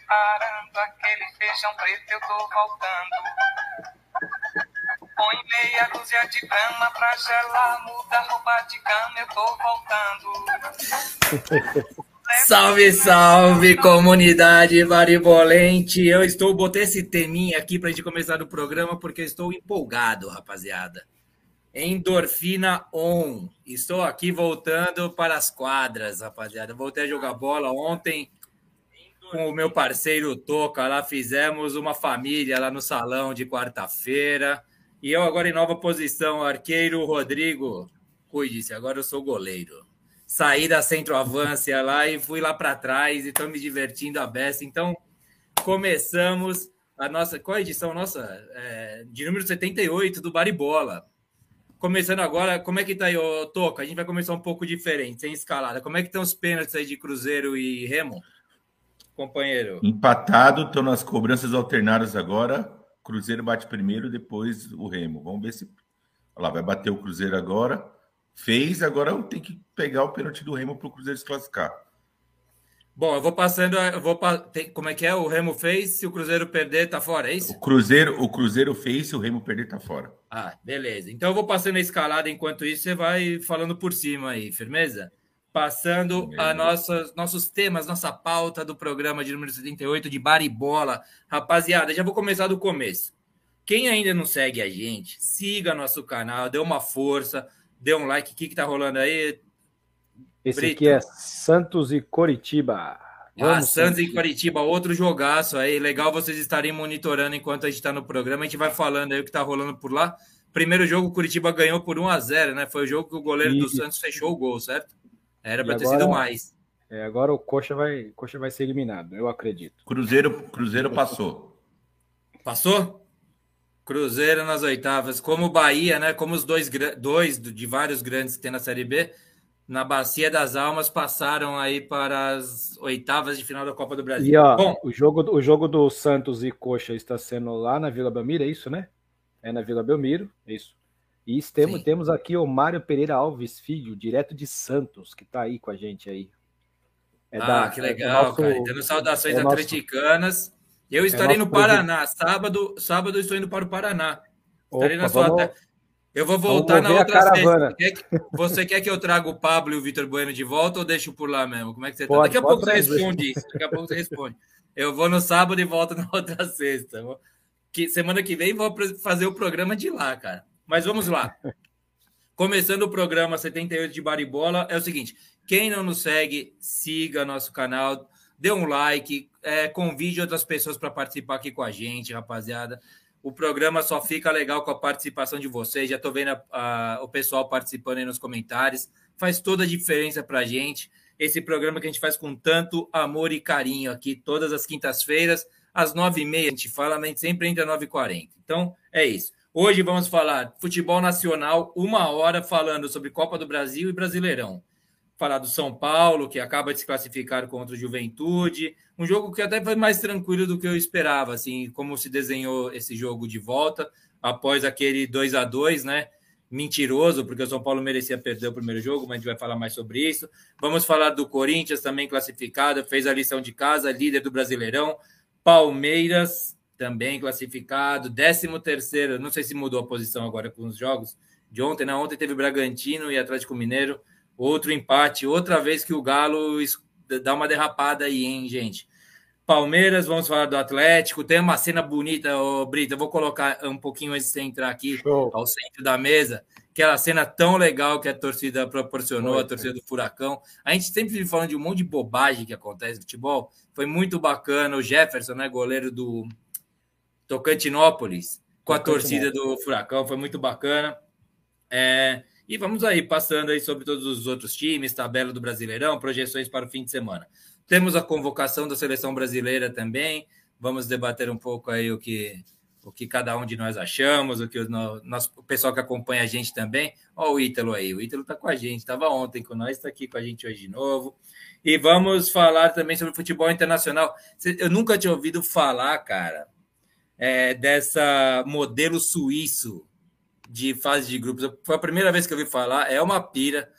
preparando aquele feijão preto, eu tô voltando. Põe meia dúzia de grama pra gelar, muda roupa de cama, eu tô voltando. Salve, salve, comunidade varibolente! Eu estou, botei esse teminha aqui para a gente começar o programa porque eu estou empolgado, rapaziada. Endorfina on. Estou aqui voltando para as quadras, rapaziada. Voltei a jogar bola ontem com o meu parceiro Toca. Lá fizemos uma família lá no salão de quarta-feira. E eu agora em nova posição, arqueiro Rodrigo. Cuide-se, agora eu sou goleiro saí da centroavância lá e fui lá para trás e estou me divertindo a beça. Então, começamos a nossa. Qual a edição nossa? É, de número 78 do Baribola. Começando agora, como é que tá aí, ô, Toca? A gente vai começar um pouco diferente, sem escalada. Como é que estão os pênaltis aí de Cruzeiro e Remo? Companheiro. Empatado, estão nas cobranças alternadas agora. Cruzeiro bate primeiro, depois o Remo. Vamos ver se. Olha lá, vai bater o Cruzeiro agora. Fez, agora tem que pegar o pênalti do Remo para o Cruzeiro se classificar. Bom, eu vou passando. Eu vou, tem, como é que é? O Remo fez, se o Cruzeiro perder, tá fora, é isso? O Cruzeiro, o Cruzeiro fez, se o Remo perder, tá fora. Ah, beleza. Então eu vou passando a escalada enquanto isso, você vai falando por cima aí, firmeza? Passando a nossas, nossos temas, nossa pauta do programa de número 78 de Baribola. Rapaziada, já vou começar do começo. Quem ainda não segue a gente, siga nosso canal, dê uma força dê um like. O que, que tá rolando aí? Esse Brito? aqui é Santos e Coritiba. Ah, Vamos, ah, Santos e Coritiba, outro jogaço aí. Legal vocês estarem monitorando enquanto a gente está no programa. A gente vai falando aí o que tá rolando por lá. Primeiro jogo, o Curitiba ganhou por 1 a 0 né? Foi o jogo que o goleiro e... do Santos fechou o gol, certo? Era para ter sido mais. É, agora o Coxa vai, Coxa vai ser eliminado, eu acredito. Cruzeiro, Cruzeiro passou. Passou? Cruzeiro nas oitavas, como o Bahia, né? Como os dois, dois de vários grandes que tem na Série B, na Bacia das Almas passaram aí para as oitavas de final da Copa do Brasil. E ó, Bom, o jogo, o jogo do Santos e Coxa está sendo lá na Vila Belmiro, é isso, né? É na Vila Belmiro, é isso. E temos, temos aqui o Mário Pereira Alves Filho, direto de Santos, que está aí com a gente aí. É ah, da, que legal, é nosso, cara. Dando saudações é atleticanas. Eu estarei é no Paraná. Sábado, sábado eu estou indo para o Paraná. Opa, estarei na sua vamos... Eu vou voltar na outra sexta. Você quer que eu traga o Pablo e o Vitor Bueno de volta ou deixo por lá mesmo? Como é que você tá? Daqui a pouco você responde isso. Daqui a pouco você responde. Eu vou no sábado e volto na outra sexta. Que, semana que vem vou fazer o programa de lá, cara. Mas vamos lá. Começando o programa 78 de Baribola, é o seguinte: quem não nos segue, siga nosso canal, dê um like, é, convide outras pessoas para participar aqui com a gente, rapaziada. O programa só fica legal com a participação de vocês. Já estou vendo a, a, o pessoal participando aí nos comentários. Faz toda a diferença para a gente. Esse programa que a gente faz com tanto amor e carinho aqui, todas as quintas-feiras, às nove e meia. A gente fala, a gente sempre entra às nove e quarenta. Então, é isso. Hoje vamos falar futebol nacional, uma hora falando sobre Copa do Brasil e Brasileirão falar do São Paulo, que acaba de se classificar contra o Juventude. Um jogo que até foi mais tranquilo do que eu esperava, assim, como se desenhou esse jogo de volta após aquele 2 a 2 né? Mentiroso, porque o São Paulo merecia perder o primeiro jogo, mas a gente vai falar mais sobre isso. Vamos falar do Corinthians também classificado, fez a lição de casa, líder do Brasileirão. Palmeiras também classificado, 13 terceiro, não sei se mudou a posição agora com os jogos de ontem, não, ontem teve Bragantino e Atlético Mineiro Outro empate, outra vez que o Galo dá uma derrapada aí, hein, gente? Palmeiras, vamos falar do Atlético. Tem uma cena bonita, ô Brita. Eu vou colocar um pouquinho antes de você entrar aqui Show. ao centro da mesa. Aquela cena tão legal que a torcida proporcionou, Foi, a torcida do Furacão. A gente sempre vive falando de um monte de bobagem que acontece no futebol. Foi muito bacana. O Jefferson, né, goleiro do Tocantinópolis, com a torcida do Furacão. Foi muito bacana. É, e vamos aí, passando aí sobre todos os outros times, tabela do Brasileirão, projeções para o fim de semana. Temos a convocação da seleção brasileira também. Vamos debater um pouco aí o que, o que cada um de nós achamos, o que o, nosso, o pessoal que acompanha a gente também. Olha o Ítalo aí, o Ítalo está com a gente, estava ontem com nós, está aqui com a gente hoje de novo. E vamos falar também sobre futebol internacional. Eu nunca tinha ouvido falar, cara, é, dessa modelo suíço de fase de grupos. Foi a primeira vez que eu ouvi falar, é uma pira.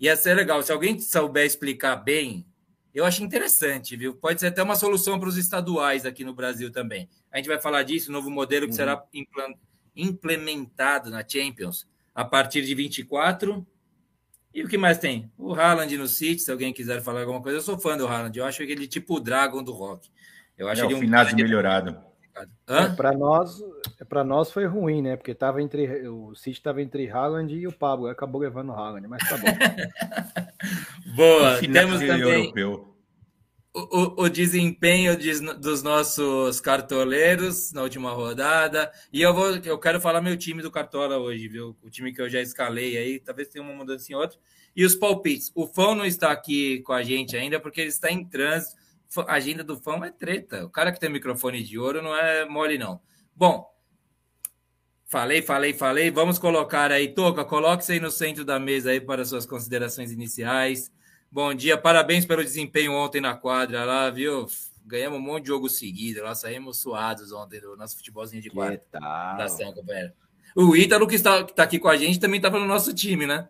Ia ser legal. Se alguém souber explicar bem, eu acho interessante, viu? Pode ser até uma solução para os estaduais aqui no Brasil também. A gente vai falar disso, novo modelo que uhum. será implementado na Champions a partir de 24. E o que mais tem? O Haaland no City, se alguém quiser falar alguma coisa. Eu sou fã do Haaland, eu acho ele tipo o Dragon do rock. Eu acho é, ele um finado melhorado. É, para nós, para nós foi ruim, né? Porque tava entre o City estava entre Haaland e o Pablo, acabou levando o Haaland, mas tá bom. Boa. Temos também europeu. O, o, o, desempenho de, dos nossos cartoleiros na última rodada. E eu vou, eu quero falar meu time do Cartola hoje, viu? O time que eu já escalei aí, talvez tenha uma mudança em outro. E os palpites. O Fão não está aqui com a gente ainda porque ele está em trânsito a agenda do fã é treta. O cara que tem microfone de ouro não é mole, não. Bom, falei, falei, falei. Vamos colocar aí, Toca, coloque-se aí no centro da mesa aí para suas considerações iniciais. Bom dia, parabéns pelo desempenho ontem na quadra lá, viu? Ganhamos um monte de jogo seguido, lá saímos suados ontem do nosso futebolzinho de quadra. Que tal? O Ítalo, que está, que está aqui com a gente, também estava no nosso time, né?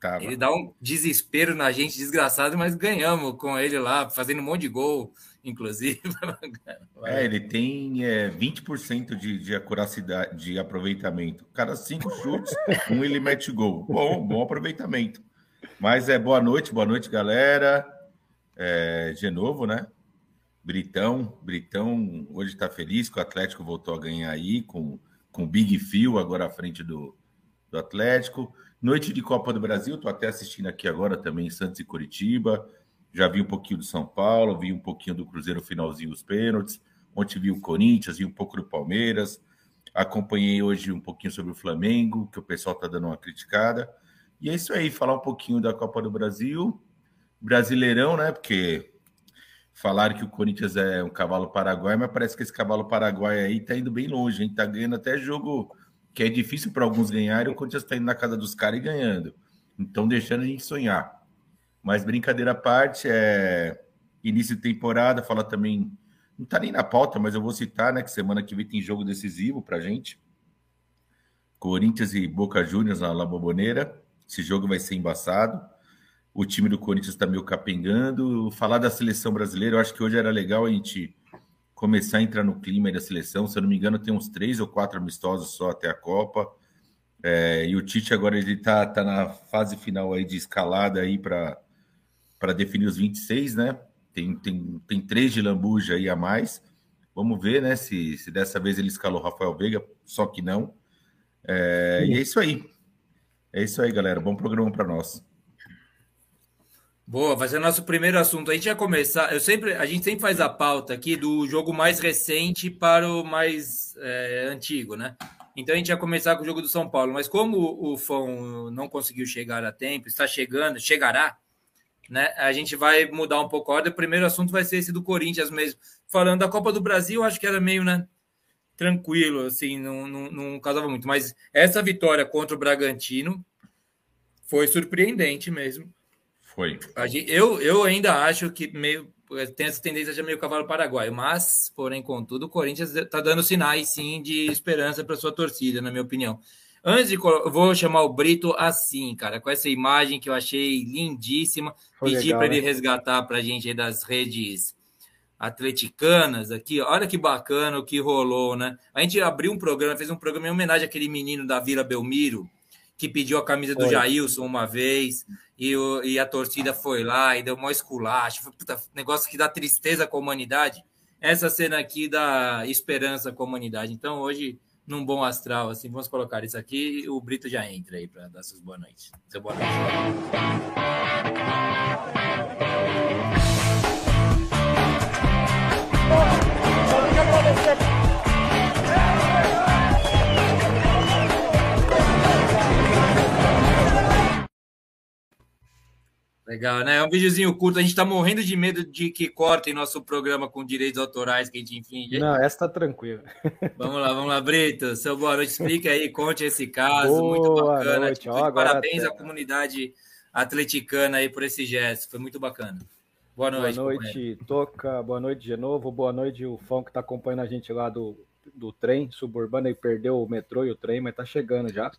Tava. Ele dá um desespero na gente, desgraçado, mas ganhamos com ele lá, fazendo um monte de gol, inclusive. é, ele tem é, 20% de, de acuracidade, de aproveitamento. Cada cinco chutes, um ele mete gol. Bom, bom aproveitamento. Mas é boa noite, boa noite, galera. É, de novo, né? Britão, Britão hoje está feliz que o Atlético voltou a ganhar aí com, com o Big Phil agora à frente do, do Atlético. Noite de Copa do Brasil, estou até assistindo aqui agora também Santos e Curitiba. Já vi um pouquinho do São Paulo, vi um pouquinho do Cruzeiro finalzinho os pênaltis. Ontem vi o Corinthians, vi um pouco do Palmeiras. Acompanhei hoje um pouquinho sobre o Flamengo, que o pessoal está dando uma criticada. E é isso aí, falar um pouquinho da Copa do Brasil. Brasileirão, né? Porque falaram que o Corinthians é um cavalo paraguai, mas parece que esse cavalo paraguai aí tá indo bem longe, hein? Tá ganhando até jogo que é difícil para alguns ganharem, o Corinthians está indo na casa dos caras e ganhando. Então, deixando a gente sonhar. Mas brincadeira à parte, é início de temporada, fala também. Não está nem na pauta, mas eu vou citar, né? Que semana que vem tem jogo decisivo para gente. Corinthians e Boca Juniors na La Boboneira. Esse jogo vai ser embaçado. O time do Corinthians está meio capengando. Falar da seleção brasileira, eu acho que hoje era legal a gente começar a entrar no clima da seleção. Se eu não me engano, tem uns três ou quatro amistosos só até a Copa. É, e o Tite agora ele tá, tá na fase final aí de escalada aí para definir os 26, né? Tem, tem, tem três de lambuja aí a mais. Vamos ver, né? Se, se dessa vez ele escalou Rafael Veiga, só que não. É, e é isso aí. É isso aí, galera. Bom programa para nós. Boa, vai ser nosso primeiro assunto. A gente vai começar. Eu sempre, a gente sempre faz a pauta aqui do jogo mais recente para o mais é, antigo, né? Então a gente vai começar com o jogo do São Paulo. Mas como o Fão não conseguiu chegar a tempo, está chegando, chegará, né? A gente vai mudar um pouco a ordem. O primeiro assunto vai ser esse do Corinthians mesmo. Falando da Copa do Brasil, acho que era meio, né? Tranquilo, assim, não, não, não casava muito. Mas essa vitória contra o Bragantino foi surpreendente mesmo foi. Eu, eu ainda acho que meio tem essa tendência de meio cavalo paraguaio, mas, porém, contudo, o Corinthians está dando sinais, sim, de esperança para sua torcida, na minha opinião. Antes de. Eu vou chamar o Brito assim, cara, com essa imagem que eu achei lindíssima. Foi Pedi para ele né? resgatar para a gente aí das redes atleticanas aqui. Olha que bacana o que rolou, né? A gente abriu um programa, fez um programa em homenagem àquele menino da Vila Belmiro, que pediu a camisa do Foi. Jailson uma vez e, o, e a torcida foi lá e deu uma esculacho. Foi, puta, negócio que dá tristeza com a humanidade. Essa cena aqui dá esperança com a humanidade. Então, hoje, num bom astral, assim, vamos colocar isso aqui o Brito já entra aí para dar suas boa noites. Seu boa noite. Legal, né? É um videozinho curto. A gente tá morrendo de medo de que cortem nosso programa com direitos autorais que a gente infringe. Não, essa tá tranquila. Vamos lá, vamos lá, Brito. Seu boa noite. Explica aí, conte esse caso. Boa muito bacana. Noite. Tipo, Ó, parabéns à comunidade atleticana aí por esse gesto. Foi muito bacana. Boa noite. Boa noite, companheiro. Toca. Boa noite de novo. Boa noite, o fã que tá acompanhando a gente lá do, do trem suburbano e perdeu o metrô e o trem, mas tá chegando já.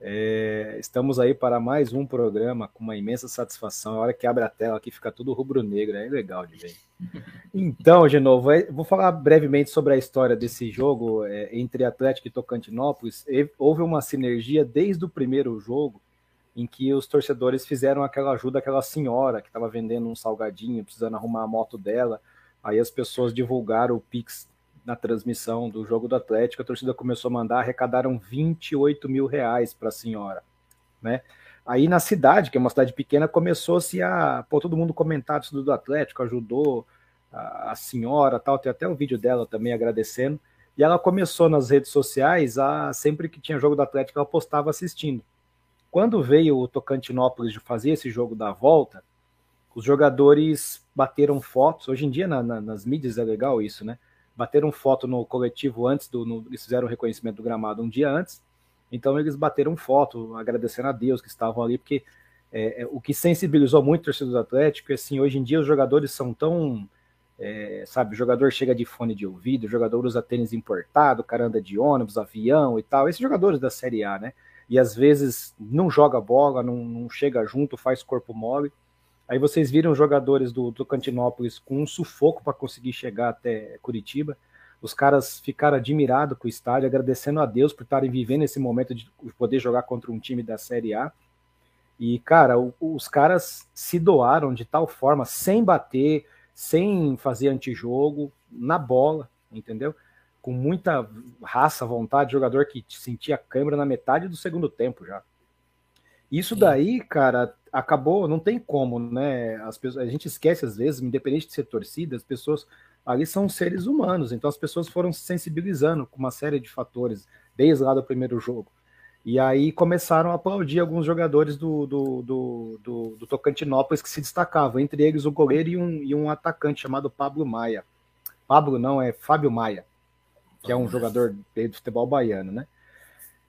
É, estamos aí para mais um programa com uma imensa satisfação. A hora que abre a tela aqui fica tudo rubro-negro, é legal de ver. Então, de novo, vou falar brevemente sobre a história desse jogo é, entre Atlético e Tocantinópolis. Houve uma sinergia desde o primeiro jogo em que os torcedores fizeram aquela ajuda àquela senhora que estava vendendo um salgadinho, precisando arrumar a moto dela. Aí as pessoas divulgaram o Pix na transmissão do jogo do Atlético, a torcida começou a mandar, arrecadaram 28 mil reais para a senhora, né? Aí na cidade, que é uma cidade pequena, começou-se a pô, todo mundo comentar isso do Atlético, ajudou a, a senhora, tal, tem até um vídeo dela também agradecendo. E ela começou nas redes sociais a sempre que tinha jogo do Atlético, ela postava assistindo. Quando veio o Tocantinópolis de fazer esse jogo da volta, os jogadores bateram fotos. Hoje em dia na, na, nas mídias é legal isso, né? Bateram foto no coletivo antes do. No, eles fizeram o reconhecimento do gramado um dia antes. Então eles bateram foto, agradecendo a Deus que estavam ali, porque é, é, o que sensibilizou muito o torcedor do Atlético é assim, hoje em dia os jogadores são tão. É, sabe, o jogador chega de fone de ouvido, o jogador usa tênis importado, o cara anda de ônibus, avião e tal. Esses jogadores da Série A, né? E às vezes não joga bola, não, não chega junto, faz corpo mole. Aí vocês viram jogadores do Tocantinópolis com um sufoco para conseguir chegar até Curitiba. Os caras ficaram admirados com o estádio, agradecendo a Deus por estarem vivendo esse momento de poder jogar contra um time da Série A. E, cara, o, os caras se doaram de tal forma, sem bater, sem fazer antijogo, na bola, entendeu? Com muita raça, vontade, jogador que sentia a câmera na metade do segundo tempo já. Isso Sim. daí, cara, acabou, não tem como, né? As pessoas, a gente esquece às vezes, independente de ser torcida, as pessoas ali são seres humanos, então as pessoas foram se sensibilizando com uma série de fatores desde lá do primeiro jogo. E aí começaram a aplaudir alguns jogadores do, do, do, do, do Tocantinópolis que se destacavam, entre eles o goleiro e um, e um atacante chamado Pablo Maia. Pablo não, é Fábio Maia, que é um jogador do futebol baiano, né?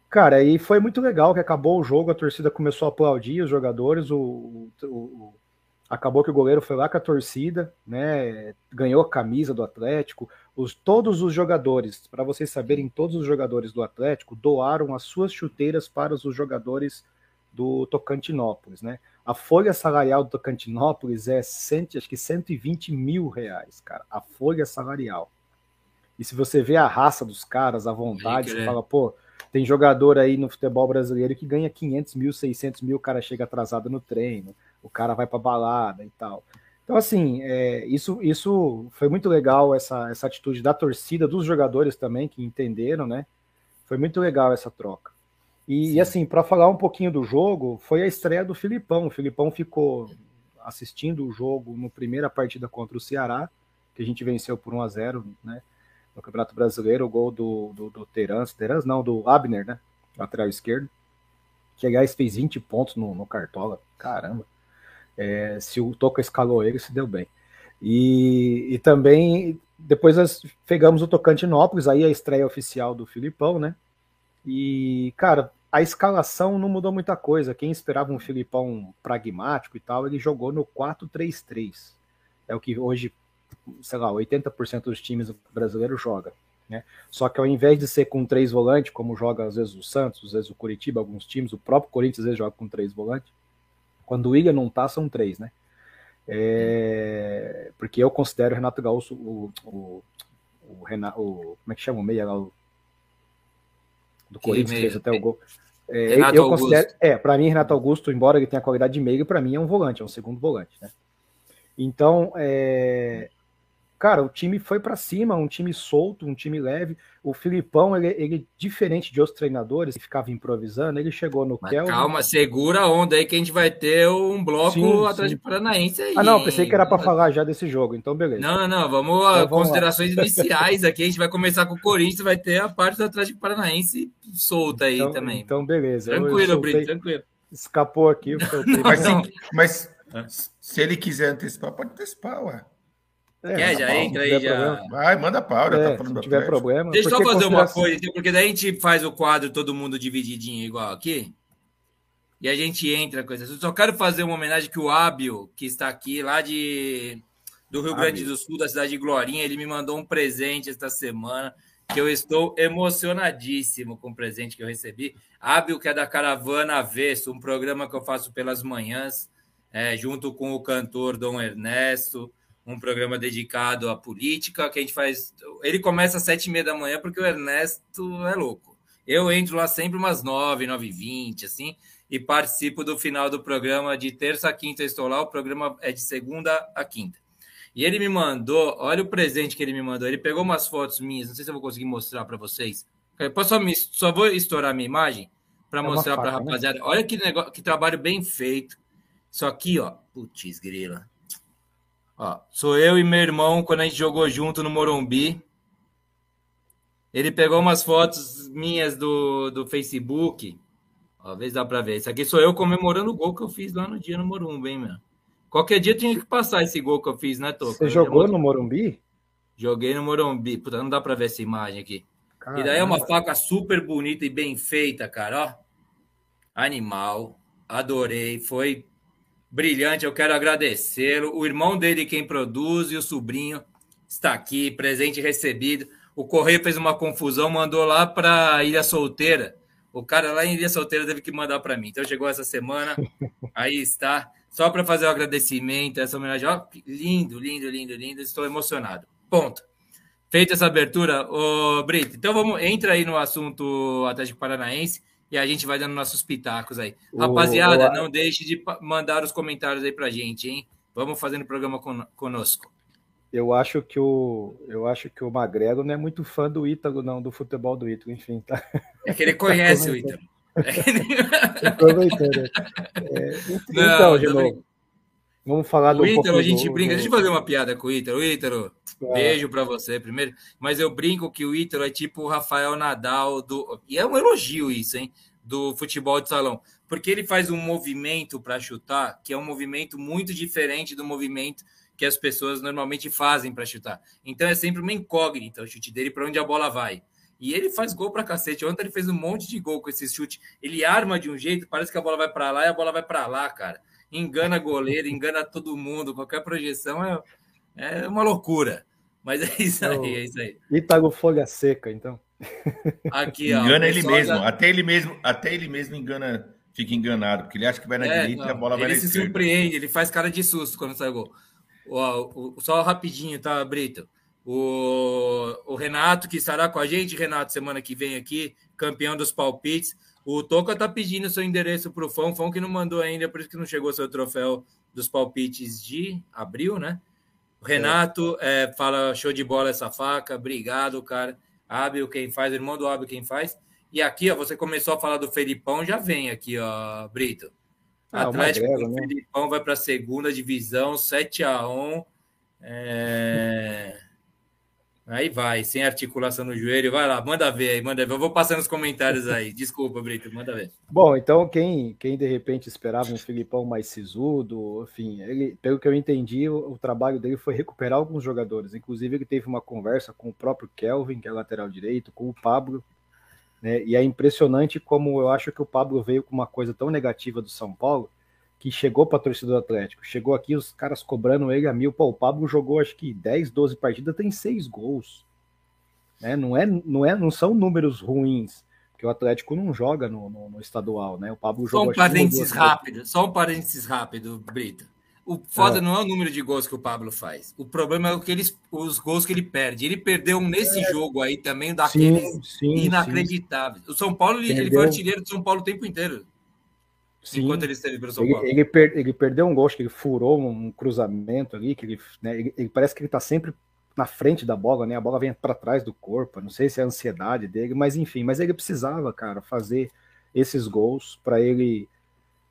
Cara, e foi muito legal que acabou o jogo, a torcida começou a aplaudir os jogadores, o, o, o, acabou que o goleiro foi lá com a torcida, né? Ganhou a camisa do Atlético. Os, todos os jogadores, para vocês saberem, todos os jogadores do Atlético doaram as suas chuteiras para os jogadores do Tocantinópolis, né? A folha salarial do Tocantinópolis é cento, acho que 120 mil reais, cara. A folha salarial. E se você vê a raça dos caras, a vontade, você fala, pô, tem jogador aí no futebol brasileiro que ganha 500 mil, 600 mil, o cara chega atrasado no treino, o cara vai para balada e tal. Então, assim, é, isso, isso foi muito legal, essa, essa atitude da torcida, dos jogadores também, que entenderam, né? Foi muito legal essa troca. E, e assim, para falar um pouquinho do jogo, foi a estreia do Filipão. O Filipão ficou assistindo o jogo no primeira partida contra o Ceará, que a gente venceu por 1 a 0 né? No Campeonato Brasileiro, o gol do, do, do Terans, Terans não, do Abner, né? Lateral esquerdo. Que, aliás, fez 20 pontos no, no Cartola. Caramba. É, se o Toca escalou ele, se deu bem. E, e também, depois nós pegamos o Tocantinópolis, aí a estreia oficial do Filipão, né? E, cara, a escalação não mudou muita coisa. Quem esperava um Filipão pragmático e tal, ele jogou no 4-3-3. É o que hoje sei lá, 80% dos times brasileiros joga. Né? Só que ao invés de ser com três volantes, como joga às vezes o Santos, às vezes o Curitiba, alguns times, o próprio Corinthians às vezes joga com três volantes. Quando o William não tá, são três, né? É... Porque eu considero o Renato Gaúcho o, o, o, Renato, o como é que chama o meia lá? O, do Corinthians fez até o gol. É, Renato eu Augusto. considero, é, para mim Renato Augusto, embora ele tenha qualidade de meio, para mim é um volante, é um segundo volante, né? Então, é, cara, o time foi para cima, um time solto, um time leve. O Filipão, ele, ele diferente de outros treinadores que ficava improvisando, ele chegou no Kel. Calma, segura a onda aí que a gente vai ter um bloco sim, atrás sim. de Paranaense aí. Ah, não, pensei que era para falar já desse jogo, então beleza. Não, não, vamos então, a vamos considerações lá. iniciais aqui. A gente vai começar com o Corinthians, vai ter a parte do Atlético Paranaense solta aí então, também. Então, beleza. Tranquilo, Brito, tranquilo. Escapou aqui. mas, mas se ele quiser antecipar, pode antecipar, ué. É, Quer, já entra aí, já. Problema. Vai, manda pau, já é, tá falando se tiver problema. Deixa eu só fazer uma coisa, porque daí a gente faz o quadro todo mundo divididinho igual aqui. E a gente entra com isso. Eu só quero fazer uma homenagem que o Ábio, que está aqui lá de do Rio Grande do Sul, da cidade de Glorinha, ele me mandou um presente esta semana. que eu estou emocionadíssimo com o presente que eu recebi. Hábil, que é da Caravana Avesso, um programa que eu faço pelas manhãs, é, junto com o cantor Dom Ernesto, um programa dedicado à política, que a gente faz. Ele começa às sete e meia da manhã, porque o Ernesto é louco. Eu entro lá sempre umas nove, nove e vinte, assim, e participo do final do programa de terça a quinta. Eu estou lá, o programa é de segunda a quinta. E ele me mandou, olha o presente que ele me mandou. Ele pegou umas fotos minhas, não sei se eu vou conseguir mostrar para vocês. Eu posso só, me, só vou estourar minha imagem para é mostrar para a né? rapaziada. Né? Olha que negócio, que trabalho bem feito. Isso aqui, ó. Putz, grila. Ó, sou eu e meu irmão quando a gente jogou junto no Morumbi. Ele pegou umas fotos minhas do, do Facebook. Se dá para ver. Isso aqui sou eu comemorando o gol que eu fiz lá no dia no Morumbi, hein, meu? Qualquer dia tinha que passar esse gol que eu fiz, né, Toco? Você jogou no Morumbi? Joguei no Morumbi. Puta, não dá pra ver essa imagem aqui. Caramba. E daí é uma faca super bonita e bem feita, cara, ó. Animal. Adorei. Foi brilhante. Eu quero agradecê-lo. O irmão dele, quem produz, e o sobrinho está aqui, presente recebido. O Correio fez uma confusão, mandou lá para Ilha Solteira. O cara lá em Ilha Solteira teve que mandar para mim. Então chegou essa semana. Aí está. Só para fazer o agradecimento, essa homenagem. Ó, lindo, lindo, lindo, lindo. Estou emocionado. Ponto. Feita essa abertura, ô Brito, então vamos, entra aí no assunto Atlético Paranaense e a gente vai dando nossos pitacos aí. Rapaziada, o... não deixe de mandar os comentários aí pra gente, hein? Vamos fazendo o programa conosco. Eu acho que o eu acho que o Magrelo não é muito fã do Ítalo, não, do futebol do Ítalo, enfim, tá. É que ele conhece o Ítalo. Aproveitando. É, então, de novo. Vamos falar do. O Ítalo, a gente do, brinca. Deixa eu fazer uma piada com o Ítalo. Ítalo, é. beijo para você primeiro. Mas eu brinco que o Ítalo é tipo o Rafael Nadal do. E é um elogio isso, hein? Do futebol de salão. Porque ele faz um movimento para chutar que é um movimento muito diferente do movimento que as pessoas normalmente fazem para chutar. Então é sempre uma incógnita o chute dele para onde a bola vai. E ele faz gol pra cacete. Ontem ele fez um monte de gol com esse chute. Ele arma de um jeito, parece que a bola vai para lá e a bola vai para lá, cara. Engana goleiro, engana todo mundo. Qualquer projeção é, é uma loucura. Mas é isso aí, é isso aí. Itago Folha Seca, então. Aqui, ó, engana ele mesmo. Já... Até ele mesmo, até ele mesmo engana, fica enganado, porque ele acha que vai na é, direita não, e a bola vai na esquerda. Ele se surpreende, ele faz cara de susto quando sai o gol. O, o, só rapidinho, tá, Brito? O, o Renato, que estará com a gente, Renato, semana que vem aqui, campeão dos palpites. O Toca tá pedindo seu endereço para o Fão, Fão que não mandou ainda, por isso que não chegou seu troféu dos palpites de abril, né? O Renato é. É, fala show de bola essa faca, obrigado, cara. Ábio quem faz, irmão do Ábio quem faz. E aqui, ó, você começou a falar do Felipão, já vem aqui, ó, Brito. Ah, Atlético greve, né? Felipão vai para a segunda divisão, 7 a 1 é... Aí vai, sem articulação no joelho. Vai lá, manda ver aí, manda ver. Eu vou passando os comentários aí. Desculpa, Brito, manda ver. Bom, então quem, quem de repente esperava um Filipão mais sisudo, enfim, ele, pelo que eu entendi, o, o, trabalho dele foi recuperar alguns jogadores. Inclusive, ele teve uma conversa com o próprio Kelvin, que é lateral direito, com o Pablo. Né? E é impressionante como eu acho que o Pablo veio com uma coisa tão negativa do São Paulo que chegou para a torcida do Atlético. Chegou aqui, os caras cobrando ele a mil. Pô, o Pablo jogou acho que 10, 12 partidas, tem seis gols. Né? Não, é, não, é, não são números ruins, porque o Atlético não joga no, no, no estadual, né? O Pablo jogou. Só um parênteses rápido, só um parênteses rápido, Brito. O foda é. não é o número de gols que o Pablo faz. O problema é o que eles, os gols que ele perde. Ele perdeu um nesse é. jogo aí também, daqueles sim, sim, inacreditáveis. Sim. O São Paulo, ele, ele foi artilheiro do São Paulo o tempo inteiro. Sim. Enquanto ele esteve pelo São Paulo. Ele, ele, per, ele, perdeu um gol, acho que ele furou um cruzamento ali, que ele, né, ele, ele parece que ele está sempre na frente da bola, né? A bola vem para trás do corpo. Não sei se é a ansiedade dele, mas enfim, mas ele precisava, cara, fazer esses gols para ele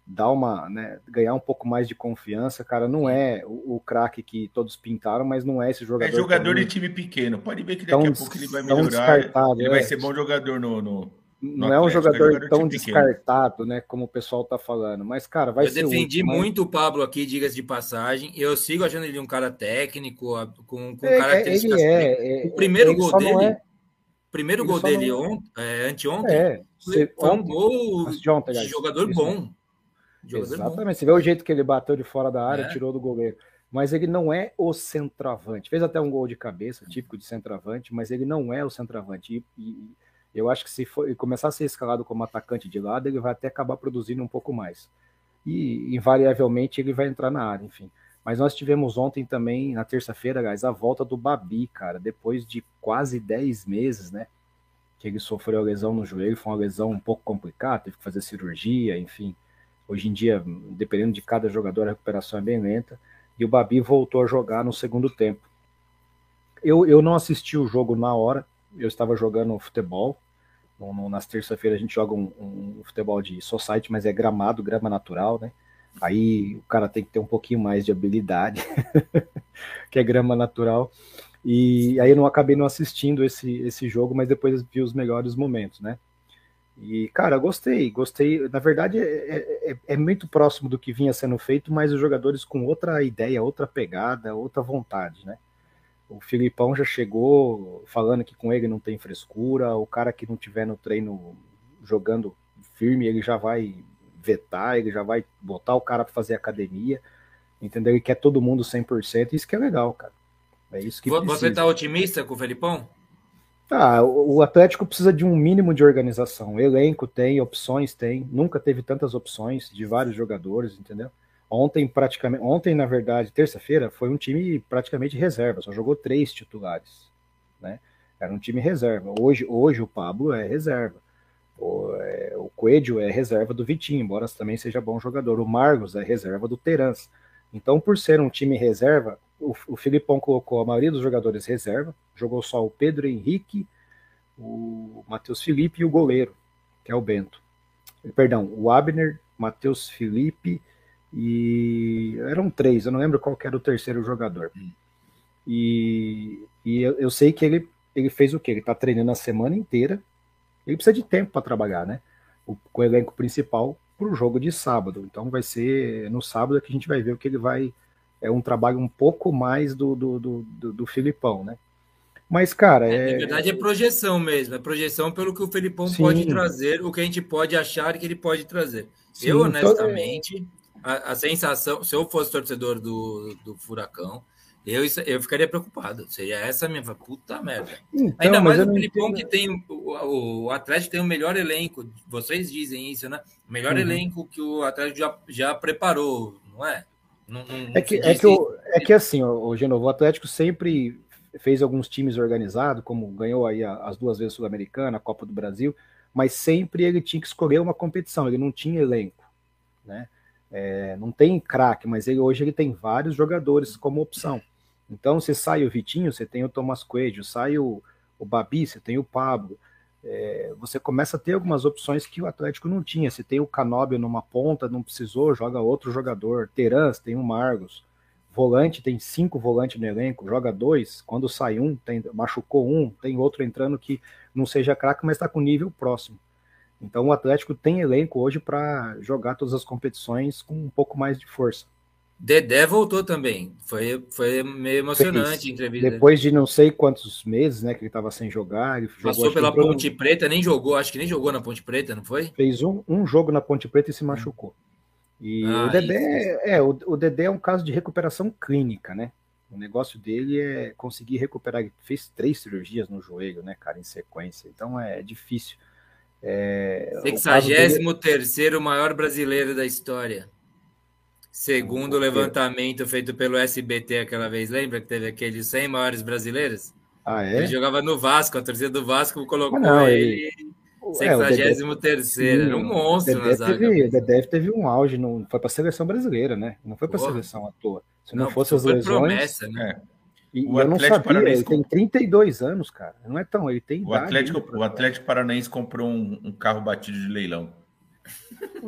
dar uma, né, ganhar um pouco mais de confiança, cara, não é o, o craque que todos pintaram, mas não é esse jogador. É jogador de time pequeno. Pode ver que daqui tão, a pouco ele vai melhorar. Ele é. vai ser bom jogador no, no não é um jogador, jogador tão descartado, né, como o pessoal tá falando. Mas, cara, vai eu ser. Eu defendi útil, muito mas... o Pablo aqui, digas de passagem. Eu sigo achando ele um cara técnico, com, com é, características. É, é, o primeiro gol dele. É... primeiro gol dele on, é, anteontem é, foi um gol de, ontem, de jogador Isso. bom. Jogador Exatamente. Bom. Você vê o jeito que ele bateu de fora da área, é. tirou do goleiro. mas ele não é o centroavante. Fez até um gol de cabeça, típico de centroavante, mas ele não é o centroavante. E, e eu acho que se for, começar a ser escalado como atacante de lado, ele vai até acabar produzindo um pouco mais. E invariavelmente ele vai entrar na área, enfim. Mas nós tivemos ontem também, na terça-feira, guys, a volta do Babi, cara, depois de quase 10 meses, né? Que ele sofreu a lesão no joelho, foi uma lesão um pouco complicada, teve que fazer cirurgia, enfim. Hoje em dia, dependendo de cada jogador, a recuperação é bem lenta e o Babi voltou a jogar no segundo tempo. Eu, eu não assisti o jogo na hora, eu estava jogando futebol. No, no, nas terça-feiras a gente joga um, um, futebol de society, mas é gramado, grama natural, né? Aí o cara tem que ter um pouquinho mais de habilidade, que é grama natural. E aí eu não acabei não assistindo esse, esse jogo, mas depois vi os melhores momentos, né? E, cara, gostei, gostei. Na verdade, é, é, é, muito próximo do que vinha sendo feito, mas os jogadores com outra ideia, outra pegada, outra vontade, né? O Filipão já chegou falando que com ele não tem frescura, o cara que não tiver no treino jogando firme, ele já vai vetar, ele já vai botar o cara para fazer academia, entendeu? Ele quer todo mundo 100%, isso que é legal, cara. É isso que Você precisa. tá otimista com o Felipão? Ah, o Atlético precisa de um mínimo de organização. Elenco tem, opções tem. Nunca teve tantas opções de vários jogadores, entendeu? Ontem, praticamente, ontem, na verdade, terça-feira, foi um time praticamente reserva, só jogou três titulares, né? Era um time reserva. Hoje, hoje o Pablo é reserva. O, é, o Coelho é reserva do Vitinho, embora também seja bom jogador. O Margos é reserva do Terans. Então, por ser um time reserva, o, o Filipão colocou a maioria dos jogadores reserva, jogou só o Pedro Henrique, o Matheus Felipe e o goleiro, que é o Bento. Perdão, o Abner, Matheus Felipe e eram três, eu não lembro qual era o terceiro jogador. E, e eu, eu, sei que ele, ele fez o que? Ele está treinando a semana inteira. Ele precisa de tempo para trabalhar, né? O, com o elenco principal para o jogo de sábado. Então vai ser no sábado que a gente vai ver o que ele vai é um trabalho um pouco mais do, do, do, do, do Filipão, né? Mas, cara. É, é... Na verdade, é projeção mesmo. É projeção pelo que o Felipão Sim. pode trazer, o que a gente pode achar que ele pode trazer. Sim, eu, honestamente. A, a, sensação, se eu fosse torcedor do, do Furacão, eu, eu ficaria preocupado. Seria essa a minha puta merda. Então, Ainda mais o Felipão que tem. O, o Atlético tem o melhor elenco. Vocês dizem isso, né? O melhor uhum. elenco que o Atlético já, já preparou, não é? Não, não, é, que, é, que o, é que assim, o, o Genovo, o Atlético sempre fez alguns times organizados, como ganhou aí as duas vezes Sul-Americana, a Copa do Brasil, mas sempre ele tinha que escolher uma competição, ele não tinha elenco, né? É, não tem craque, mas ele, hoje ele tem vários jogadores como opção. Então, se sai o Vitinho, você tem o Thomas Coelho, sai o, o Babi, você tem o Pablo é, você começa a ter algumas opções que o Atlético não tinha. Se tem o Canóbio numa ponta, não precisou, joga outro jogador. Terans tem o Margos. Volante tem cinco volantes no elenco, joga dois. Quando sai um, tem, machucou um, tem outro entrando que não seja craque, mas está com nível próximo. Então o Atlético tem elenco hoje para jogar todas as competições com um pouco mais de força. Dedé voltou também. Foi, foi meio emocionante a entrevista. Depois de não sei quantos meses, né, que ele estava sem jogar. Ele Passou pela Ponte Preta, nem jogou, acho que nem jogou na Ponte Preta, não foi? Fez um, um jogo na Ponte Preta e se machucou. E ah, o Dedé, é, o, o Dedé é um caso de recuperação clínica, né? O negócio dele é conseguir recuperar. Ele fez três cirurgias no joelho, né, cara, em sequência. Então é difícil. É, 63 dele... maior brasileiro da história. Segundo o levantamento feito pelo SBT aquela vez, lembra que teve aqueles 100 maiores brasileiros? Ah, é? Ele jogava no Vasco, a torcida do Vasco colocou ah, não, ele. 63 é, era um monstro na zaga. Teve, o Dedé teve um auge, não, foi para a seleção brasileira, né? Não foi para a seleção à toa. Se não, não fosse as lesões. Promessa, né? É. E, o eu não sabia, Paranaense ele tem 32 anos, cara. Não é tão, ele tem o Atlético, o Atlético Paranaense comprou um, um carro batido de leilão.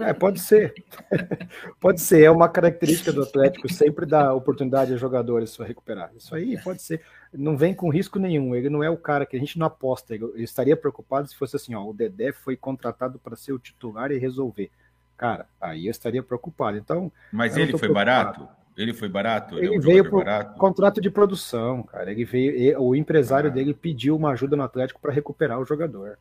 É, pode ser. pode ser. É uma característica do Atlético sempre dar oportunidade a jogadores para recuperar. Isso aí pode ser. Não vem com risco nenhum. Ele não é o cara que a gente não aposta. Ele estaria preocupado se fosse assim: ó, o Dedé foi contratado para ser o titular e resolver. Cara, aí eu estaria preocupado. Então. Mas ele foi barato? Ele foi barato? Ele, ele é veio por barato? contrato de produção, cara. Ele veio, o empresário ah. dele pediu uma ajuda no Atlético para recuperar o jogador.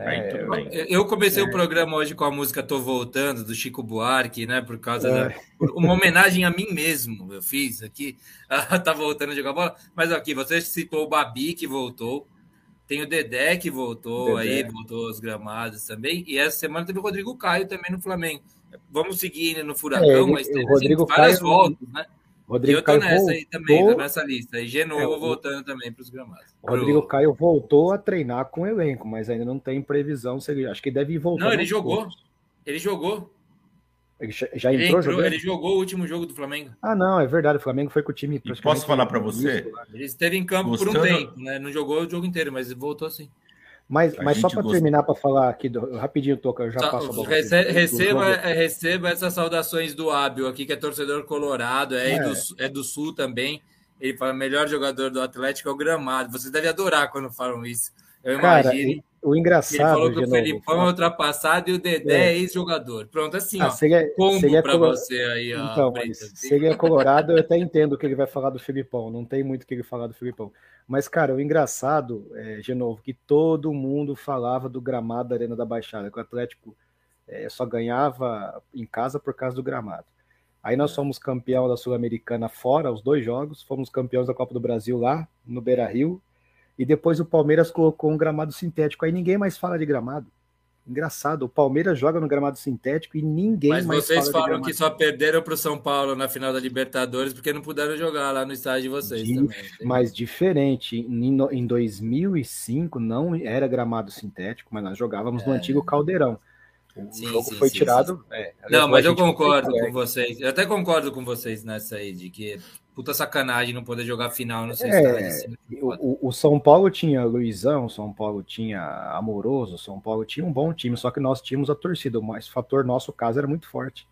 É, eu comecei é. o programa hoje com a música Tô Voltando, do Chico Buarque, né? Por causa é. da. Uma homenagem a mim mesmo, eu fiz aqui. tá voltando a jogar bola. Mas aqui, você citou o Babi, que voltou. Tem o Dedé, que voltou Dedé. aí, voltou aos gramados também. E essa semana teve o Rodrigo Caio também no Flamengo. Vamos seguir no Furacão, é, ele, mas tem assim, várias Caio, voltas, né? Rodrigo eu tô Caio nessa voltou, aí também, tô nessa lista. E Genoa é, voltando também para os gramados. O Rodrigo Pro... Caio voltou a treinar com o elenco, mas ainda não tem previsão se ele. Acho que deve voltar. Não, ele jogou. Pontos. Ele jogou. Ele já ele entrou, entrou Ele jogou o último jogo do Flamengo. Ah, não, é verdade. O Flamengo foi com o time. E posso falar para você? Ele esteve em campo Gostando... por um tempo, né? Não jogou o jogo inteiro, mas voltou sim. Mas, mas só para gost... terminar para falar aqui, do, rapidinho, Toca, eu já só, passo a bola. Rece, receba, é, receba essas saudações do Ábio aqui, que é torcedor colorado, é, é. Do, é do Sul também. Ele fala: melhor jogador do Atlético é o gramado. Você deve adorar quando falam isso. Eu Cara, imagino. O engraçado. Ele falou que o Felipão é ultrapassado e o Dedé é, é ex-jogador. Pronto, assim, ah, ó. Seria, combo seria para você aí, ó. Então, se ele é colorado, eu até entendo o que ele vai falar do Felipão. Não tem muito o que ele falar do Felipão. Mas, cara, o engraçado, é, de novo, que todo mundo falava do gramado da Arena da Baixada, que o Atlético é, só ganhava em casa por causa do gramado. Aí nós fomos campeão da Sul-Americana fora, os dois jogos, fomos campeões da Copa do Brasil lá, no Beira Rio, e depois o Palmeiras colocou um gramado sintético. Aí ninguém mais fala de gramado. Engraçado, o Palmeiras joga no gramado sintético e ninguém Mas mais vocês falam que só perderam para o São Paulo na final da Libertadores porque não puderam jogar lá no estádio de vocês de, também. Mas diferente, em, em 2005 não era gramado sintético, mas nós jogávamos é. no antigo Caldeirão. O sim, jogo sim, foi sim, tirado. É, não, mas eu concordo com vocês. Eu até concordo com vocês nessa aí, de que puta sacanagem não poder jogar final no seu é, estádio. Assim, o, o, São Paulo tinha Luizão, o São Paulo tinha Amoroso, o São Paulo tinha um bom time, só que nós tínhamos a torcida, mas o fator nosso caso era muito forte.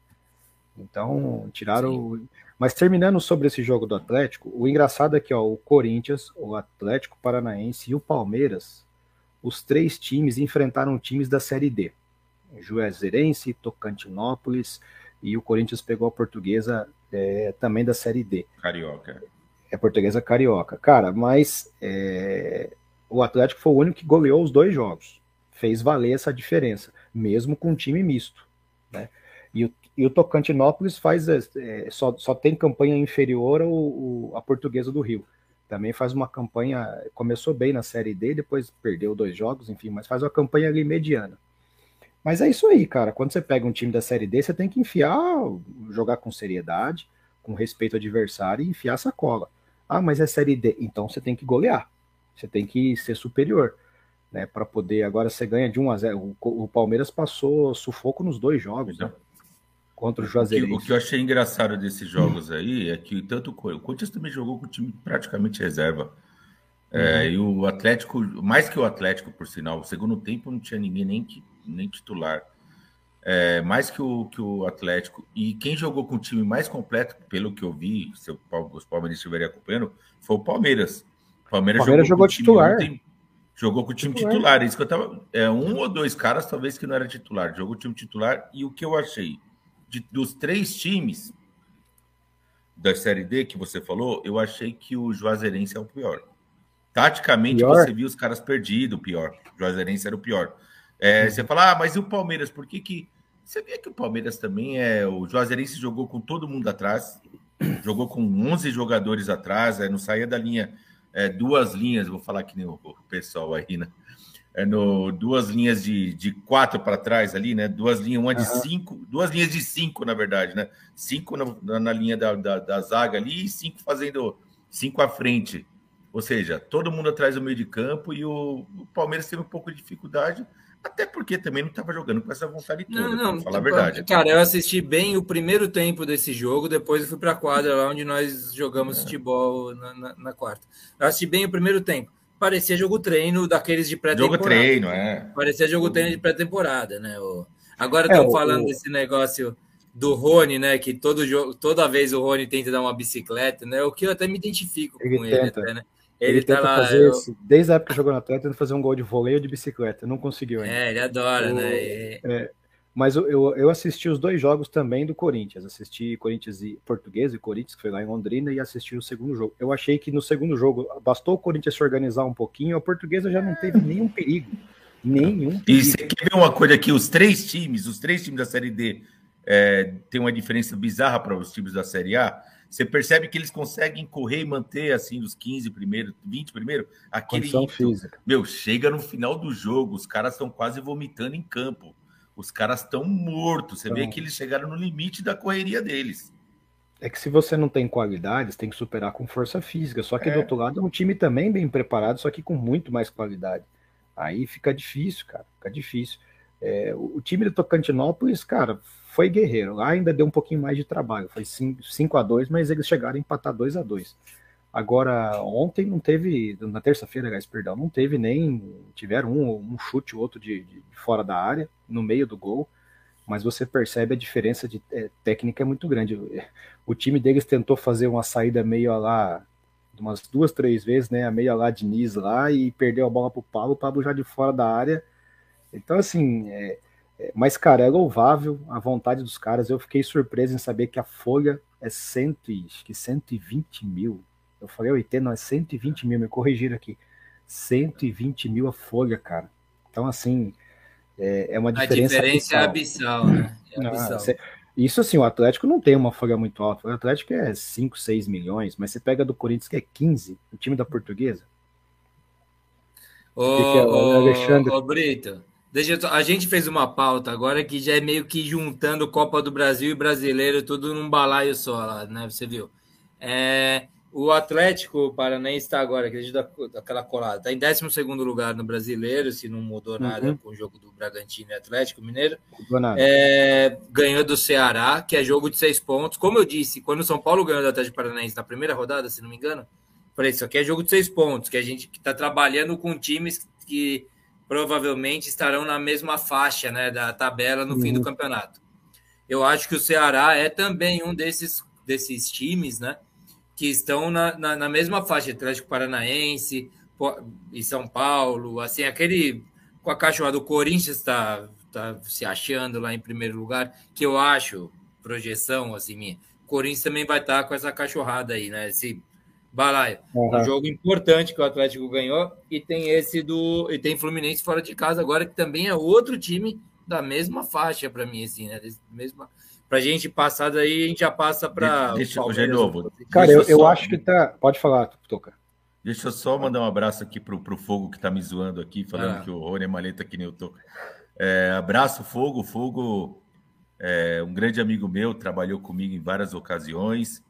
Então, tiraram. Mas terminando sobre esse jogo do Atlético, o engraçado é que ó, o Corinthians, o Atlético Paranaense e o Palmeiras, os três times enfrentaram times da Série D. Juazeirense, Tocantinópolis e o Corinthians pegou a portuguesa é, também da Série D. Carioca. É portuguesa carioca. Cara, mas é, o Atlético foi o único que goleou os dois jogos. Fez valer essa diferença, mesmo com um time misto. Né? E, o, e o Tocantinópolis faz é, é só, só tem campanha inferior ao, ao, à portuguesa do Rio. Também faz uma campanha, começou bem na Série D, depois perdeu dois jogos, enfim, mas faz uma campanha ali mediana. Mas é isso aí, cara. Quando você pega um time da Série D, você tem que enfiar, jogar com seriedade, com respeito ao adversário e enfiar a sacola. Ah, mas é Série D. Então você tem que golear. Você tem que ser superior. Né, para poder. Agora você ganha de 1 a 0. O, o Palmeiras passou sufoco nos dois jogos, né? Contra o Juazeirense. O, o que, eu achei engraçado desses jogos aí é que tanto o Corinthians também jogou com o time praticamente reserva. É, uhum. e o Atlético, mais que o Atlético, por sinal, o segundo tempo não tinha ninguém nem que nem titular. É, mais que o, que o Atlético. E quem jogou com o time mais completo, pelo que eu vi, se os Palmeiras estiverem acompanhando, foi o Palmeiras. O Palmeiras, Palmeiras jogou, jogou titular. Ontem, jogou com o time titular. titular. Isso que eu tava. É, um ou dois caras, talvez, que não era titular. Jogou o time titular. E o que eu achei? De, dos três times da Série D que você falou, eu achei que o Juazeirense é o pior. Taticamente, pior? você viu os caras perdidos, o pior. O Juazeirense era o pior. É, uhum. Você fala, ah, mas e o Palmeiras? Por que que. Você vê que o Palmeiras também é. O Juazeirense jogou com todo mundo atrás, jogou com 11 jogadores atrás, é, não saía da linha. É, duas linhas, vou falar que nem o, o pessoal aí, né? É no, duas linhas de, de quatro para trás ali, né? Duas linhas, uma de uhum. cinco, duas linhas de cinco, na verdade, né? Cinco na, na linha da, da, da, zaga ali e cinco fazendo cinco à frente. Ou seja, todo mundo atrás do meio de campo e o, o Palmeiras teve um pouco de dificuldade até porque também não estava jogando com essa vontade toda, não, não, falar a tipo, verdade. Cara, eu assisti bem o primeiro tempo desse jogo, depois eu fui para a quadra lá onde nós jogamos é. futebol na, na, na, quarta. Eu assisti bem o primeiro tempo. Parecia jogo treino daqueles de pré-temporada. Jogo treino, é. Parecia jogo treino de pré-temporada, né? Agora estão é, falando o... desse negócio do Rony, né? Que todo jogo, toda vez o Rony tenta dar uma bicicleta, né? O que eu até me identifico ele com tenta. ele, até, né? Ele, ele tá tenta lá, fazer eu... desde a época que jogou na Atlético, tenta fazer um gol de voleio de bicicleta. Não conseguiu ainda. É, ele adora, né? É, mas eu, eu assisti os dois jogos também do Corinthians. Assisti Corinthians e Português e Corinthians, que foi lá em Londrina, e assisti o segundo jogo. Eu achei que no segundo jogo bastou o Corinthians se organizar um pouquinho, a Portuguesa já não teve nenhum perigo. Nenhum. E você quer ver uma coisa aqui? Os três times, os três times da Série D é, tem uma diferença bizarra para os times da Série A. Você percebe que eles conseguem correr e manter assim os 15 primeiro, 20 primeiro, aquele física. Meu, chega no final do jogo, os caras estão quase vomitando em campo. Os caras estão mortos. Você então, vê que eles chegaram no limite da correria deles. É que se você não tem qualidade, tem que superar com força física. Só que é. do outro lado é um time também bem preparado, só que com muito mais qualidade. Aí fica difícil, cara. Fica difícil. É, o, o time do Tocantinópolis, cara, foi guerreiro. Lá ainda deu um pouquinho mais de trabalho. Foi 5 a 2 mas eles chegaram a empatar 2 a 2 Agora, ontem não teve, na terça-feira, guys, perdão, não teve nem. Tiveram um, um chute, outro de, de, fora da área, no meio do gol, mas você percebe a diferença de é, técnica é muito grande. O time deles tentou fazer uma saída meio lá, umas duas, três vezes, né? A meia lá de Nis lá e perdeu a bola pro Pablo, o Pablo já de fora da área. Então, assim, é, mas, cara, é louvável a vontade dos caras. Eu fiquei surpreso em saber que a folha é cento, que 120 mil. Eu falei 80, não, é 120 mil, me corrigiram aqui. 120 mil a folha, cara. Então, assim, é, é uma diferença. A diferença abissal. é abissal, né? É abissal. isso assim, o Atlético não tem uma folha muito alta. O Atlético é 5, 6 milhões, mas você pega do Corinthians que é 15, o time da portuguesa. Ô, ô, Alexandre... ô Brito, Deixa eu, a gente fez uma pauta agora que já é meio que juntando Copa do Brasil e Brasileiro tudo num balaio só lá, né? Você viu? É, o Atlético Paranaense está agora, acredito, daquela colada, está em 12 lugar no Brasileiro, se não mudou nada uhum. com o jogo do Bragantino e Atlético Mineiro. É, ganhou do Ceará, que é jogo de seis pontos. Como eu disse, quando o São Paulo ganhou do Atlético Paranaense na primeira rodada, se não me engano, falei, isso aqui é jogo de seis pontos, que a gente está trabalhando com times que provavelmente estarão na mesma faixa né, da tabela no uhum. fim do uhum. campeonato. Eu acho que o Ceará é também um desses, desses times né, que estão na, na, na mesma faixa, Atlético Paranaense e São Paulo, assim, aquele com a cachorra do Corinthians está tá se achando lá em primeiro lugar, que eu acho, projeção assim minha, o Corinthians também vai estar com essa cachorrada aí, né? Esse Balaio. Uhum. Um jogo importante que o Atlético ganhou. E tem esse do. E tem Fluminense fora de casa agora, que também é outro time da mesma faixa para mim, assim, né? Mesma. Pra gente passar daí, a gente já passa para. Deixa eu de novo. Cara, eu, eu acho que tá. Pode falar, Toca. Deixa eu só mandar um abraço aqui pro, pro Fogo que tá me zoando aqui, falando ah. que o Rony é maleta que nem eu tô. É, abraço, Fogo. Fogo é um grande amigo meu, trabalhou comigo em várias ocasiões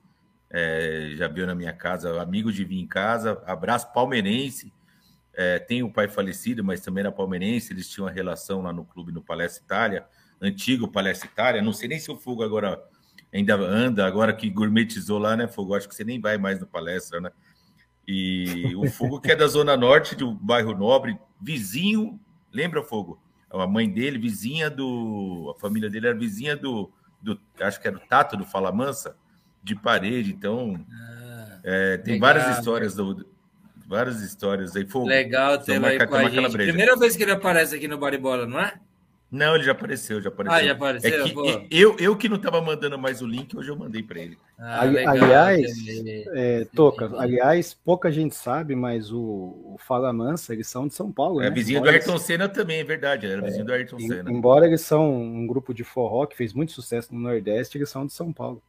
é, já viu na minha casa, amigo de vir em casa, abraço palmeirense. É, tem o pai falecido, mas também era palmeirense. Eles tinham uma relação lá no clube no Palestra Itália, antigo Palestra Itália. Não sei nem se o Fogo agora ainda anda, agora que gourmetizou lá, né, Fogo? Acho que você nem vai mais no Palestra, né? E o Fogo, que é da Zona Norte do bairro Nobre, vizinho, lembra, Fogo? A mãe dele, vizinha do. A família dele era vizinha do. do acho que era o Tato do Fala Mansa de parede, então ah, é, tem legal, várias histórias do, várias histórias aí. Foi, legal ter ele aí com a gente. Primeira vez que ele aparece aqui no Baribola, não é? Não, ele já apareceu, já apareceu. Ah, já apareceu. É que, eu, eu que não estava mandando mais o link, hoje eu mandei para ele. Ah, aliás, é, Toca, aliás, pouca gente sabe, mas o, o Fala Mansa, eles são de São Paulo. É né? vizinho embora do Ayrton eles... Senna também, é verdade. Era é, vizinho do Ayrton Senna. Embora eles são um grupo de forró que fez muito sucesso no Nordeste, eles são de São Paulo.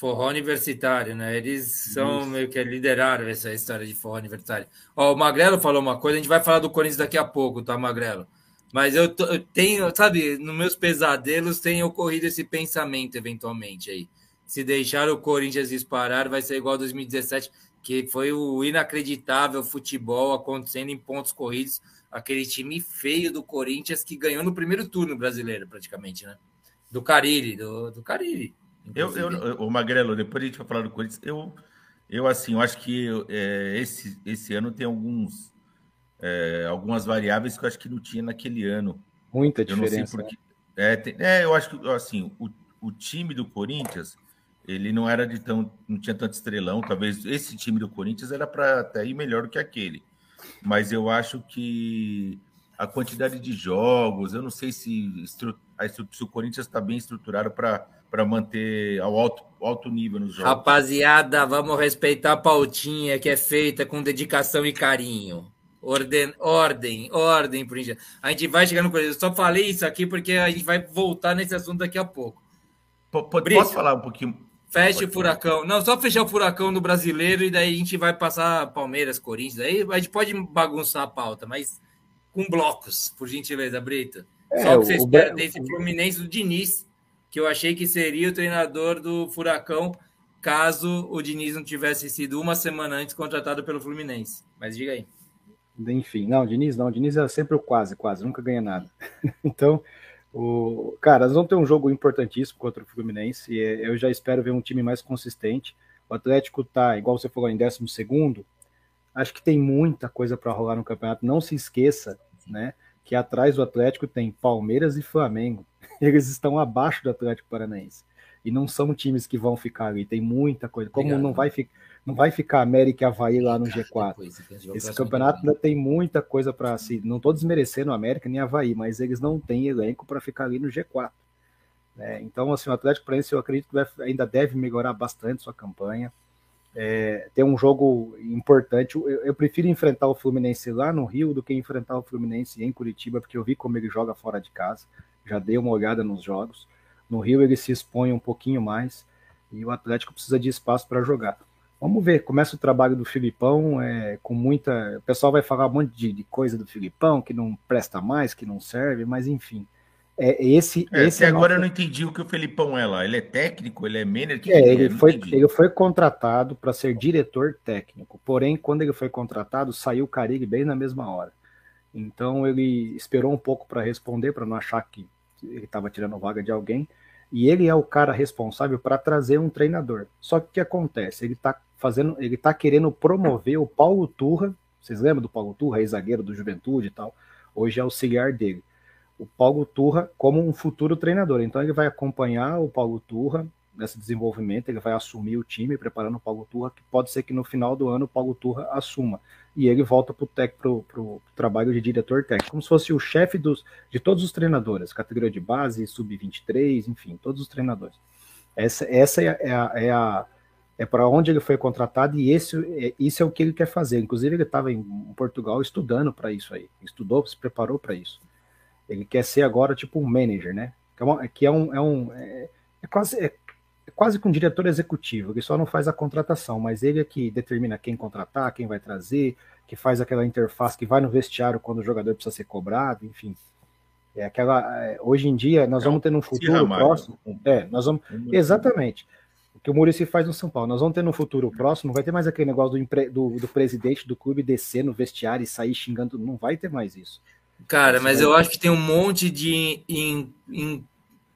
Forró universitário, né? Eles são Isso. meio que lideraram essa história de forró universitário. Ó, o Magrelo falou uma coisa, a gente vai falar do Corinthians daqui a pouco, tá, Magrelo? Mas eu, eu tenho, sabe, nos meus pesadelos tem ocorrido esse pensamento eventualmente aí. Se deixar o Corinthians disparar, vai ser igual 2017, que foi o inacreditável futebol acontecendo em pontos corridos. Aquele time feio do Corinthians que ganhou no primeiro turno brasileiro, praticamente, né? Do Carille, do, do. Eu, eu, o Magrelo, depois a gente vai falar do Corinthians. Eu, eu assim, eu acho que é, esse, esse ano tem alguns, é, algumas variáveis que eu acho que não tinha naquele ano. Muita diferença. Eu não sei porque. Né? É, tem, é, eu acho que assim, o, o time do Corinthians ele não era de tão, não tinha tanto estrelão. Talvez esse time do Corinthians era para até ir melhor do que aquele. Mas eu acho que a quantidade de jogos, eu não sei se, se o Corinthians está bem estruturado para para manter ao alto, alto nível nos jogos. Rapaziada, vamos respeitar a pautinha que é feita com dedicação e carinho. Ordem, ordem, ordem, por gente. A gente vai chegar no Corinthians. Eu só falei isso aqui porque a gente vai voltar nesse assunto daqui a pouco. P posso falar um pouquinho? Feche o furacão. Não, só fechar o furacão no brasileiro e daí a gente vai passar Palmeiras, Corinthians. Aí a gente pode bagunçar a pauta, mas com blocos, por gentileza, Brito. É, só que você espera desse Fluminense do Diniz, que eu achei que seria o treinador do Furacão caso o Diniz não tivesse sido uma semana antes contratado pelo Fluminense. Mas diga aí. Enfim, não, Diniz não. Diniz é sempre o quase, quase, nunca ganha nada. então, o, cara, nós vamos ter um jogo importantíssimo contra o Fluminense. E eu já espero ver um time mais consistente. O Atlético tá, igual você falou, em 12 segundo. Acho que tem muita coisa para rolar no campeonato. Não se esqueça, né, que atrás do Atlético tem Palmeiras e Flamengo. Eles estão abaixo do Atlético Paranaense. E não são times que vão ficar ali. Tem muita coisa. Como Obrigado. não vai ficar não vai ficar América e Havaí lá no G4. Esse campeonato ainda tem muita coisa para si. Não estou desmerecendo América nem Havaí, mas eles não têm elenco para ficar ali no G4. Né? Então, assim, o Atlético Paranaense eu acredito que ainda deve melhorar bastante sua campanha. É, tem um jogo importante. Eu, eu, prefiro enfrentar o Fluminense lá no Rio do que enfrentar o Fluminense em Curitiba, porque eu vi como ele joga fora de casa. Já dei uma olhada nos jogos. No Rio ele se expõe um pouquinho mais e o Atlético precisa de espaço para jogar. Vamos ver, começa o trabalho do Filipão, é, com muita. O pessoal vai falar um monte de, de, coisa do Filipão, que não presta mais, que não serve, mas enfim. É, esse, é, esse até agora nosso... eu não entendi o que o Felipão é lá. Ele é técnico, ele é manager? É, ele, foi, ele foi contratado para ser diretor técnico. Porém, quando ele foi contratado, saiu o Caribe bem na mesma hora. Então ele esperou um pouco para responder, para não achar que ele estava tirando vaga de alguém. E ele é o cara responsável para trazer um treinador. Só que o que acontece? Ele está fazendo, ele está querendo promover o Paulo Turra. Vocês lembram do Paulo Turra, ex-zagueiro do Juventude e tal? Hoje é auxiliar dele. O Paulo Turra como um futuro treinador. Então ele vai acompanhar o Paulo Turra nesse desenvolvimento, ele vai assumir o time, preparando o Paulo Turra, que pode ser que no final do ano o Paulo Turra assuma. E ele volta para o trabalho de diretor técnico, como se fosse o chefe dos, de todos os treinadores, categoria de base, sub-23, enfim, todos os treinadores. Essa, essa é, é a, é, a, é para onde ele foi contratado e esse, é, isso é o que ele quer fazer. Inclusive, ele estava em Portugal estudando para isso aí, estudou, se preparou para isso. Ele quer ser agora tipo um manager, né? Que é, é um. É, um é, é quase, é quase que um diretor executivo, que só não faz a contratação, mas ele é que determina quem contratar, quem vai trazer, que faz aquela interface, que vai no vestiário quando o jogador precisa ser cobrado, enfim. É aquela. É, hoje em dia, nós é vamos ter no futuro próximo. É, nós vamos. Exatamente. O que o Murici faz no São Paulo. Nós vamos ter no futuro próximo, vai ter mais aquele negócio do, do, do presidente do clube descer no vestiário e sair xingando. Não vai ter mais isso. Cara, mas eu acho que tem um monte de in, in,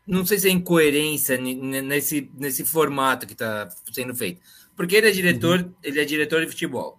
não sei se é incoerência nesse, nesse formato que está sendo feito. Porque ele é diretor, uhum. ele é diretor de futebol.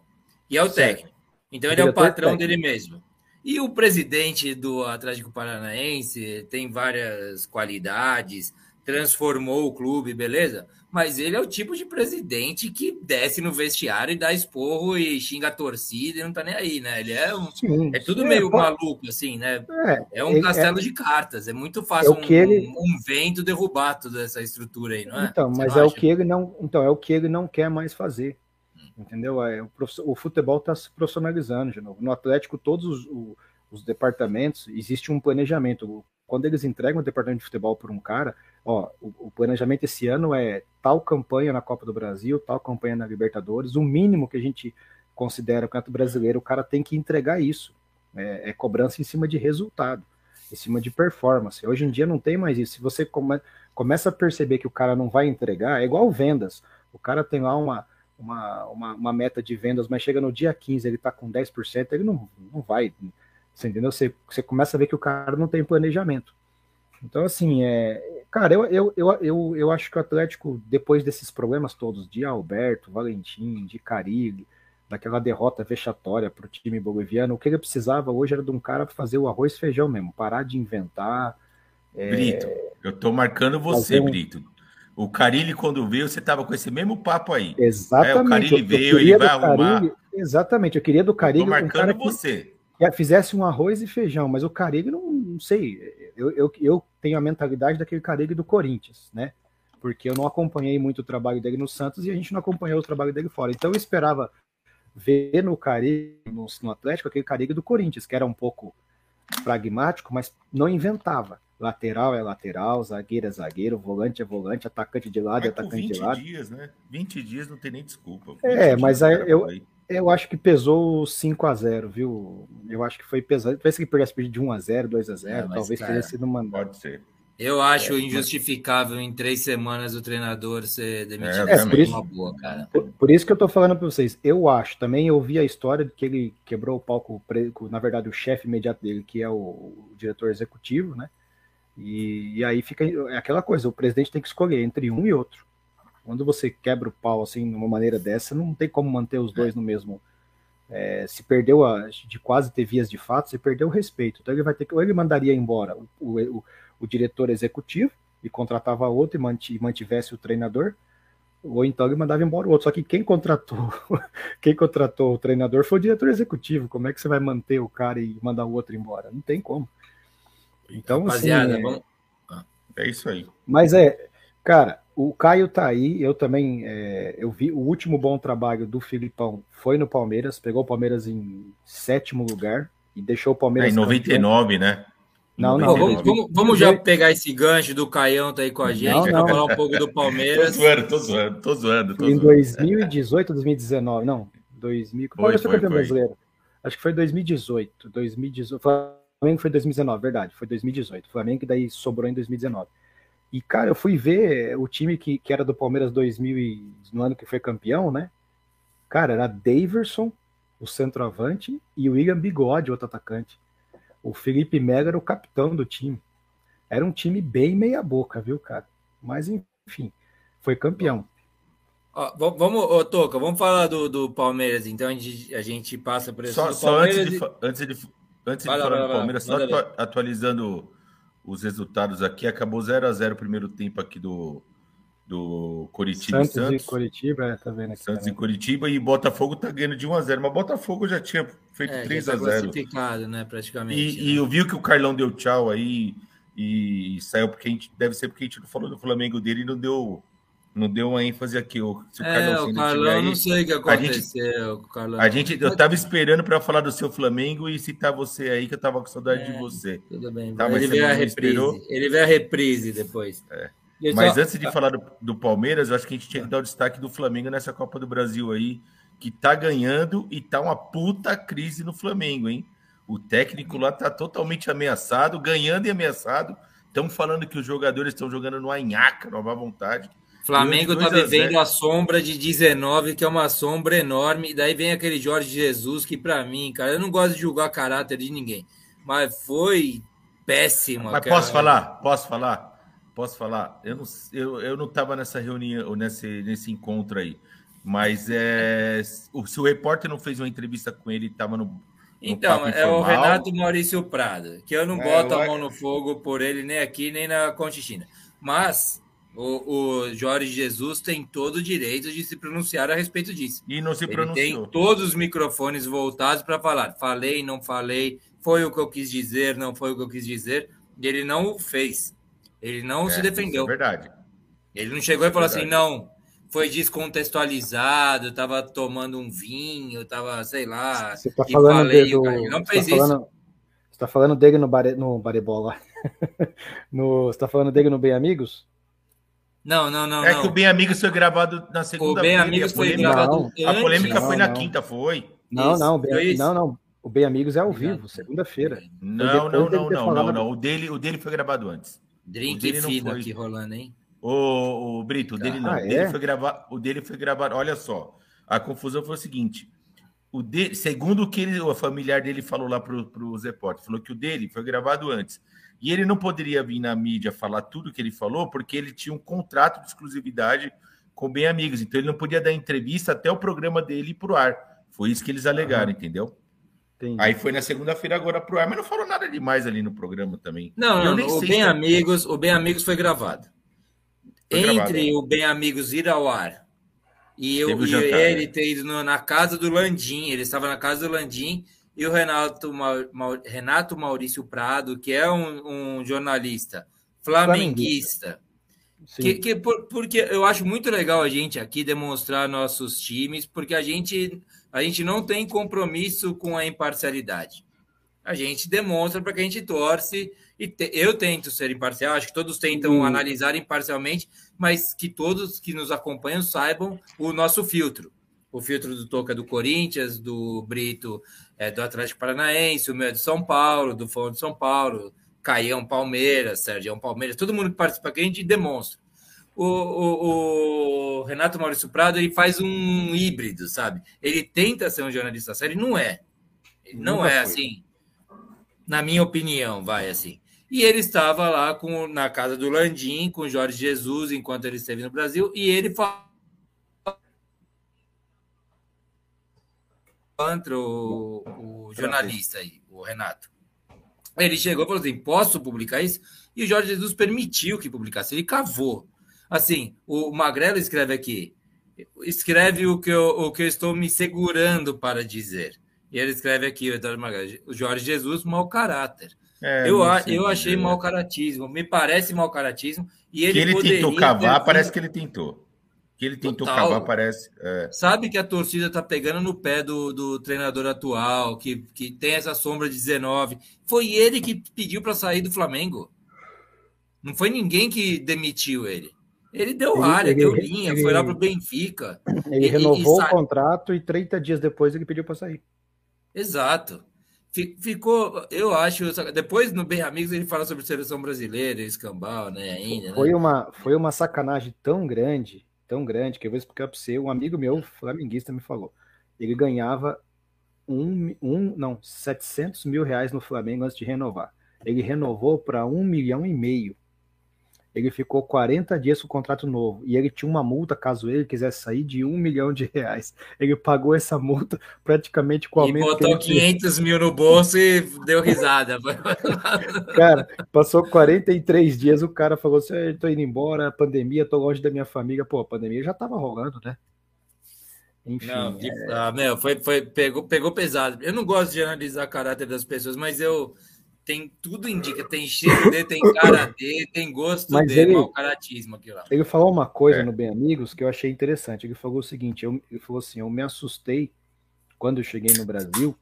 E é o certo. técnico. Então ele é o patrão técnico. dele mesmo. E o presidente do Atlético Paranaense tem várias qualidades, transformou o clube, beleza? Mas ele é o tipo de presidente que desce no vestiário e dá esporro e xinga a torcida e não tá nem aí, né? Ele é um, sim, é tudo sim, meio é, maluco, assim, né? É, é um castelo é, de cartas, é muito fácil é um, ele... um, vento derrubar toda essa estrutura aí, não é? Então, mas é o que ele não, então é o que ele não quer mais fazer. Hum. Entendeu? É, o, o futebol está se profissionalizando de novo. No Atlético, todos os, os, os departamentos, existe um planejamento. Quando eles entregam o departamento de futebol para um cara, ó, o, o, planejamento esse ano é tal campanha na Copa do Brasil, tal campanha na Libertadores, o mínimo que a gente considera o campeonato brasileiro, o cara tem que entregar isso. É, é, cobrança em cima de resultado, em cima de performance. Hoje em dia não tem mais isso. Se você come, começa a perceber que o cara não vai entregar, é igual vendas. O cara tem lá uma, uma, uma, uma meta de vendas, mas chega no dia 15, ele está com 10%, ele não, não vai. Você entendeu? Você, você começa a ver que o cara não tem planejamento. Então, assim, é, cara, eu, eu, eu, eu, eu acho que o Atlético, depois desses problemas todos, de Alberto, Valentim, de Carilli, daquela derrota vexatória para o time boliviano, o que ele precisava hoje era de um cara para fazer o arroz e feijão mesmo, parar de inventar. É, Brito, eu tô marcando você, um... Brito. O Carilli, quando veio, você tava com esse mesmo papo aí. Exatamente. É, o Carilli veio, ele vai arrumar. exatamente, eu queria do Carilli. Tô marcando um você. Que fizesse um arroz e feijão, mas o Carilli não, não sei eu, eu, eu tenho a mentalidade daquele Carille do Corinthians, né? Porque eu não acompanhei muito o trabalho dele no Santos e a gente não acompanhou o trabalho dele fora. Então eu esperava ver no Caribe, no, no Atlético, aquele Caribe do Corinthians, que era um pouco pragmático, mas não inventava. Lateral é lateral, zagueiro é zagueiro, volante é volante, atacante de lado é atacante de lado. 20 dias, né? 20 dias não tem nem desculpa. É, mas aí, eu, eu acho que pesou 5 a 0 viu? Eu acho que foi pesado. Talvez que perdesse de 1 a 0 2 a 0 é, talvez cara, tenha sido mandado. Pode ser. Eu acho é, injustificável em três semanas o treinador ser demitido. É, por, isso, boa, por, por, isso que eu tô falando para vocês. Eu acho, também eu vi a história de que ele quebrou o palco, na verdade, o chefe imediato dele, que é o, o diretor executivo, né? E, e, aí fica é aquela coisa: o presidente tem que escolher entre um e outro. Quando você quebra o pau assim, de uma maneira dessa, não tem como manter os dois no mesmo. É, se perdeu a, de quase ter vias de fato, você perdeu o respeito. Então ele vai ter que, ou ele mandaria embora o, o, o diretor executivo e contratava outro e mantivesse o treinador, ou então ele mandava embora o outro. Só que quem contratou, quem contratou o treinador foi o diretor executivo. Como é que você vai manter o cara e mandar o outro embora? Não tem como. Então, assim, Rapaziada, assim, vamos... é isso aí. Mas é, cara, o Caio tá aí. Eu também, é, eu vi o último bom trabalho do Filipão foi no Palmeiras. Pegou o Palmeiras em sétimo lugar e deixou o Palmeiras. É, em 99, campeão. né? Não, não. Vamos, vamos, vamos, já pegar esse gancho do Caião tá aí com a gente, não, não. falar um pouco do Palmeiras. tô zoando, tô zoando, tô zoando. Tô em 2018 ou 2019? Não, 2000. Foi, foi, foi. brasileiro. Acho que foi 2018. 2018. Flamengo foi 2019, verdade. Foi 2018. Flamengo que daí sobrou em 2019. E, cara, eu fui ver o time que, que era do Palmeiras 2000 e, no ano que foi campeão, né? Cara, era Daverson, o centroavante, e o William Bigode, outro atacante. O Felipe Melo era o capitão do time. Era um time bem meia boca, viu, cara? Mas enfim, foi campeão. Ó, vamos, ô, Toca, vamos falar do, do Palmeiras, então a gente, a gente passa por isso. Só, só antes, de, antes de, antes de falar do Palmeiras, só atualizando os resultados aqui, acabou 0 a 0 o primeiro tempo aqui do, do Coritiba Santos, Santos. e Curitiba, é, tá vendo aqui Santos também. e Curitiba e Botafogo tá ganhando de 1 a 0, mas Botafogo já tinha feito é, 3 a 0. Tá né, praticamente. E, né? e eu vi que o Carlão deu tchau aí e, saiu porque a gente deve ser porque a gente não falou do Flamengo dele e não deu não deu uma ênfase aqui. Se o é, o Carlão, aí, não sei o que aconteceu. A gente, Carlão. A gente, eu tava esperando para falar do seu Flamengo e citar você aí, que eu tava com saudade é, de você. Tudo bem. Tá, ele veio a reprise. Ele veio a reprise depois. É. Mas só... antes de falar do, do, Palmeiras, eu acho que a gente tinha que dar o destaque do Flamengo nessa Copa do Brasil aí, que tá ganhando e tá uma puta crise no Flamengo, hein? O técnico lá tá totalmente ameaçado, ganhando e ameaçado. Estão falando que os jogadores estão jogando no anhaca, numa vontade. Flamengo tá vivendo a, a sombra de 19, que é uma sombra enorme. E daí vem aquele Jorge Jesus, que para mim, cara, eu não gosto de julgar caráter de ninguém, mas foi péssimo. Mas posso falar? Posso falar? Posso falar? Eu não, eu, eu não estava nessa reunião, nesse, nesse encontro aí. Mas é, se o repórter não fez uma entrevista com ele, estava no. Então, é o Renato Maurício Prado, que eu não é, boto eu... a mão no fogo por ele nem aqui, nem na Conchichina. Mas o, o, Jorge Jesus tem todo o direito de se pronunciar a respeito disso. E não se Ele pronunciou. tem todos os microfones voltados para falar. Falei, não falei, foi o que eu quis dizer, não foi o que eu quis dizer. E ele não o fez. Ele não é, se defendeu. É verdade. Ele não chegou e falou assim, não, foi descontextualizado, estava tomando um vinho, estava, sei lá. Você está falando falei, do, não tá fez tá isso. Falando, você está falando dele no, bare, no Barebola. no, você está falando dele no Bem Amigos? Não, não, não. É não. que o Bem Amigos foi gravado na segunda. O Bem Amigos foi gravado. Não, a polêmica não, foi na quinta, foi? Não, não, bem, não, não. O Bem Amigos é ao vivo, segunda-feira. Não, não, não, não, não, não. O dele, o dele foi gravado antes. Drink fino aqui rolando, hein? O, o Brito, o dele não. Ah, o, dele é? foi gravar, o dele foi gravar. Olha só, a confusão foi o seguinte: o dele, segundo o que ele, o familiar dele falou lá para os repórteres, falou que o dele foi gravado antes. E ele não poderia vir na mídia falar tudo que ele falou, porque ele tinha um contrato de exclusividade com Bem Amigos. Então ele não podia dar entrevista até o programa dele ir para o ar. Foi isso que eles alegaram, uhum. entendeu? Entendi. Aí foi na segunda-feira agora pro ar, mas não falou nada demais ali no programa também. Não, não, não o Bem Amigos, o Bem Amigos foi gravado. Foi Entre gravado. o Bem Amigos ir ao ar e eu e ele né? ter ido no, na casa do Landim, ele estava na casa do Landim e o Renato, Renato Maurício Prado, que é um, um jornalista flamenguista, que, que por, porque eu acho muito legal a gente aqui demonstrar nossos times, porque a gente a gente não tem compromisso com a imparcialidade. A gente demonstra para que a gente torce e te, eu tento ser imparcial, acho que todos tentam uhum. analisar imparcialmente, mas que todos que nos acompanham saibam o nosso filtro. O filtro do Toca do Corinthians, do Brito é, do Atlético Paranaense, o meu é do São Paulo, do Fórum de São Paulo, Caião Palmeiras, Sérgio Palmeiras, todo mundo que participa aqui, a gente demonstra. O, o, o, Renato Maurício Prado ele faz um híbrido, sabe? Ele tenta ser um jornalista sério, não é. Ele não Nunca é foi. assim, na minha opinião, vai assim. E ele estava lá com, na casa do Landim, com Jorge Jesus, enquanto ele esteve no Brasil, e ele falou contra o, o jornalista aí, o Renato. Ele chegou e falou assim: posso publicar isso? E o Jorge Jesus permitiu que publicasse. Ele cavou. Assim, o Magrelo escreve aqui: escreve o que eu, o que eu estou me segurando para dizer. E ele escreve aqui, o Jorge Jesus, mau caráter. É, eu, eu achei mau caratismo, me parece mau caratismo. E ele, que ele tentou cavar, parece que ele tentou. Que ele tentou Total. cavar, parece. É. Sabe que a torcida tá pegando no pé do, do treinador atual, que, que tem essa sombra de 19. Foi ele que pediu para sair do Flamengo. Não foi ninguém que demitiu ele. Ele deu ele, área, ele, deu linha, ele, foi lá pro Benfica. Ele renovou e, e o contrato e 30 dias depois ele pediu para sair. Exato. Ficou, eu acho. Depois no Bem Amigos ele fala sobre seleção brasileira, escambau, né? Ainda. Foi, né? Uma, foi uma sacanagem tão grande tão grande que eu vou explicar para você. Um amigo meu, flamenguista, me falou. Ele ganhava um, um, não, 700 mil reais no Flamengo antes de renovar. Ele renovou para um milhão e meio. Ele ficou 40 dias com o contrato novo e ele tinha uma multa caso ele quisesse sair de um milhão de reais. Ele pagou essa multa praticamente com o aumento. E botou 500 mil no bolso e deu risada. cara, passou 43 dias, o cara falou assim: eu tô indo embora, pandemia, tô longe da minha família. Pô, a pandemia já tava rolando, né? Enfim. Não, é... ah, meu, foi, foi, pegou, pegou pesado. Eu não gosto de analisar caráter das pessoas, mas eu tem tudo indica, tem cheiro de, tem cara de, tem gosto Mas de, ele, mau caratismo aqui lá. Ele falou uma coisa é. no Bem Amigos que eu achei interessante. Ele falou o seguinte: eu, ele falou assim, eu me assustei quando eu cheguei no Brasil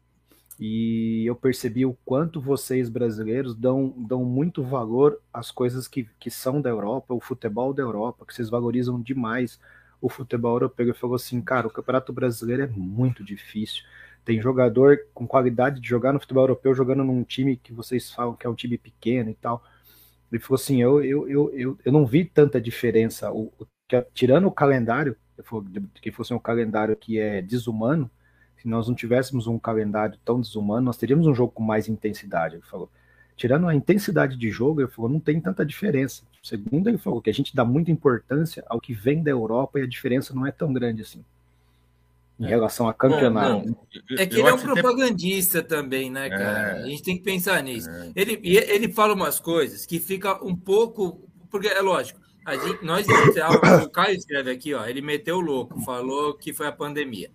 e eu percebi o quanto vocês brasileiros dão, dão muito valor às coisas que, que são da Europa, o futebol da Europa, que vocês valorizam demais o futebol europeu. Ele falou assim, cara, o Campeonato Brasileiro é muito difícil tem jogador com qualidade de jogar no futebol europeu jogando num time que vocês falam que é um time pequeno e tal. Ele falou assim: eu, eu, eu, eu, eu não vi tanta diferença. O, o tirando o calendário, que fosse um calendário que é desumano, se nós não tivéssemos um calendário tão desumano, nós teríamos um jogo com mais intensidade. Ele falou. Tirando a intensidade de jogo, ele falou, não tem tanta diferença. Segundo, ele falou que a gente dá muita importância ao que vem da Europa e a diferença não é tão grande assim em relação a campeonato. Bom, é que ele é um propagandista também, né, cara? É, a gente tem que pensar nisso. É. Ele, ele fala umas coisas que fica um pouco. Porque é lógico, a gente, nós, o Caio escreve aqui, ó, ele meteu o louco, falou que foi a pandemia.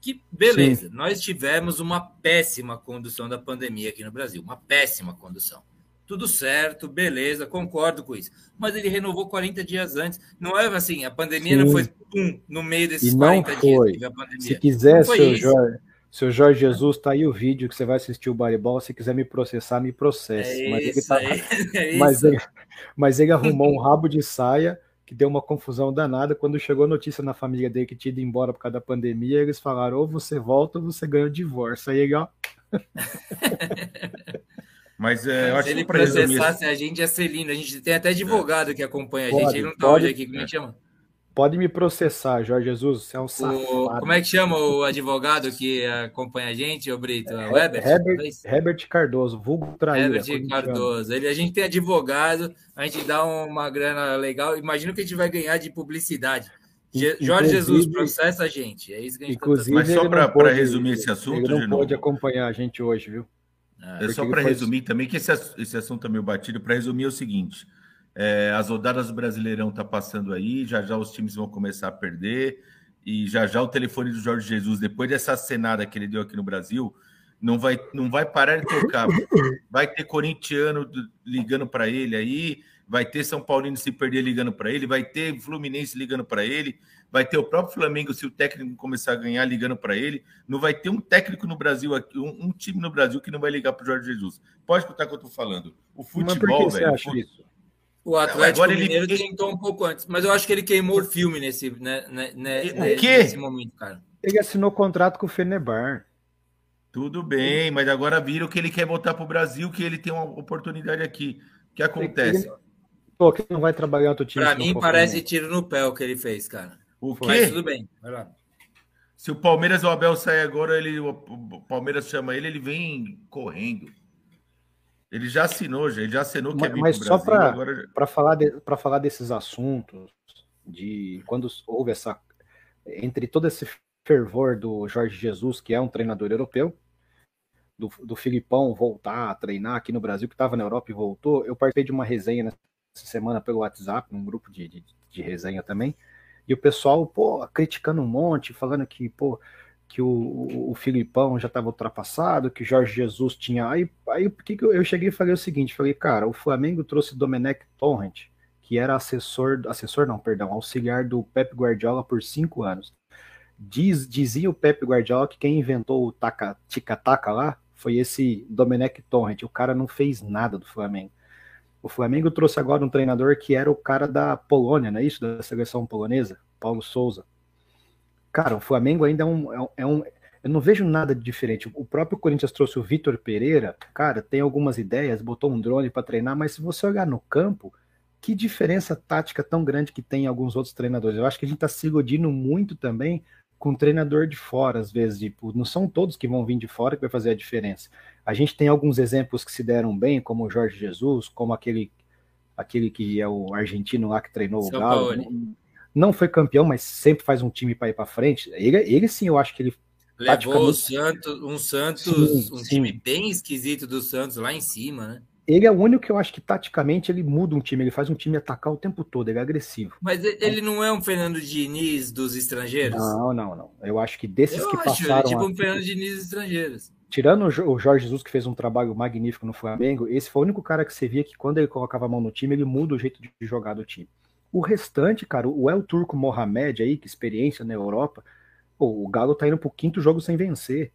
Que beleza, Sim. nós tivemos uma péssima condução da pandemia aqui no Brasil, uma péssima condução tudo certo, beleza, concordo com isso. Mas ele renovou 40 dias antes. Não é assim, a pandemia Sim. não foi pum, no meio desses e não 40 foi. dias. Se quiser, seu Jorge, seu Jorge Jesus, tá aí o vídeo que você vai assistir o Baribol. Se quiser me processar, me processe. É mas, ele tá... é mas, ele, mas ele arrumou um rabo de saia que deu uma confusão danada. Quando chegou a notícia na família dele que tinha ido embora por causa da pandemia, eles falaram: ou você volta ou você ganha o divórcio. Aí ele, ó. Mas é, eu acho Se ele processasse a gente ia ser lindo. A gente tem até advogado que acompanha a pode, gente. Ele não tá pode, hoje aqui. Como é que chama? Pode me processar, Jorge Jesus. Você é um o, Como é que chama o advogado que acompanha a gente, o Brito? É, o Herbert? Herbert, Herbert Cardoso, vulgo traíra. Herbert Cardoso. Ele, a gente tem advogado, a gente dá uma grana legal. Imagina o que a gente vai ganhar de publicidade. Jorge Jesus, processa a gente. É isso que a gente tá inclusive, tá Mas só para resumir esse assunto, ele não pode acompanhar a gente hoje, viu? É, só para resumir também, que esse, esse assunto é meio batido, para resumir é o seguinte: é, as rodadas do Brasileirão tá passando aí, já já os times vão começar a perder, e já já o telefone do Jorge Jesus, depois dessa cenada que ele deu aqui no Brasil, não vai, não vai parar de tocar. Vai ter corintiano ligando para ele aí, vai ter São Paulino se perder ligando para ele, vai ter Fluminense ligando para ele, vai ter o próprio Flamengo se o técnico começar a ganhar ligando para ele. Não vai ter um técnico no Brasil, um, um time no Brasil que não vai ligar para o Jorge Jesus. Pode escutar o que eu estou falando. O futebol, velho. Você acha isso? O Atlético Agora Mineiro ele... tentou um pouco antes, mas eu acho que ele queimou o filme nesse, né, né, né, o quê? nesse momento, cara. Ele assinou contrato com o Fenebar. Tudo bem, mas agora viram que ele quer voltar para o Brasil, que ele tem uma oportunidade aqui. O que acontece? Ele... Pô, que não vai trabalhar outro time. Para mim, parece tiro no pé o que ele fez, cara. O quê? Mas tudo bem, vai lá. Se o Palmeiras ou o Abel sair agora, ele, o Palmeiras chama ele, ele vem correndo. Ele já assinou, já, ele já assinou que é Mas só para agora... falar, de, falar desses assuntos, de quando houve essa. Entre todo esse fervor do Jorge Jesus, que é um treinador europeu, do, do Filipão voltar a treinar aqui no Brasil, que estava na Europa e voltou, eu participei de uma resenha nessa semana pelo WhatsApp, num grupo de, de, de resenha também, e o pessoal, pô, criticando um monte, falando que, pô, que o, o Filipão já estava ultrapassado, que o Jorge Jesus tinha. Aí, aí que eu cheguei e falei o seguinte: falei, cara, o Flamengo trouxe Domenech Torrent, que era assessor, assessor não, perdão, auxiliar do Pep Guardiola por cinco anos. Diz, dizia o Pep Guardiola que quem inventou o tica-taca lá foi esse Domenech Torrent. O cara não fez nada do Flamengo. O Flamengo trouxe agora um treinador que era o cara da Polônia, não é isso? Da seleção polonesa, Paulo Souza. Cara, o Flamengo ainda é um, é, é um. Eu não vejo nada de diferente. O próprio Corinthians trouxe o Vitor Pereira, cara, tem algumas ideias, botou um drone para treinar, mas se você olhar no campo, que diferença tática tão grande que tem em alguns outros treinadores. Eu acho que a gente está se iludindo muito também com treinador de fora, às vezes, tipo, não são todos que vão vir de fora que vai fazer a diferença. A gente tem alguns exemplos que se deram bem, como o Jorge Jesus, como aquele aquele que é o argentino lá que treinou São o Galo. Paulo não foi campeão, mas sempre faz um time para ir para frente. Ele, ele sim, eu acho que ele levou o Santos, um Santos, sim, um sim. time bem esquisito do Santos lá em cima, né? Ele é o único que eu acho que taticamente ele muda um time, ele faz um time atacar o tempo todo, ele é agressivo. Mas ele não é um Fernando Diniz dos estrangeiros? Não, não, não. Eu acho que desses eu que acho, passaram. Ele é tipo um Fernando Diniz dos estrangeiros. Tirando o Jorge Jesus, que fez um trabalho magnífico no Flamengo, esse foi o único cara que você via que quando ele colocava a mão no time, ele muda o jeito de jogar do time. O restante, cara, o El Turco Mohamed aí, que experiência na Europa, pô, o Galo tá indo pro quinto jogo sem vencer.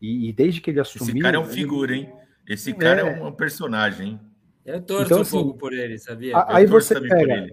E, e desde que ele assumiu. Esse cara é um figura, hein? Esse cara é, é um personagem, hein? Eu torço então, um assim, pouco por ele, sabia? Aí você pega.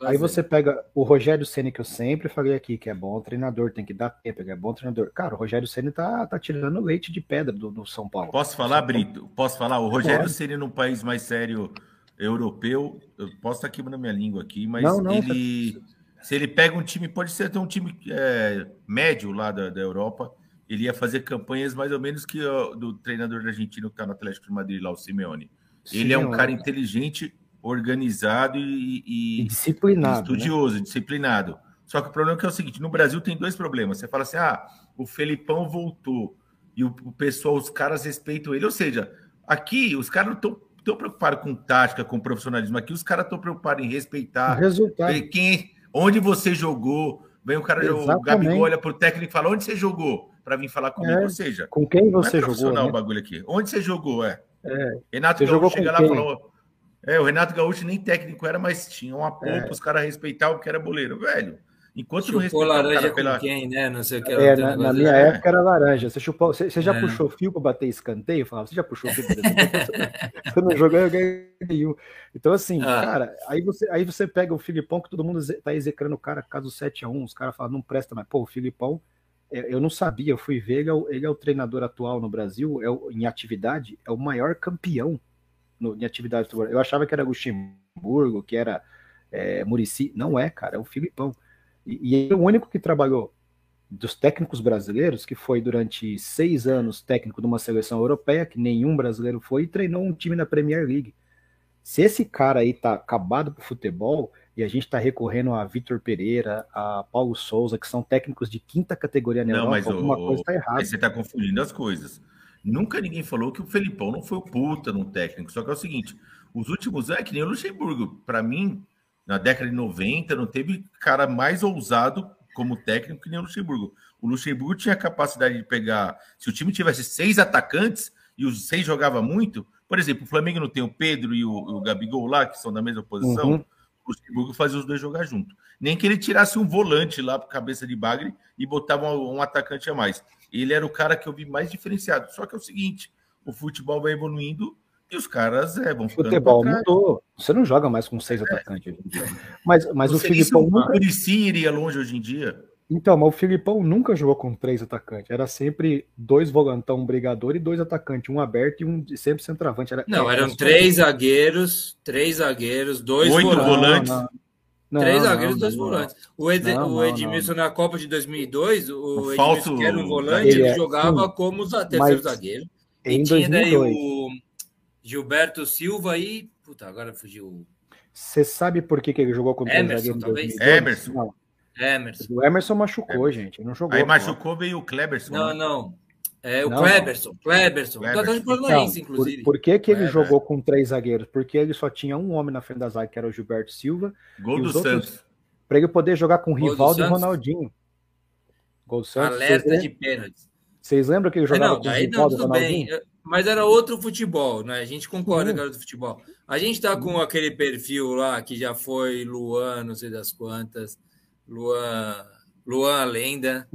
Aí você pega o Rogério Ceni que eu sempre falei aqui, que é bom treinador, tem que dar tempo, ele é bom treinador. Cara, o Rogério Ceni tá, tá tirando leite de pedra do, do São Paulo. Posso falar, Brito? Posso falar? O Rogério Ceni num país mais sério europeu, eu posso estar queimando minha língua aqui, mas não, não, ele, tá... se ele pega um time, pode ser até um time é, médio lá da, da Europa, ele ia fazer campanhas mais ou menos que o, do treinador argentino que está no Atlético de Madrid, lá, o Simeone. Ele é um cara inteligente, organizado e, e, e disciplinado. Né? Estudioso, né? disciplinado. Só que o problema é, que é o seguinte: no Brasil tem dois problemas. Você fala assim, ah, o Felipão voltou e o, o pessoal, os caras respeitam ele. Ou seja, aqui os caras não estão preocupados com tática, com profissionalismo. Aqui os caras estão preocupados em respeitar. O resultado. Quem, onde você jogou. Vem o cara, Exatamente. o Gabigol olha pro técnico e fala: onde você jogou? Para vir falar comigo. É, Ou seja, com quem você não é jogou? Né? o bagulho aqui. Onde você jogou? É. é. Renato você Gaúcho chega lá e falou. É, o Renato Gaúcho nem técnico era, mas tinha uma pompa, é. os caras respeitavam porque era boleiro. Velho, Enquanto chupou não respeitar laranja pela... quem, né? Não sei o que. É, na, na minha é. época era laranja. Você, chupou, você, você já é. puxou fio para bater escanteio? Falava, você já puxou fio para Você não jogou, eu ganhei nenhum. Então, assim, ah. cara, aí você, aí você pega o Filipão, que todo mundo tá execrando o cara, caso 7x1, os caras falam, não presta mais. Pô, o Filipão, é, eu não sabia, eu fui ver, ele é o, ele é o treinador atual no Brasil, é o, em atividade, é o maior campeão no, em atividade. Eu achava que era Luxemburgo, que era é, Murici. Não é, cara, é o Filipão. E, ele é o único que trabalhou dos técnicos brasileiros, que foi durante seis anos técnico de uma seleção europeia, que nenhum brasileiro foi, e treinou um time na Premier League. Se esse cara aí tá acabado pro futebol, e a gente tá recorrendo a Vitor Pereira, a Paulo Souza, que são técnicos de quinta categoria na não, Europa, mas alguma o, coisa tá errada. Você tá confundindo as coisas. Nunca ninguém falou que o Felipão não foi o puta no técnico, só que é o seguinte, os últimos anos é que nem o Luxemburgo, para mim, na década de 90, não teve cara mais ousado como técnico que nem o Luxemburgo. O Luxemburgo tinha a capacidade de pegar. Se o time tivesse seis atacantes e os seis jogava muito, Por exemplo, o Flamengo não tem o Pedro e o, o Gabigol lá, que são da mesma posição. Uhum. O Luxemburgo fazia os dois jogar junto. Nem que ele tirasse um volante lá para cabeça de bagre e botava um, um atacante a mais. Ele era o cara que eu vi mais diferenciado. Só que é o seguinte: o futebol vai evoluindo e os caras é, vão ficando. O futebol mudou. Você não joga mais com seis é. atacantes hoje em dia. Mas, mas o Filipão. O nunca... iria longe hoje em dia. Então, mas o Filipão nunca jogou com três atacantes. Era sempre dois volantão, um brigador e dois atacantes, um aberto e um sempre centroavante. Era, não, eram três zagueiros, três zagueiros, dois Oito volantes. Não, não. três zagueiros, dois volantes. O, Ed, o Edmilson na Copa de 2002, o, o Edmilson falso... que era um volante, ele, ele é, jogava sim, como terceiro zagueiro. E em tinha 2002. daí o Gilberto Silva e. Puta, agora fugiu. Você sabe por que, que ele jogou contra Emerson, o talvez? Emerson. Não. Emerson. O Emerson machucou, Emerson. gente. Não jogou. Aí machucou veio o Kleberson. Não, né? não. É o não, Kleberson. Kleberson. Kleberson. Paranaense, inclusive. Por, por, que, que ele Kleber. jogou com três zagueiros? Porque ele só tinha um homem na frente da zaga, que era o Gilberto Silva. Gol do Santos. Para ele poder jogar com o Rivaldo e Ronaldinho. Gol do Santos. Alerta de pênaltis. Vocês lembram que ele jogava não, com o Rivaldo e Ronaldinho? Bem mas era outro futebol, né? A gente concorda que era outro futebol. A gente tá com aquele perfil lá que já foi Luan, não sei das quantas, Luan, Luan Lenda,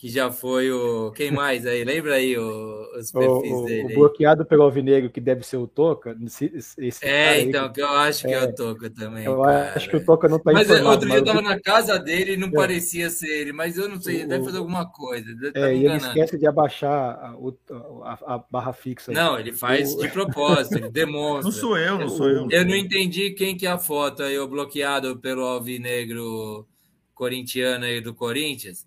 que já foi o. Quem mais aí? Lembra aí o, os perfis o, dele? O bloqueado pelo Alvinegro, que deve ser o Toca. Esse, é, então, que eu acho que é, é o Toca também. Eu cara. acho que o Toca não está Mas outro dia eu estava na casa dele e não é. parecia ser ele, mas eu não sei, o, deve fazer alguma coisa. Tá é, e ele esquece de abaixar a, a, a barra fixa. Não, ele faz de propósito, ele demonstra. Não sou eu, não sou eu. Eu não entendi quem que é a foto aí, o bloqueado pelo Alvinegro corintiano aí do Corinthians.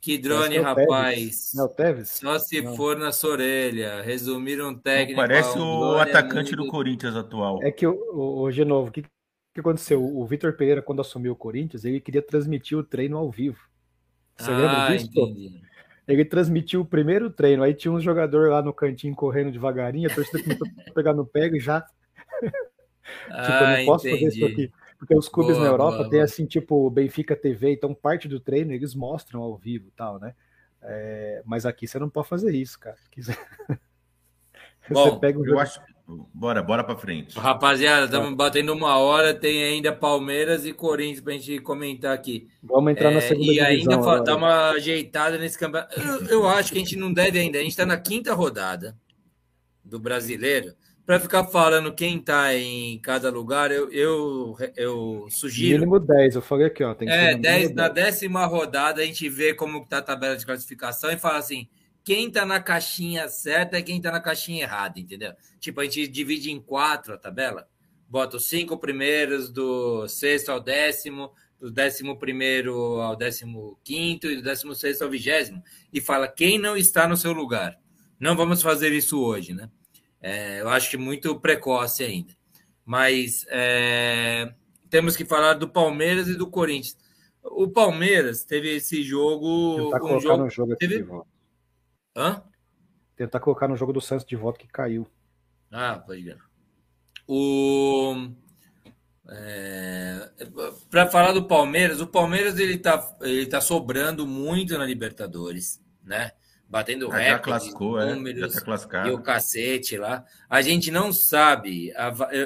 Que drone, é rapaz. Não, Teves? Só se não. for na sua orelha. Resumir um técnico. Parece o atacante é muito... do Corinthians atual. É que, hoje de novo, o que, que aconteceu? O Vitor Pereira, quando assumiu o Corinthians, ele queria transmitir o treino ao vivo. Você ah, lembra disso? Entendi. Ele transmitiu o primeiro treino, aí tinha um jogador lá no cantinho correndo devagarinho, a torcida começou a pegar no pé e já. tipo, ah, eu não posso entendi. fazer isso aqui. Porque os clubes boa, na Europa boa, tem boa. assim, tipo, Benfica TV, então parte do treino eles mostram ao vivo tal, né? É, mas aqui você não pode fazer isso, cara. Você... Bom, você pega um eu acho. Bora, bora para frente. Rapaziada, estamos tá. batendo uma hora, tem ainda Palmeiras e Corinthians para a gente comentar aqui. Vamos entrar na é, segunda E ainda agora. dar uma ajeitada nesse campeonato. Eu, eu acho que a gente não deve ainda. A gente está na quinta rodada do brasileiro para ficar falando quem está em cada lugar, eu, eu, eu sugiro. Mínimo 10, eu falei aqui, ó. Tem que é, 10, na décima rodada a gente vê como está a tabela de classificação e fala assim: quem está na caixinha certa é quem está na caixinha errada, entendeu? Tipo, a gente divide em quatro a tabela, bota os cinco primeiros, do sexto ao décimo, do décimo primeiro ao décimo quinto e do décimo sexto ao vigésimo, e fala quem não está no seu lugar. Não vamos fazer isso hoje, né? É, eu acho que muito precoce ainda. Mas é, temos que falar do Palmeiras e do Corinthians. O Palmeiras teve esse jogo. Tentar um colocar jogo, no jogo teve... de volta. Hã? Tentar colocar no jogo do Santos de volta que caiu. Ah, pode ver. O. É, para falar do Palmeiras, o Palmeiras ele tá, ele tá sobrando muito na Libertadores, né? Batendo ah, recorde, classificou, é, números tá e o cacete lá. A gente não sabe,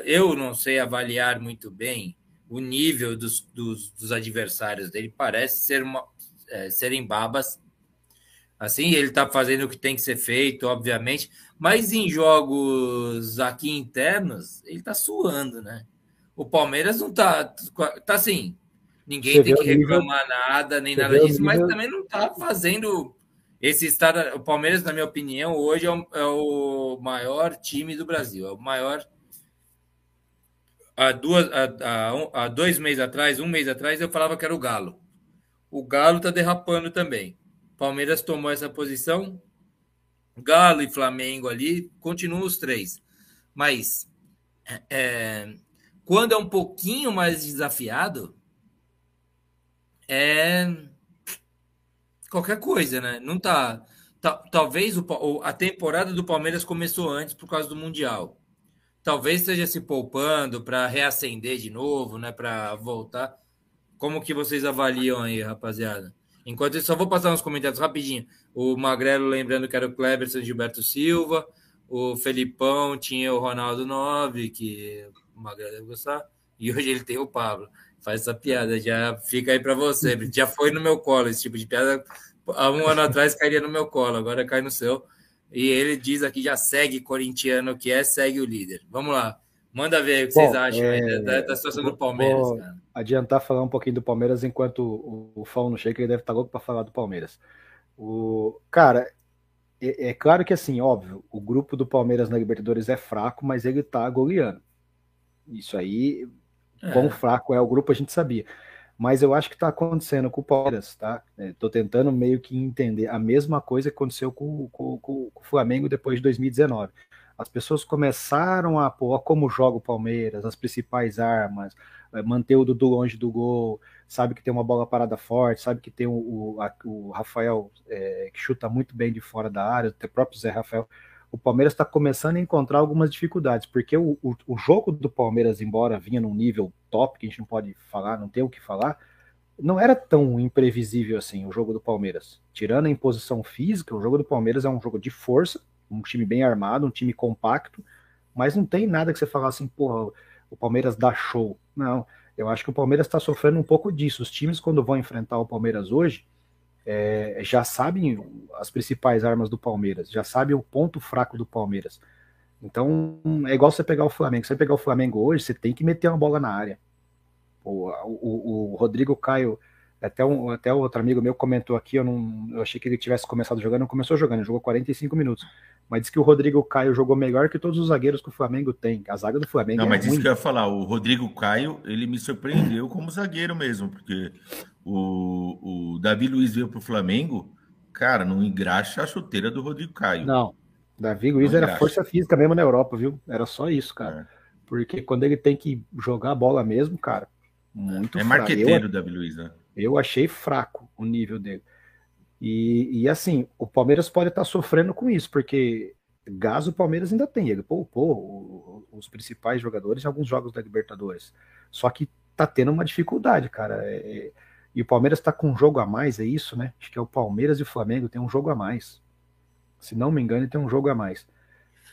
eu não sei avaliar muito bem o nível dos, dos, dos adversários dele. Parece ser uma, é, serem babas. Assim, ele está fazendo o que tem que ser feito, obviamente, mas em jogos aqui internos, ele está suando, né? O Palmeiras não está tá assim, ninguém Você tem que reclamar nível... nada, nem Você nada disso, mas também não está fazendo esse estado, o Palmeiras, na minha opinião, hoje é o, é o maior time do Brasil. É o maior. Há, duas, há, há, há, dois meses atrás, um mês atrás, eu falava que era o Galo. O Galo está derrapando também. Palmeiras tomou essa posição. Galo e Flamengo ali, continuam os três. Mas é, quando é um pouquinho mais desafiado, é qualquer coisa, né? Não tá. talvez o, a temporada do Palmeiras começou antes por causa do Mundial. Talvez esteja se poupando para reacender de novo, né? Para voltar. Como que vocês avaliam aí, rapaziada? Enquanto isso, só vou passar uns comentários rapidinho. O Magrelo lembrando que era o Cleberson Gilberto Silva. o Felipão, tinha o Ronaldo Nove, que o Magrão deve gostar, e hoje ele tem o Pablo. Faz essa piada, já fica aí para você. Já foi no meu colo esse tipo de piada. Há um ano atrás cairia no meu colo, agora cai no seu. E ele diz aqui, já segue corintiano que é, segue o líder. Vamos lá. Manda ver o que Bom, vocês acham é... da, da, situação do Palmeiras. Vou cara. adiantar falar um pouquinho do Palmeiras enquanto o, o Fão não chega, ele deve estar louco para falar do Palmeiras. O, cara, é, é, claro que assim, óbvio, o grupo do Palmeiras na Libertadores é fraco, mas ele tá goleando. Isso aí, é. quão fraco é o grupo, a gente sabia. Mas eu acho que está acontecendo com o Palmeiras, tá? Estou é, tentando meio que entender a mesma coisa que aconteceu com, com, com, com o Flamengo depois de 2019 as pessoas começaram a pôr como joga o Palmeiras, as principais armas, é, manter o Dudu longe do gol, sabe que tem uma bola parada forte, sabe que tem o, o, a, o Rafael é, que chuta muito bem de fora da área, o próprio Zé Rafael. O Palmeiras está começando a encontrar algumas dificuldades, porque o, o, o, jogo do Palmeiras, embora vinha num nível top, que a gente não pode falar, não tem o que falar, não era tão imprevisível assim o jogo do Palmeiras. Tirando a imposição física, o jogo do Palmeiras é um jogo de força, um time bem armado, um time compacto, mas não tem nada que você falar assim, porra, o Palmeiras dá show. Não, eu acho que o Palmeiras está sofrendo um pouco disso. Os times, quando vão enfrentar o Palmeiras hoje, é, já sabem as principais armas do Palmeiras, já sabem o ponto fraco do Palmeiras. Então, é igual você pegar o Flamengo. Você pegar o Flamengo hoje, você tem que meter uma bola na área. O, o, o Rodrigo Caio, até, um, até outro amigo meu comentou aqui, eu, não, eu achei que ele tivesse começado jogando, não começou jogando, jogou 45 minutos mas diz que o Rodrigo Caio jogou melhor que todos os zagueiros que o Flamengo tem. A zaga do Flamengo Não, é mas ruim. isso que eu ia falar, o Rodrigo Caio, ele me surpreendeu como zagueiro mesmo, porque o, o Davi Luiz veio para o Flamengo, cara, não engraxa a chuteira do Rodrigo Caio. Não, Davi Luiz não era engraxa. força física mesmo na Europa, viu? Era só isso, cara. É. Porque quando ele tem que jogar a bola mesmo, cara, muito É fraco. marqueteiro o Davi Luiz, né? Eu achei fraco o nível dele. E, e assim, o Palmeiras pode estar sofrendo com isso, porque gás o Palmeiras ainda tem. Ele poupou os principais jogadores em alguns jogos da Libertadores. Só que tá tendo uma dificuldade, cara. É, é, e o Palmeiras tá com um jogo a mais, é isso, né? Acho que é o Palmeiras e o Flamengo tem um jogo a mais. Se não me engano, tem um jogo a mais.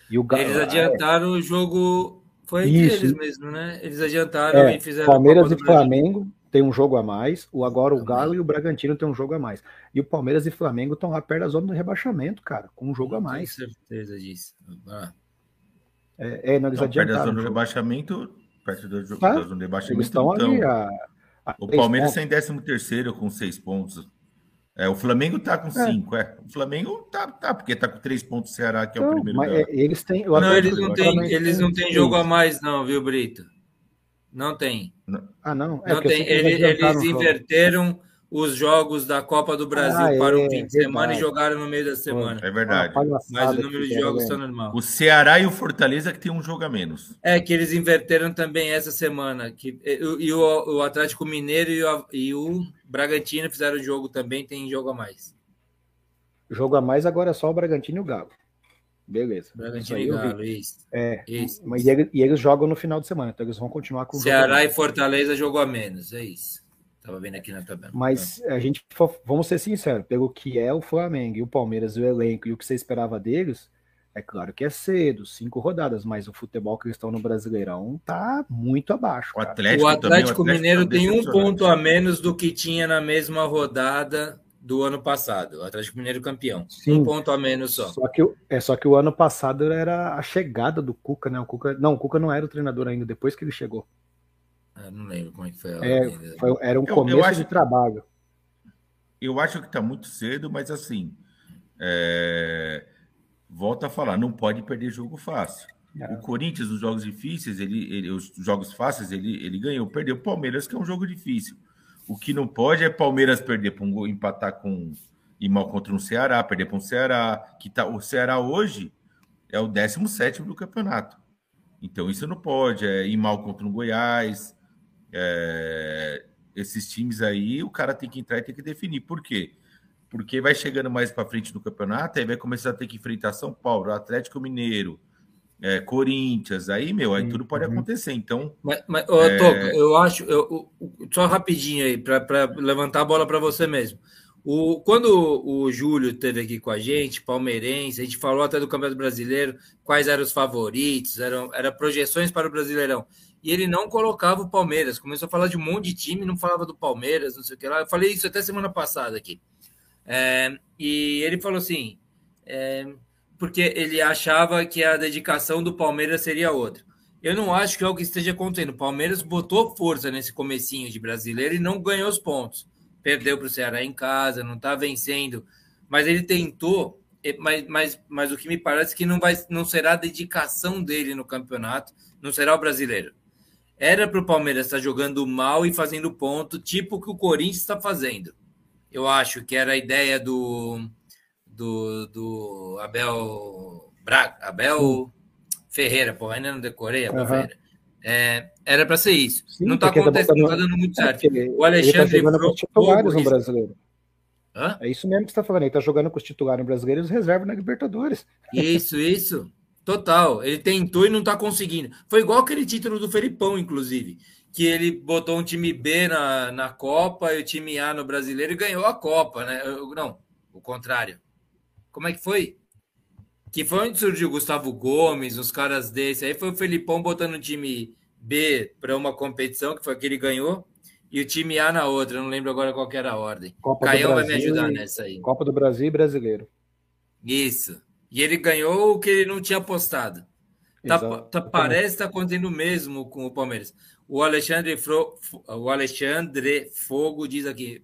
E o Eles adiantaram é... o jogo. Foi entre isso. eles mesmo, né? Eles adiantaram é, e fizeram. Palmeiras e Flamengo tem um jogo a mais, o agora o Galo e o Bragantino tem um jogo a mais. E o Palmeiras e Flamengo estão lá perto da zona do rebaixamento, cara, com um jogo a mais. Tenho certeza disso. Ah. É, é, não, eles não, Perto da zona do rebaixamento, perto da, ah, da zona do rebaixamento. Eles estão então, ali a, a O Palmeiras está em 13 terceiro com seis pontos. É, o Flamengo tá com 5, é. é. O Flamengo tá, tá, porque tá com 3 pontos o Ceará, que é o primeiro. Mas é, eles têm. Não, eles não têm, eles não têm jogo a mais, não, viu, Brito? Não tem. Ah, não? É não tem. Eles, eles inverteram os jogos da Copa do Brasil ah, para um é, fim de semana e jogaram no meio da semana. É verdade. Mas o número de jogos está normal. O Ceará e o Fortaleza que tem um jogo a menos. É, que eles inverteram também essa semana. Que, e o, o Atlético Mineiro e o, e o Bragantino fizeram o jogo também, tem jogo a mais. Jogo a mais agora é só o Bragantino e o Galo. Beleza. Bragantino e Galo, isso. É, isso, mas. E, eles, e, eles, jogam no final de semana, então eles vão continuar com o Ceará e Fortaleza jogou a menos, é isso. Tava vendo aqui na tabela. Mas a gente, vamos ser sinceros, pelo que é o Flamengo e o Palmeiras, o elenco e o que você esperava deles, é claro que é cedo, cinco rodadas, mas o futebol que eles estão no Brasileirão tá muito abaixo. O Atlético, o Atlético, também, o Atlético Mineiro tá tem um ponto a menos do que tinha na mesma rodada do ano passado. O Atlético Mineiro campeão. Sim. Um ponto a menos só. Só que, é, só que o ano passado era a chegada do Cuca, né? O Cuca, não, o Cuca não era o treinador ainda, depois que ele chegou. Eu não lembro como é que foi. É, foi era um começo eu acho, de trabalho. Eu acho que está muito cedo, mas assim, é, volta a falar, não pode perder jogo fácil. É. O Corinthians, nos jogos difíceis, ele, ele, os jogos fáceis, ele, ele ganhou. Perdeu o Palmeiras, que é um jogo difícil. O que não pode é Palmeiras perder para um empatar com e mal contra um Ceará, perder para um Ceará, que tá o Ceará hoje é o 17 do campeonato. Então isso não pode, é ir mal contra um Goiás. É, esses times aí, o cara tem que entrar e tem que definir. Por quê? Porque vai chegando mais para frente no campeonato, aí vai começar a ter que enfrentar São Paulo, Atlético Mineiro, é, Corinthians, aí, meu, aí tudo pode uhum. acontecer. Então. Mas, mas é... Toca, eu acho, eu, só rapidinho aí, para levantar a bola para você mesmo. O, quando o Júlio esteve aqui com a gente, palmeirense, a gente falou até do Campeonato Brasileiro, quais eram os favoritos, eram, eram projeções para o Brasileirão. E ele não colocava o Palmeiras, começou a falar de um monte de time, não falava do Palmeiras, não sei o que lá. Eu falei isso até semana passada aqui. É, e ele falou assim: é, porque ele achava que a dedicação do Palmeiras seria outra. Eu não acho que é o que esteja acontecendo. O Palmeiras botou força nesse comecinho de brasileiro e não ganhou os pontos perdeu para o Ceará em casa, não está vencendo, mas ele tentou, mas, mas, mas o que me parece que não, vai, não será a dedicação dele no campeonato, não será o brasileiro. Era para o Palmeiras estar jogando mal e fazendo ponto, tipo o que o Corinthians está fazendo. Eu acho que era a ideia do, do, do Abel Braga, Abel Ferreira, pô, ainda não decorei, Abel uhum. Ferreira. É, era para ser isso. Sim, não está tá acontecendo, não está dando muito certo. o tá Alexandre tá com os titulares no brasileiro. Hã? É isso mesmo que você está falando. Ele está jogando com os titulares no brasileiro e os reservas na Libertadores. Isso, isso. Total. Ele tentou e não está conseguindo. Foi igual aquele título do Felipão, inclusive. Que ele botou um time B na, na Copa e o time A no brasileiro e ganhou a Copa, né? Não, o contrário. Como é que foi? que foi onde surgiu o Gustavo Gomes, os caras desse. Aí foi o Felipão botando o time B para uma competição, que foi a que ele ganhou, e o time A na outra. Eu não lembro agora qual era a ordem. Copa Caião vai me ajudar nessa aí. Copa do Brasil e Brasileiro. Isso. E ele ganhou o que ele não tinha apostado. Tá, tá, parece estar tá acontecendo o mesmo com o Palmeiras. O Alexandre, Fro, o Alexandre Fogo diz aqui: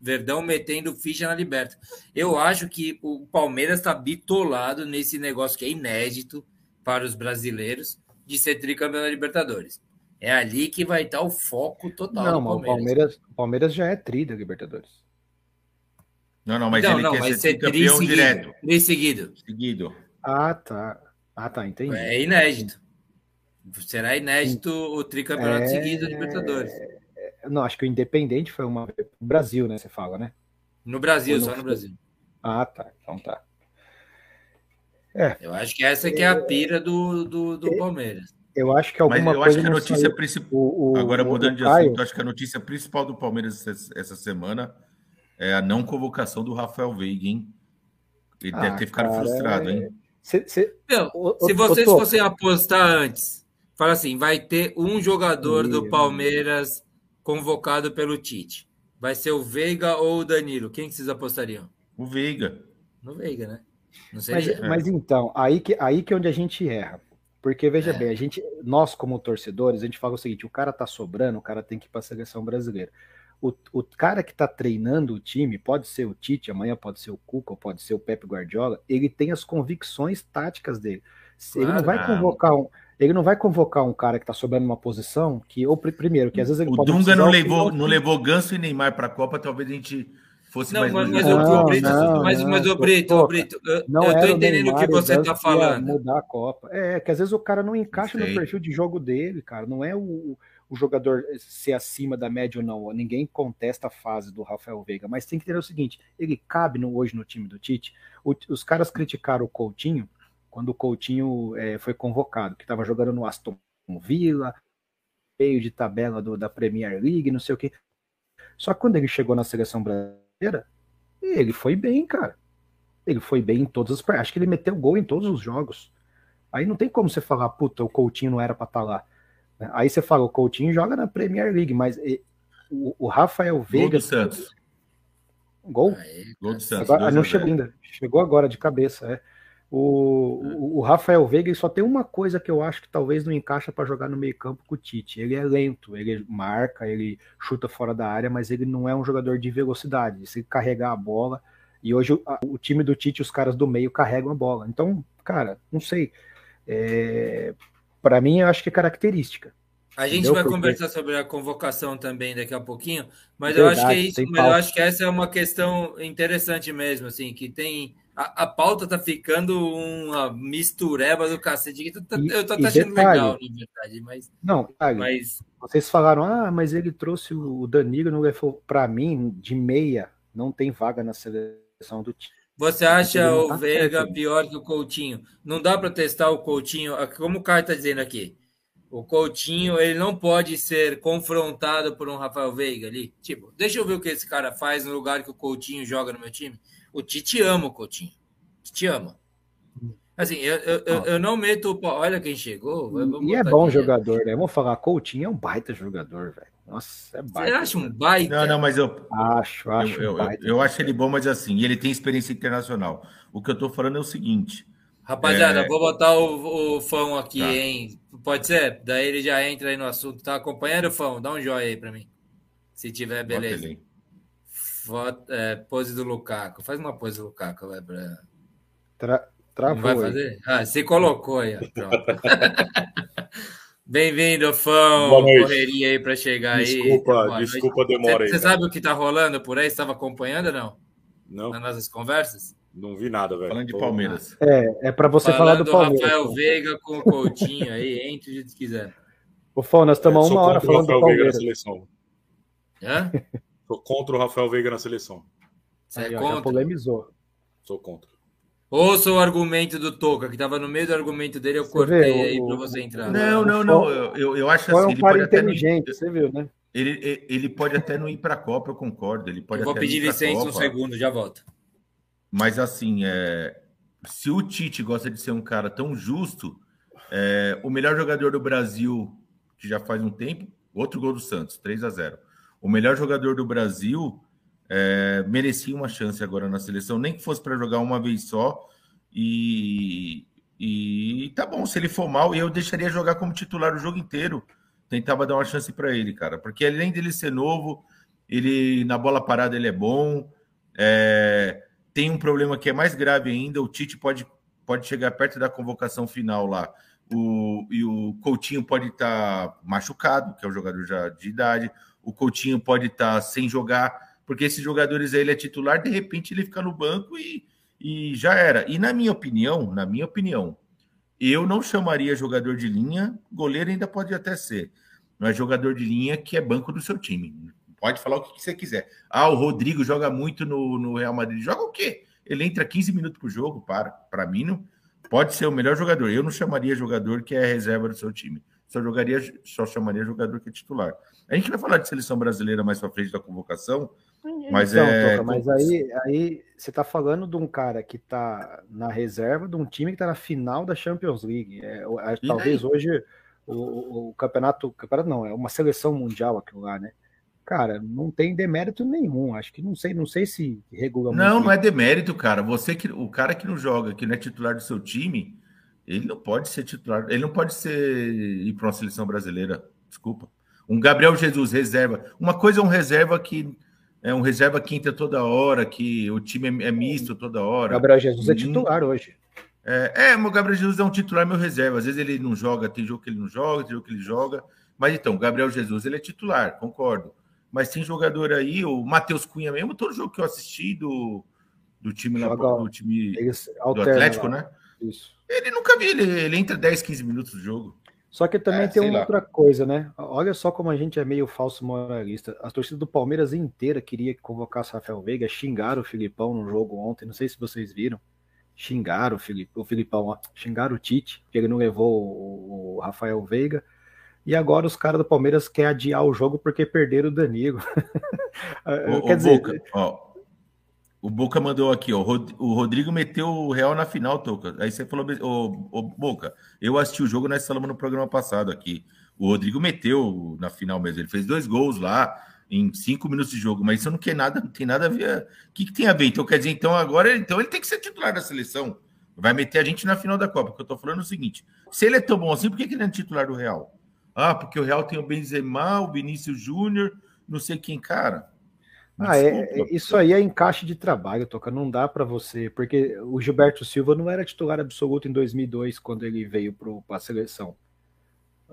Verdão metendo ficha na Liberta. Eu acho que o Palmeiras está bitolado nesse negócio que é inédito para os brasileiros de ser tricampeão da Libertadores. É ali que vai estar o foco total. Não, Palmeiras. O Palmeiras, Palmeiras já é tri da Libertadores. Não, não, mas não, ele não, quer ser, ser campeão seguido, direto. Tri seguido. Seguido. Ah, tá. Ah, tá, entendi. É inédito. Será inédito o tricampeonato é... seguido da Libertadores. Não, acho que o Independente foi uma. No Brasil, né? Você fala, né? No Brasil, no... só no Brasil. Ah, tá. Então tá. É. Eu acho que essa que é a pira do, do, do Palmeiras. Eu acho que alguma Mas eu acho que a notícia principal. Agora, mudando de assunto, eu acho que a notícia principal do Palmeiras essa semana é a não convocação do Rafael Veiga, hein? Ele ah, deve ter ficado cara, frustrado, é... hein? Se, se... Não, se vocês fossem apostar antes, fala assim: vai ter um jogador do Palmeiras convocado pelo Tite. Vai ser o Veiga ou o Danilo? Quem que vocês apostariam? O Veiga. No Veiga, né? Mas, mas, então, aí que, aí que é onde a gente erra. Porque, veja é. bem, a gente, nós, como torcedores, a gente fala o seguinte: o cara tá sobrando, o cara tem que ir para a seleção brasileira o, o cara que está treinando o time, pode ser o Tite, amanhã pode ser o Cuca, pode ser o Pepe Guardiola, ele tem as convicções táticas dele. Claro, ele não vai convocar um, ele não vai convocar um cara que está sobrando uma posição que, ou primeiro, que às vezes ele o pode. O Dunga não levou, não levou Ganso e Neymar para a Copa, talvez a gente fosse não, mais. Mas, mas, não, Brito, não, mas, mas o Brito, o Brito, eu, não eu tô entendendo o que você está falando. Mudar a Copa. É, que às vezes o cara não encaixa no perfil de jogo dele, cara. Não é o, o jogador ser acima da média ou não. Ninguém contesta a fase do Rafael Veiga, mas tem que ter o seguinte: ele cabe no, hoje no time do Tite. O, os caras criticaram o Coutinho quando o Coutinho é, foi convocado, que estava jogando no Aston Villa, meio de tabela do, da Premier League, não sei o que. Só que quando ele chegou na seleção brasileira, ele foi bem, cara. Ele foi bem em todas as. Acho que ele meteu gol em todos os jogos. Aí não tem como você falar, puta, o Coutinho não era para estar tá lá. Aí você fala, o Coutinho joga na Premier League, mas o, o Rafael Veiga. Gol do Santos. Gol? Gol do Santos. Agora, não chegou ainda. Chegou agora de cabeça. É. O, o, o, Rafael Veiga só tem uma coisa que eu acho que talvez não encaixa para jogar no meio-campo com o Tite. Ele é lento, ele marca, ele chuta fora da área, mas ele não é um jogador de velocidade. Se carregar a bola. E hoje o, o time do Tite, os caras do meio carregam a bola. Então, cara, não sei. É, para mim, eu acho que é característica. A gente Entendeu? vai Porque... conversar sobre a convocação também daqui a pouquinho, mas Verdade, eu acho que é isso, mas eu acho que essa é uma questão interessante mesmo, assim, que tem. A, a pauta tá ficando uma mistureba do cacete. Tá, e, eu tô, achando detalhe, legal, na verdade, mas. Não, detalhe, mas. Vocês falaram, ah, mas ele trouxe o Danilo, não levou. Para mim, de meia, não tem vaga na seleção do time. Você acha o Veiga pior que o Coutinho? Não dá para testar o Coutinho, como o cara está dizendo aqui. O Coutinho, ele não pode ser confrontado por um Rafael Veiga ali. Tipo, deixa eu ver o que esse cara faz no lugar que o Coutinho joga no meu time. O Tite ama o Coutinho. Te ama. Assim, eu, eu, eu, eu não meto o Olha quem chegou. E é bom aqui, jogador, né? Vamos falar, Coutinho é um baita jogador, velho. Nossa, é baita. Você acha um baita? Não, não, mas eu. Acho, acho. Eu, eu, eu acho ele bom, mas assim, ele tem experiência internacional. O que eu tô falando é o seguinte. Rapaziada, é... vou botar o, o fã aqui, tá. hein? Pode ser? Daí ele já entra aí no assunto. Tá acompanhando o fã? Dá um joinha aí para mim. Se tiver, beleza. Foto, é, pose do Lukaku. Faz uma pose do Lukaku, vai pra. Tra... Travou. vai fazer? Ah, você colocou aí. Pronto. Bem-vindo, fã. Correria aí para chegar desculpa, aí. Desculpa, desculpa a demora você, aí. Você sabe o que tá rolando por aí? Você estava acompanhando ou não? Não. Nas nossas conversas? Não vi nada, velho. Falando de Palmeiras. É, é para você Falando falar do Palmeiras. Rafael Veiga com o Coutinho aí, entre o que quiser. Ô, Fão, nós estamos é, uma hora falando do Palmeiras. Veiga na seleção. Hã? Sou contra o Rafael Veiga na seleção. Você é contra? Já polemizou. Sou contra. Ouça o argumento do Toca, que estava no meio do argumento dele, eu você cortei vê, aí para você entrar. Não, não, não. Eu, eu acho assim. É um ele pode inteligente, até... você viu, né? Ele, ele pode até não ir para a Copa, eu concordo. Ele pode eu vou pedir licença um segundo, já volto. Mas assim, é, se o Tite gosta de ser um cara tão justo, é, o melhor jogador do Brasil, que já faz um tempo, outro gol do Santos, 3 a 0 O melhor jogador do Brasil é, merecia uma chance agora na seleção, nem que fosse para jogar uma vez só. E, e tá bom, se ele for mal, eu deixaria jogar como titular o jogo inteiro. Tentava dar uma chance para ele, cara, porque além dele ser novo, ele na bola parada ele é bom. É, tem um problema que é mais grave ainda: o Tite pode, pode chegar perto da convocação final lá. O, e o Coutinho pode estar tá machucado, que é um jogador já de idade. O Coutinho pode estar tá sem jogar porque esses jogadores aí ele é titular, de repente ele fica no banco e, e já era. E na minha opinião, na minha opinião, eu não chamaria jogador de linha, goleiro ainda pode até ser, mas jogador de linha que é banco do seu time. Pode falar o que você quiser. Ah, o Rodrigo joga muito no, no Real Madrid. Joga o quê? Ele entra 15 minutos por jogo, para. Para mim, não, pode ser o melhor jogador. Eu não chamaria jogador que é reserva do seu time. Só jogaria, só chamaria jogador que é titular. A gente vai falar de seleção brasileira mais para frente da convocação, mas então, é. Toca, mas aí, aí você está falando de um cara que está na reserva de um time que está na final da Champions League. É, talvez hoje o, o, campeonato, campeonato não, é uma seleção mundial aquilo lá, né? Cara, não tem demérito nenhum. Acho que não sei, não sei se regula Não, não é demérito, cara. Você que o cara que não joga, que não é titular do seu time, ele não pode ser titular, ele não pode ser ir para uma seleção brasileira. Desculpa. Um Gabriel Jesus reserva. Uma coisa é um reserva que é um reserva quinta toda hora, que o time é, é misto toda hora. Gabriel Jesus é titular hoje. É, é, o Gabriel Jesus é um titular meu reserva. Às vezes ele não joga, tem jogo que ele não joga, tem jogo que ele joga. Mas então, o Gabriel Jesus ele é titular, concordo. Mas tem jogador aí, o Matheus Cunha mesmo, todo jogo que eu assisti do, do time lá, do time do Atlético, lá. né? Isso. Ele nunca vi, ele, ele entra 10, 15 minutos do jogo. Só que também é, tem uma lá. outra coisa, né? Olha só como a gente é meio falso moralista. A torcida do Palmeiras inteira queria que convocasse Rafael Veiga, xingaram o Filipão no jogo ontem, não sei se vocês viram. Xingaram o, Filip, o Filipão, ó, xingaram o Tite, que ele não levou o, o Rafael Veiga. E agora os caras do Palmeiras querem adiar o jogo porque perderam o Danilo. Quer o dizer, Boca, ó, o Boca mandou aqui, ó. O Rodrigo meteu o Real na final, Toca. Aí você falou, ô, ô, Boca, eu assisti o jogo, nós falamos no programa passado aqui. O Rodrigo meteu na final mesmo. Ele fez dois gols lá em cinco minutos de jogo, mas isso não quer nada, não tem nada a ver. O que, que tem a ver? Então, quer dizer, então agora então ele tem que ser titular da seleção. Vai meter a gente na final da Copa. Porque eu tô falando é o seguinte: se ele é tão bom assim, por que, que ele é titular do Real? Ah, porque o Real tem o Benzema, o Vinícius Júnior, não sei quem, cara. Ah, é, é, isso aí é encaixe de trabalho, Toca. Não dá para você, porque o Gilberto Silva não era titular absoluto em 2002 quando ele veio para a seleção.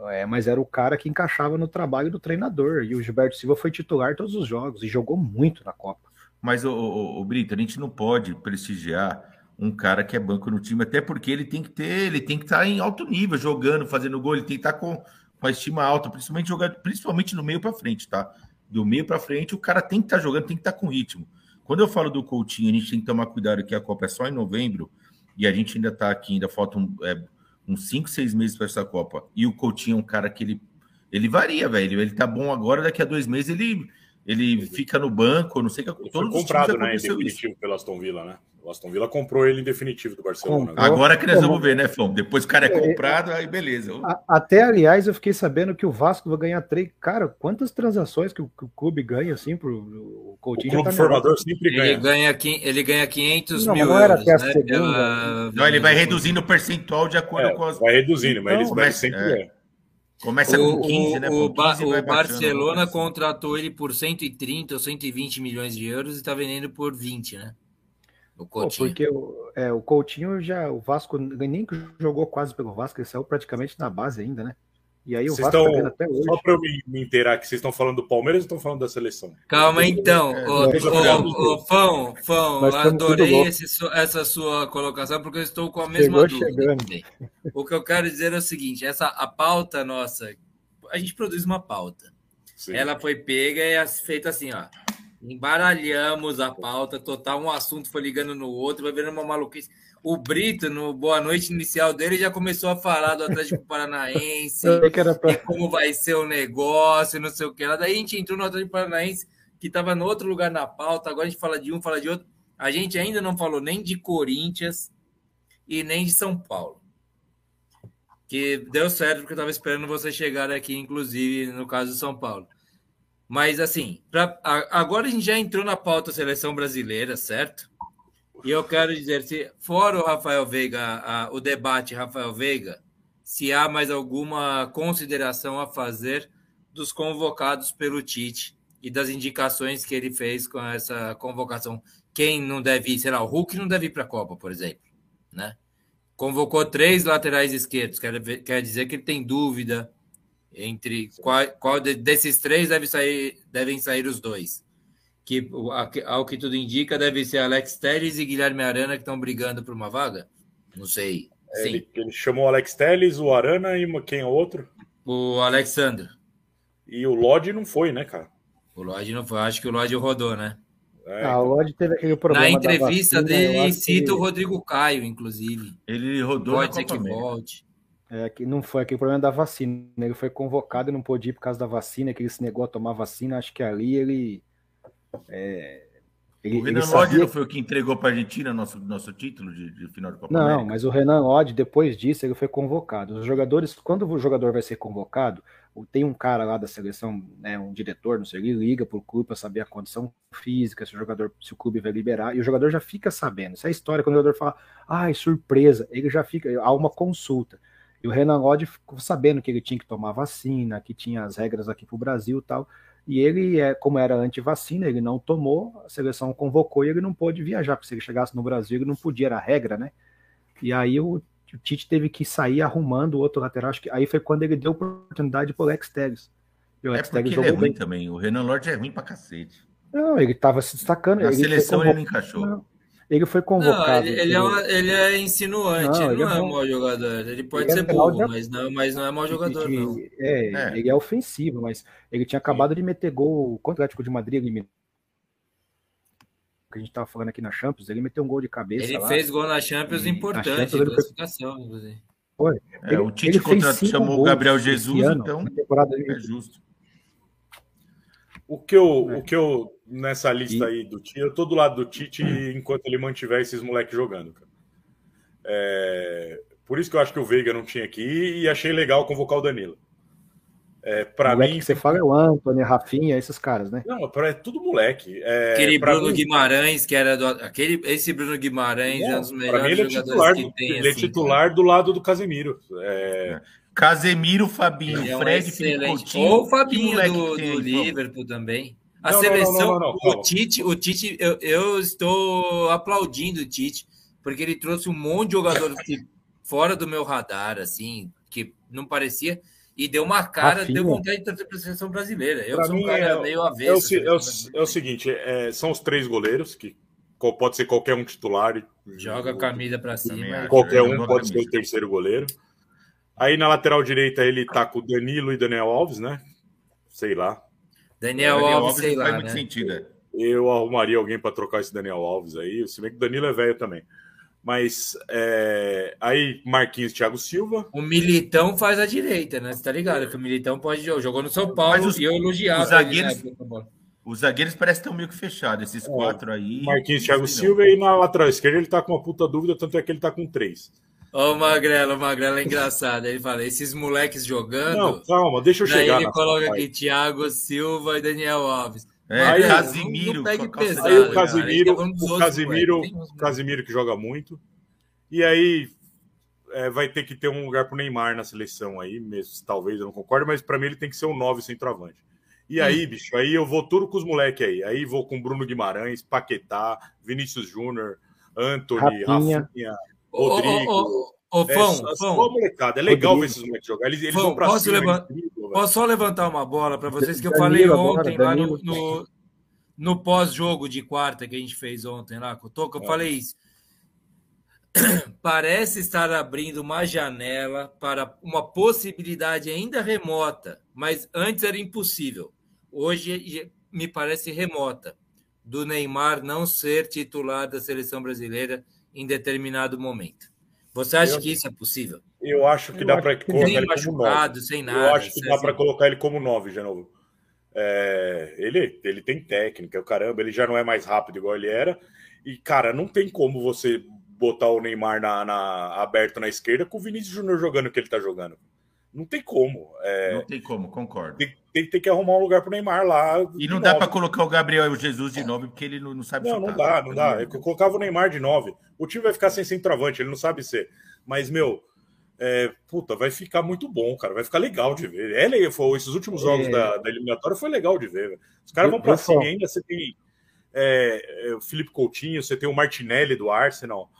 É, mas era o cara que encaixava no trabalho do treinador. E o Gilberto Silva foi titular todos os jogos e jogou muito na Copa. Mas, o, o, o Brito, a gente não pode prestigiar um cara que é banco no time, até porque ele tem que ter, ele tem que estar tá em alto nível, jogando, fazendo gol, ele tem que estar tá com, com a estima alta, principalmente jogando, principalmente no meio para frente, tá? Do meio para frente, o cara tem que estar tá jogando, tem que estar tá com ritmo. Quando eu falo do Coutinho, a gente tem que tomar cuidado que a Copa é só em novembro e a gente ainda está aqui, ainda faltam é, uns 5, 6 meses para essa Copa. E o Coutinho é um cara que ele, ele varia, velho. Ele tá bom agora, daqui a dois meses ele, ele fica no banco, não sei o que. Ele foi comprado, né, em definitivo isso. pelo Aston Villa, né? O Aston Villa comprou ele em definitivo do Barcelona. Comprou. Agora que nós vamos ver, né, Fão? Depois o cara é, é comprado, aí beleza. Até, aliás, eu fiquei sabendo que o Vasco vai ganhar três. Cara, quantas transações que o, que o clube ganha, assim, pro o Coutinho? O clube tá formador sempre ganha. Ele ganha, ele ganha 500 não, mil não era euros, até né? segunda, Pela... Não, ele vai reduzindo o percentual de acordo é, com as... Vai reduzindo, mas então, ele sempre é. ganha. Começa com 15, né? O, 15 o Barcelona contratou ele por 130 ou 120 milhões de euros e está vendendo por 20, né? O Coutinho. Pô, porque o, é, o Coutinho já, o Vasco nem jogou quase pelo Vasco, ele saiu praticamente na base ainda, né? E aí o vocês Vasco estão, tá até hoje. Só para eu me, me inteirar que vocês estão falando do Palmeiras ou estão falando da seleção? Calma então, é, o, o, o, Fão, Fão, adorei esse, essa sua colocação porque eu estou com a mesma Chegou dúvida. Chegando. O que eu quero dizer é o seguinte, essa a pauta nossa, a gente produz uma pauta. Sim. Ela foi pega e é feita assim, ó. Embaralhamos a pauta total, um assunto foi ligando no outro, vai vendo uma maluquice. O Brito, no Boa Noite inicial dele, já começou a falar do Atlético Paranaense, pra... como vai ser o negócio, não sei o que lá. Daí a gente entrou no Atlético Paranaense, que estava no outro lugar na pauta, agora a gente fala de um, fala de outro. A gente ainda não falou nem de Corinthians e nem de São Paulo. Que deu certo, porque eu estava esperando você chegar aqui, inclusive, no caso do São Paulo. Mas assim, pra, agora a gente já entrou na pauta seleção brasileira, certo? E eu quero dizer, se fora o Rafael Veiga, a, o debate Rafael Veiga, se há mais alguma consideração a fazer dos convocados pelo Tite e das indicações que ele fez com essa convocação. Quem não deve ir, sei lá, o Hulk não deve ir para a Copa, por exemplo, né? Convocou três laterais esquerdos, quer, quer dizer que ele tem dúvida entre qual, qual desses três deve sair, devem sair os dois. Que, ao que tudo indica, deve ser Alex Telles e Guilherme Arana que estão brigando por uma vaga? Não sei. É, ele, ele, chamou o Alex Telles, o Arana e quem é o outro? O Alexandre. E o Lodge não foi, né, cara? O Lodge não foi. Acho que o Lodge rodou, né? É, ah, o então. Lodge teve aquele problema. Na entrevista vacina, dele, cita que... o Rodrigo Caio, inclusive. Ele rodou Pode ser que volte. É, que não foi aquele problema da vacina. Ele foi convocado e não pôde ir por causa da vacina, que ele se negou a tomar vacina. Acho que ali ele. É, ele o Renan ele sabia... não foi o que entregou para a Argentina nosso, nosso título de, de final de Copa Não, América. mas o Renan Lodge, depois disso, ele foi convocado. Os jogadores, quando o jogador vai ser convocado, tem um cara lá da seleção, né, um diretor, não sei, ele liga para o clube para saber a condição física, se o jogador, se o clube vai liberar, e o jogador já fica sabendo. Essa é a história, quando o jogador fala, ai, surpresa, ele já fica, há uma consulta. E o Renan Lodge ficou sabendo que ele tinha que tomar vacina, que tinha as regras aqui para o Brasil e tal. E ele, é, como era anti-vacina, ele não tomou, a seleção convocou e ele não pôde viajar, porque se ele chegasse no Brasil, ele não podia, era a regra, né? E aí o, o Tite teve que sair arrumando o outro lateral. Acho que aí foi quando ele deu oportunidade pro Alex Telles. E o Alex é Telles jogou ele é ruim bem. também. O Renan Lodge é ruim pra cacete. Não, ele tava se destacando. Na seleção ele não encaixou. Não. Ele foi convocado. Não, ele, ele, é uma, ele, é insinuante, não, ele, não é, é um mau jogador. Ele pode ele é ser é burro, mas, não, mas não é mau jogador, de, não. É, é, ele é ofensivo, mas ele tinha acabado Sim. de meter gol contra o Atlético de Madrid, ele que a gente estava falando aqui na Champions, ele meteu um gol de cabeça. Ele lá, fez gol na Champions importante, na Champions, classificação, inclusive. Foi. É, ele, o Tite chamou o Gabriel Jesus, ano, então é justo. O que eu, é. o que eu nessa lista e... aí do Tite, eu tô do lado do Tite enquanto ele mantiver esses moleques jogando, cara. É, por isso que eu acho que o Veiga não tinha aqui e achei legal convocar o Danilo. É, para mim. que você fala é o Antônio, Rafinha, esses caras, né? Não, é tudo moleque. É, aquele Bruno mim... Guimarães, que era do. Aquele, esse Bruno Guimarães é um dos melhores mim, ele é titular, que tem. Ele é assim, é titular do lado do Casemiro. É, Casemiro, Fabinho, ele Fred, é Coutinho. Ou o Fabinho do, tem, do Liverpool também. A não, seleção, não, não, o Tite, o Tite eu, eu, estou aplaudindo o Tite, porque ele trouxe um monte de jogador fora do meu radar, assim, que não parecia, e deu uma cara, Rafinha. deu vontade de trazer para a seleção brasileira. Eu pra sou um cara é, meio avesso. É o, é o, é o seguinte, é, são os três goleiros, que pode ser qualquer um titular. Joga a camisa para cima. Qualquer um pode ser o terceiro goleiro. Aí na lateral direita ele tá com o Danilo e Daniel Alves, né? Sei lá. Daniel, Daniel Alves, Alves sei lá, faz né? muito sentido. É. Eu arrumaria alguém para trocar esse Daniel Alves aí, se bem que o Danilo é velho também. Mas é, aí Marquinhos Thiago Silva. O Militão faz a direita, né? Você tá ligado? Que o Militão pode jogar. Jogou no São Paulo os, e eu elogiava. Os zagueiros, os zagueiros parecem que estão meio que fechados, esses é, quatro aí. Marquinhos Thiago Silva e na lateral esquerda ele tá com uma puta dúvida, tanto é que ele tá com três. Ô, o Magrelo, o Magrelo é engraçado. Ele fala: esses moleques jogando. Não, calma, deixa eu chegar. Aí ele coloca aqui Thiago Silva e Daniel Alves. É, aí, Casimiro. Aí o Casimiro, o Casimiro, Casimiro que joga muito. E aí é, vai ter que ter um lugar para o Neymar na seleção aí, mesmo, talvez eu não concorde, mas para mim ele tem que ser um 9 centroavante. E aí, hum. bicho, aí eu vou tudo com os moleques aí. Aí vou com Bruno Guimarães, Paquetá, Vinícius Júnior, Anthony, Rafinha, Rafinha Rodrigo. Ô, ô, ô, Fão, é, Fão. É legal Rodrigo. ver esses moleques jogar. Eles, eles Fão, vão pra posso, cima, levant... é posso só levantar uma bola para vocês que eu falei ontem lá no, no, no pós-jogo de quarta que a gente fez ontem lá com o Toca, eu é. falei isso parece estar abrindo uma janela para uma possibilidade ainda remota, mas antes era impossível. Hoje me parece remota, do Neymar não ser titular da seleção brasileira em determinado momento. Você acha eu, que isso é possível? Eu acho que eu dá para colocar ele machucado, como sem nada. Eu acho que dá assim. para colocar ele como nove, de novo. É, ele, ele tem técnica, o caramba, ele já não é mais rápido igual ele era. E, cara, não tem como você botar o Neymar na, na, aberto na esquerda com o Vinícius Júnior jogando o que ele tá jogando. Não tem como. É, não tem como, concordo. Tem, tem, tem, que arrumar um lugar pro Neymar lá. E não dá para colocar o Gabriel Jesus de novo, porque ele não, não sabe Não, chutar, não dá, não dá. Eu colocava o Neymar de nove. O time vai ficar sem centroavante, ele não sabe ser. Mas, meu, é, puta, vai ficar muito bom, cara. Vai ficar legal de ver. É, foi, esses últimos jogos é... da, da eliminatória foi legal de ver. Os caras vão para cima ainda. Você tem é, é, o Felipe Coutinho, você tem o Martinelli do Arsenal.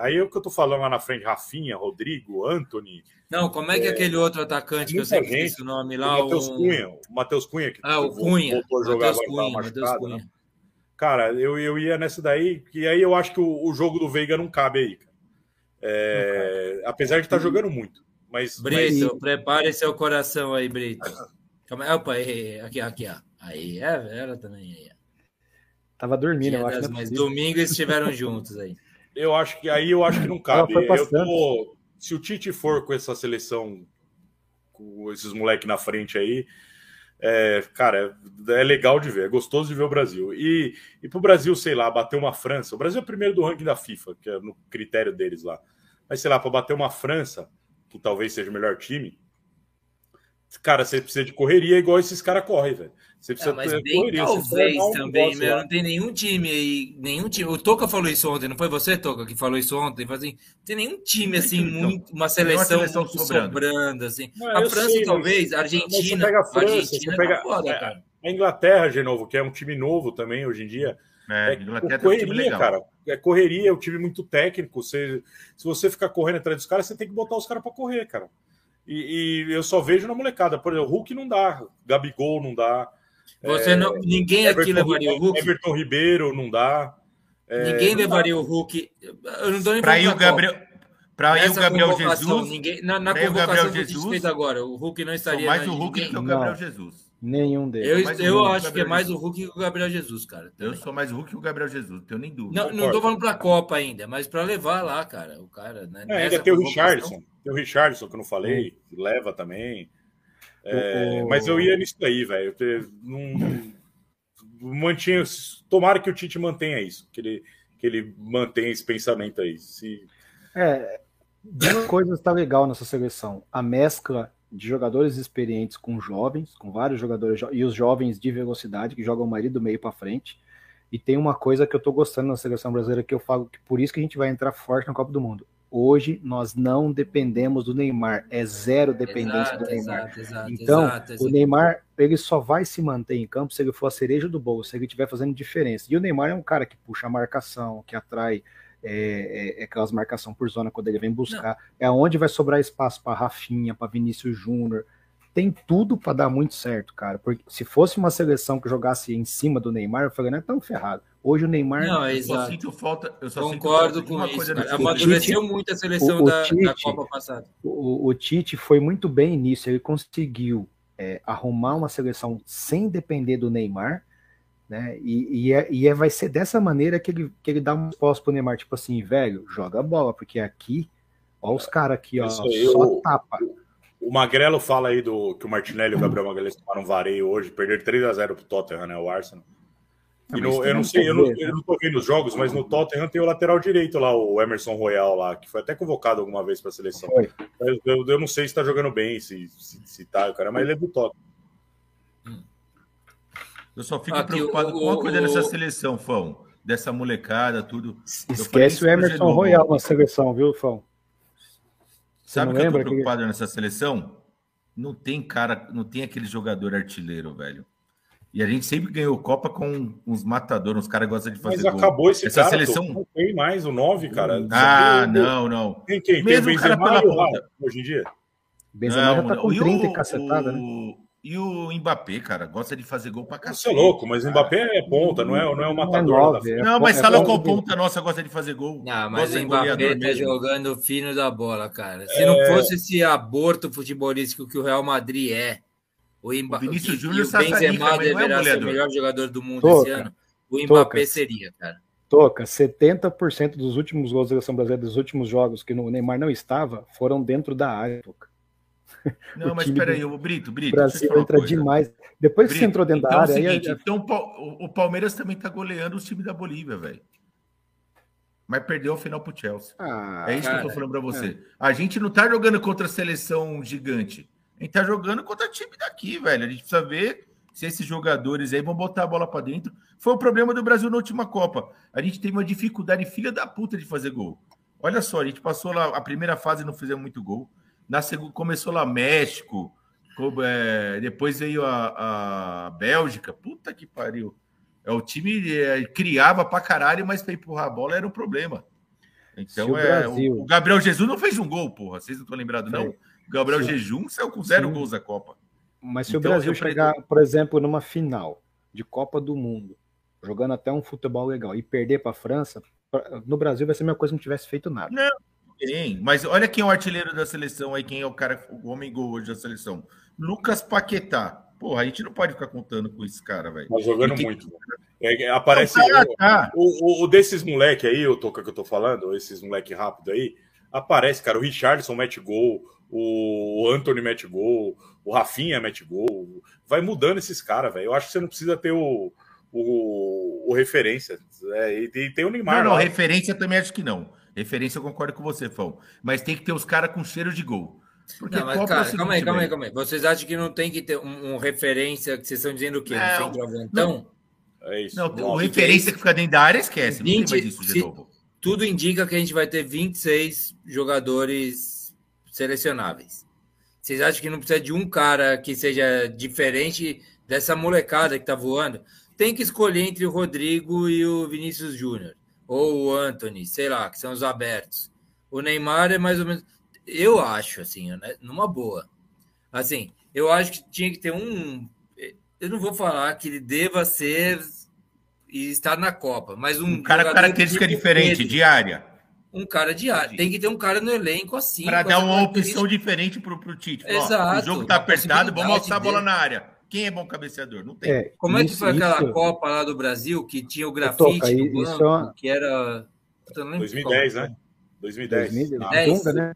Aí é o que eu tô falando lá na frente, Rafinha, Rodrigo, Anthony. Não, como é que é aquele outro atacante que eu sempre esqueci o nome lá? O Matheus Cunha. O Matheus Cunha. Que ah, o Cunha. Voltou a jogar Mateus agora, Cunha, Mateus Cunha. Né? Cara, eu, eu ia nessa daí, que aí eu acho que o, o jogo do Veiga não cabe aí. É, apesar de estar tá jogando muito. Mas, Brito, mas... prepare seu coração aí, Brito. Opa, aqui, aqui, ó. Aí é Vera também. Aí. Tava dormindo, eu acho. Mas domingo eles estiveram juntos aí. Eu acho que aí eu acho que não cabe. Eu tô, se o Tite for com essa seleção, com esses moleques na frente aí, é, cara, é legal de ver, é gostoso de ver o Brasil. E, e pro Brasil, sei lá, bater uma França. O Brasil é o primeiro do ranking da FIFA, que é no critério deles lá. Mas sei lá, para bater uma França, que talvez seja o melhor time, cara, você precisa de correria igual esses caras correm, velho. Você precisa é, mas ter bem. Talvez um também, meu, não tem nenhum time aí, nenhum time. O Toca falou isso ontem, não foi você, Toca, que falou isso ontem? Assim, não tem nenhum time assim, muito, uma seleção, seleção sobrando. sobrando. assim. Não, a França, sei, talvez, a Argentina. Você pega a França, Argentina você pega tá foda, é, a Inglaterra, de novo, que é um time novo também hoje em dia. É, é correria, um cara. É correria, é um time muito técnico. Você, se você ficar correndo atrás dos caras, você tem que botar os caras para correr, cara. E, e, eu só vejo na molecada. Por exemplo, Hulk não dá, Gabigol não dá. Você é, não, ninguém Everton, aqui levaria o Hulk. Everton Ribeiro não dá. É, ninguém não levaria dá. o Hulk. Eu não dou nem para ir o Gabriel. Para ir o Gabriel Jesus. Ninguém, na na convocação que Jesus, fez agora, o Hulk não estaria. Mais o Hulk ninguém. que o Gabriel não. Jesus. Nenhum deles. Eu, eu acho que é mais o Hulk que o Gabriel Jesus, cara. Também. Eu sou mais o Hulk que o Gabriel Jesus, não tenho nem dúvida. Não, não tô falando para a Copa ainda, mas para levar lá, cara. O cara, né? É, ainda tem o Richardson. Tem o Richardson, que eu não falei, leva também. É, o... Mas eu ia nisso daí, velho. Não, mantinha. Tomara que o Tite mantenha isso, que ele, que ele mantenha esse pensamento aí. Se... É, duas coisas está legal nessa seleção: a mescla de jogadores experientes com jovens, com vários jogadores e os jovens de velocidade que jogam o marido do meio para frente. E tem uma coisa que eu tô gostando na seleção brasileira que eu falo que por isso que a gente vai entrar forte na Copa do Mundo. Hoje nós não dependemos do Neymar, é zero dependência exato, do Neymar. Exato, exato, então, o Neymar ele só vai se manter em campo se ele for a cereja do bolo, se ele estiver fazendo diferença. E o Neymar é um cara que puxa a marcação, que atrai é, é, é aquelas marcação por zona quando ele vem buscar. Não. É onde vai sobrar espaço para Rafinha, para Vinícius Júnior. Tem tudo para dar muito certo, cara. Porque se fosse uma seleção que jogasse em cima do Neymar, eu falei, não é tão ferrado. Hoje o Neymar. Não, é exato. Eu só sinto falta. Eu só Concordo sinto falta com isso. Coisa Amadureceu muito a seleção o, o da, Tite, da, Copa passada. O, o, Tite foi muito bem nisso. Ele conseguiu é, arrumar uma seleção sem depender do Neymar, Né? E, e, é, e é, vai ser dessa maneira que ele, que ele dá um resposta pro Neymar, tipo assim, velho, joga a bola, porque aqui, ó os caras aqui, ó, aí, só o, tapa. O Magrelo fala aí do que o Martinelli e o Gabriel Magalhães tomaram vareio hoje, perderam 3 a 0 pro Tottenham, né, o Arsenal. E no, eu não sei, eu não, eu não tô vendo os jogos, mas no Tottenham tem o lateral direito lá, o Emerson Royal lá, que foi até convocado alguma vez para a seleção. Eu, eu, eu, não sei se está jogando bem, se, se, se tá, cara, mas ele é do Tottenham. Eu só fico Aqui, preocupado o, com uma coisa o, dessa seleção, Fão. Dessa molecada, tudo. Esquece o Emerson Royal na seleção, viu, Fão? Sabe o que eu tô preocupado que... nessa seleção? Não tem cara, não tem aquele jogador artilheiro, velho. E a gente sempre ganhou Copa com uns matadores, uns caras gostam de fazer. Mas acabou esse Essa cara, seleção. Não tem mais o 9, cara. Ah, não, não. Tem quem? Mesmo tem o cara pela ponta. Hoje em dia. Benzema já tá com 30 e cacetada, né? E o Mbappé, cara, gosta de fazer gol pra cacete. Você é louco, mas o Mbappé é ponta, não é, não é o matador. Não, é não mas é fala qual ponta nossa gosta de fazer gol. Não, mas o Mbappé tá mesmo. jogando fino da bola, cara. Se é... não fosse esse aborto futebolístico que o Real Madrid é, o, Mba... o Vinícius Júnior o Benzema é deverá é ser o melhor jogador do mundo Toca. esse ano. O Mbappé Toca. seria, cara. Toca, 70% dos últimos gols da seleção brasileira, dos últimos jogos que o Neymar não estava, foram dentro da área, Toca. Não, mas peraí, o Brito, Brito. O Brasil entra demais. Depois Brito, que você entrou dentro então da área. É o seguinte, aí... então o Palmeiras também tá goleando os times da Bolívia, velho. Mas perdeu a final pro Chelsea. Ah, é isso cara, que eu tô falando pra você. É. A gente não tá jogando contra a seleção gigante. A gente tá jogando contra time daqui, velho. A gente precisa ver se esses jogadores aí vão botar a bola para dentro. Foi o problema do Brasil na última Copa. A gente teve uma dificuldade filha da puta de fazer gol. Olha só, a gente passou lá a primeira fase não fizemos muito gol. Na segunda começou lá México, é, depois veio a, a Bélgica. Puta que pariu. É, o time é, criava pra caralho, mas para empurrar a bola era um problema. Então, o, é, o, o, Gabriel Jesus não fez um gol, porra. Vocês não estão lembrados, não? Gabriel Sim. Jesus saiu com zero Sim. gols da Copa. Mas se então, o Brasil chegar, por exemplo, numa final de Copa do Mundo, jogando até um futebol legal e perder para a França, no Brasil vai ser a mesma coisa que não tivesse feito nada. Não, tem. Mas olha quem é o artilheiro da seleção aí, quem é o cara, o homem gol hoje da seleção. Lucas Paquetá. Porra, a gente não pode ficar contando com esse cara, velho. Tá jogando tem... muito. É, é aparece não, tá. o, o, o, desses moleque aí, o Toca que eu tô falando, esses moleque rápido aí, aparece, cara. O Richardson mete gol, o Anthony mete gol, o Rafinha mete gol. Vai mudando esses caras, velho. Eu acho que você não precisa ter o, o, o referência. É, e, tem o Neymar. Não, não, referência também acho que não. Referência eu concordo com você, Fão. Mas tem que ter os caras com cheiro de gol. Porque não, mas, cara, é calma aí, calma aí, calma aí. Vocês acham que não tem que ter um, um referência que vocês estão dizendo o quê? É, Não, é isso. Não, o referência que fica dentro da área esquece. 20, não tem mais isso de se, novo. Tudo indica que a gente vai ter 26 jogadores selecionáveis. Vocês acham que não precisa de um cara que seja diferente dessa molecada que tá voando? Tem que escolher entre o Rodrigo e o Vinícius Júnior ou o Anthony, sei lá, que são os abertos. O Neymar é mais ou menos. Eu acho, assim, né, numa boa. Assim, eu acho que tinha que ter um. Eu não vou falar que ele deva ser e estar na Copa, mas um. Um cara com característica diferente, diária. Um cara diário. Tem que ter um cara no elenco assim. Para dar uma opção diferente para o Tite. Exato. Ó, o jogo está apertado, vamos alçar a bola na área. Quem é bom cabeceador? Não tem. É, Como é que foi aquela isso... Copa lá do Brasil que tinha o grafite Toca, do banco, é uma... que era. 2010, né? 2010. 2010. Dunga, né?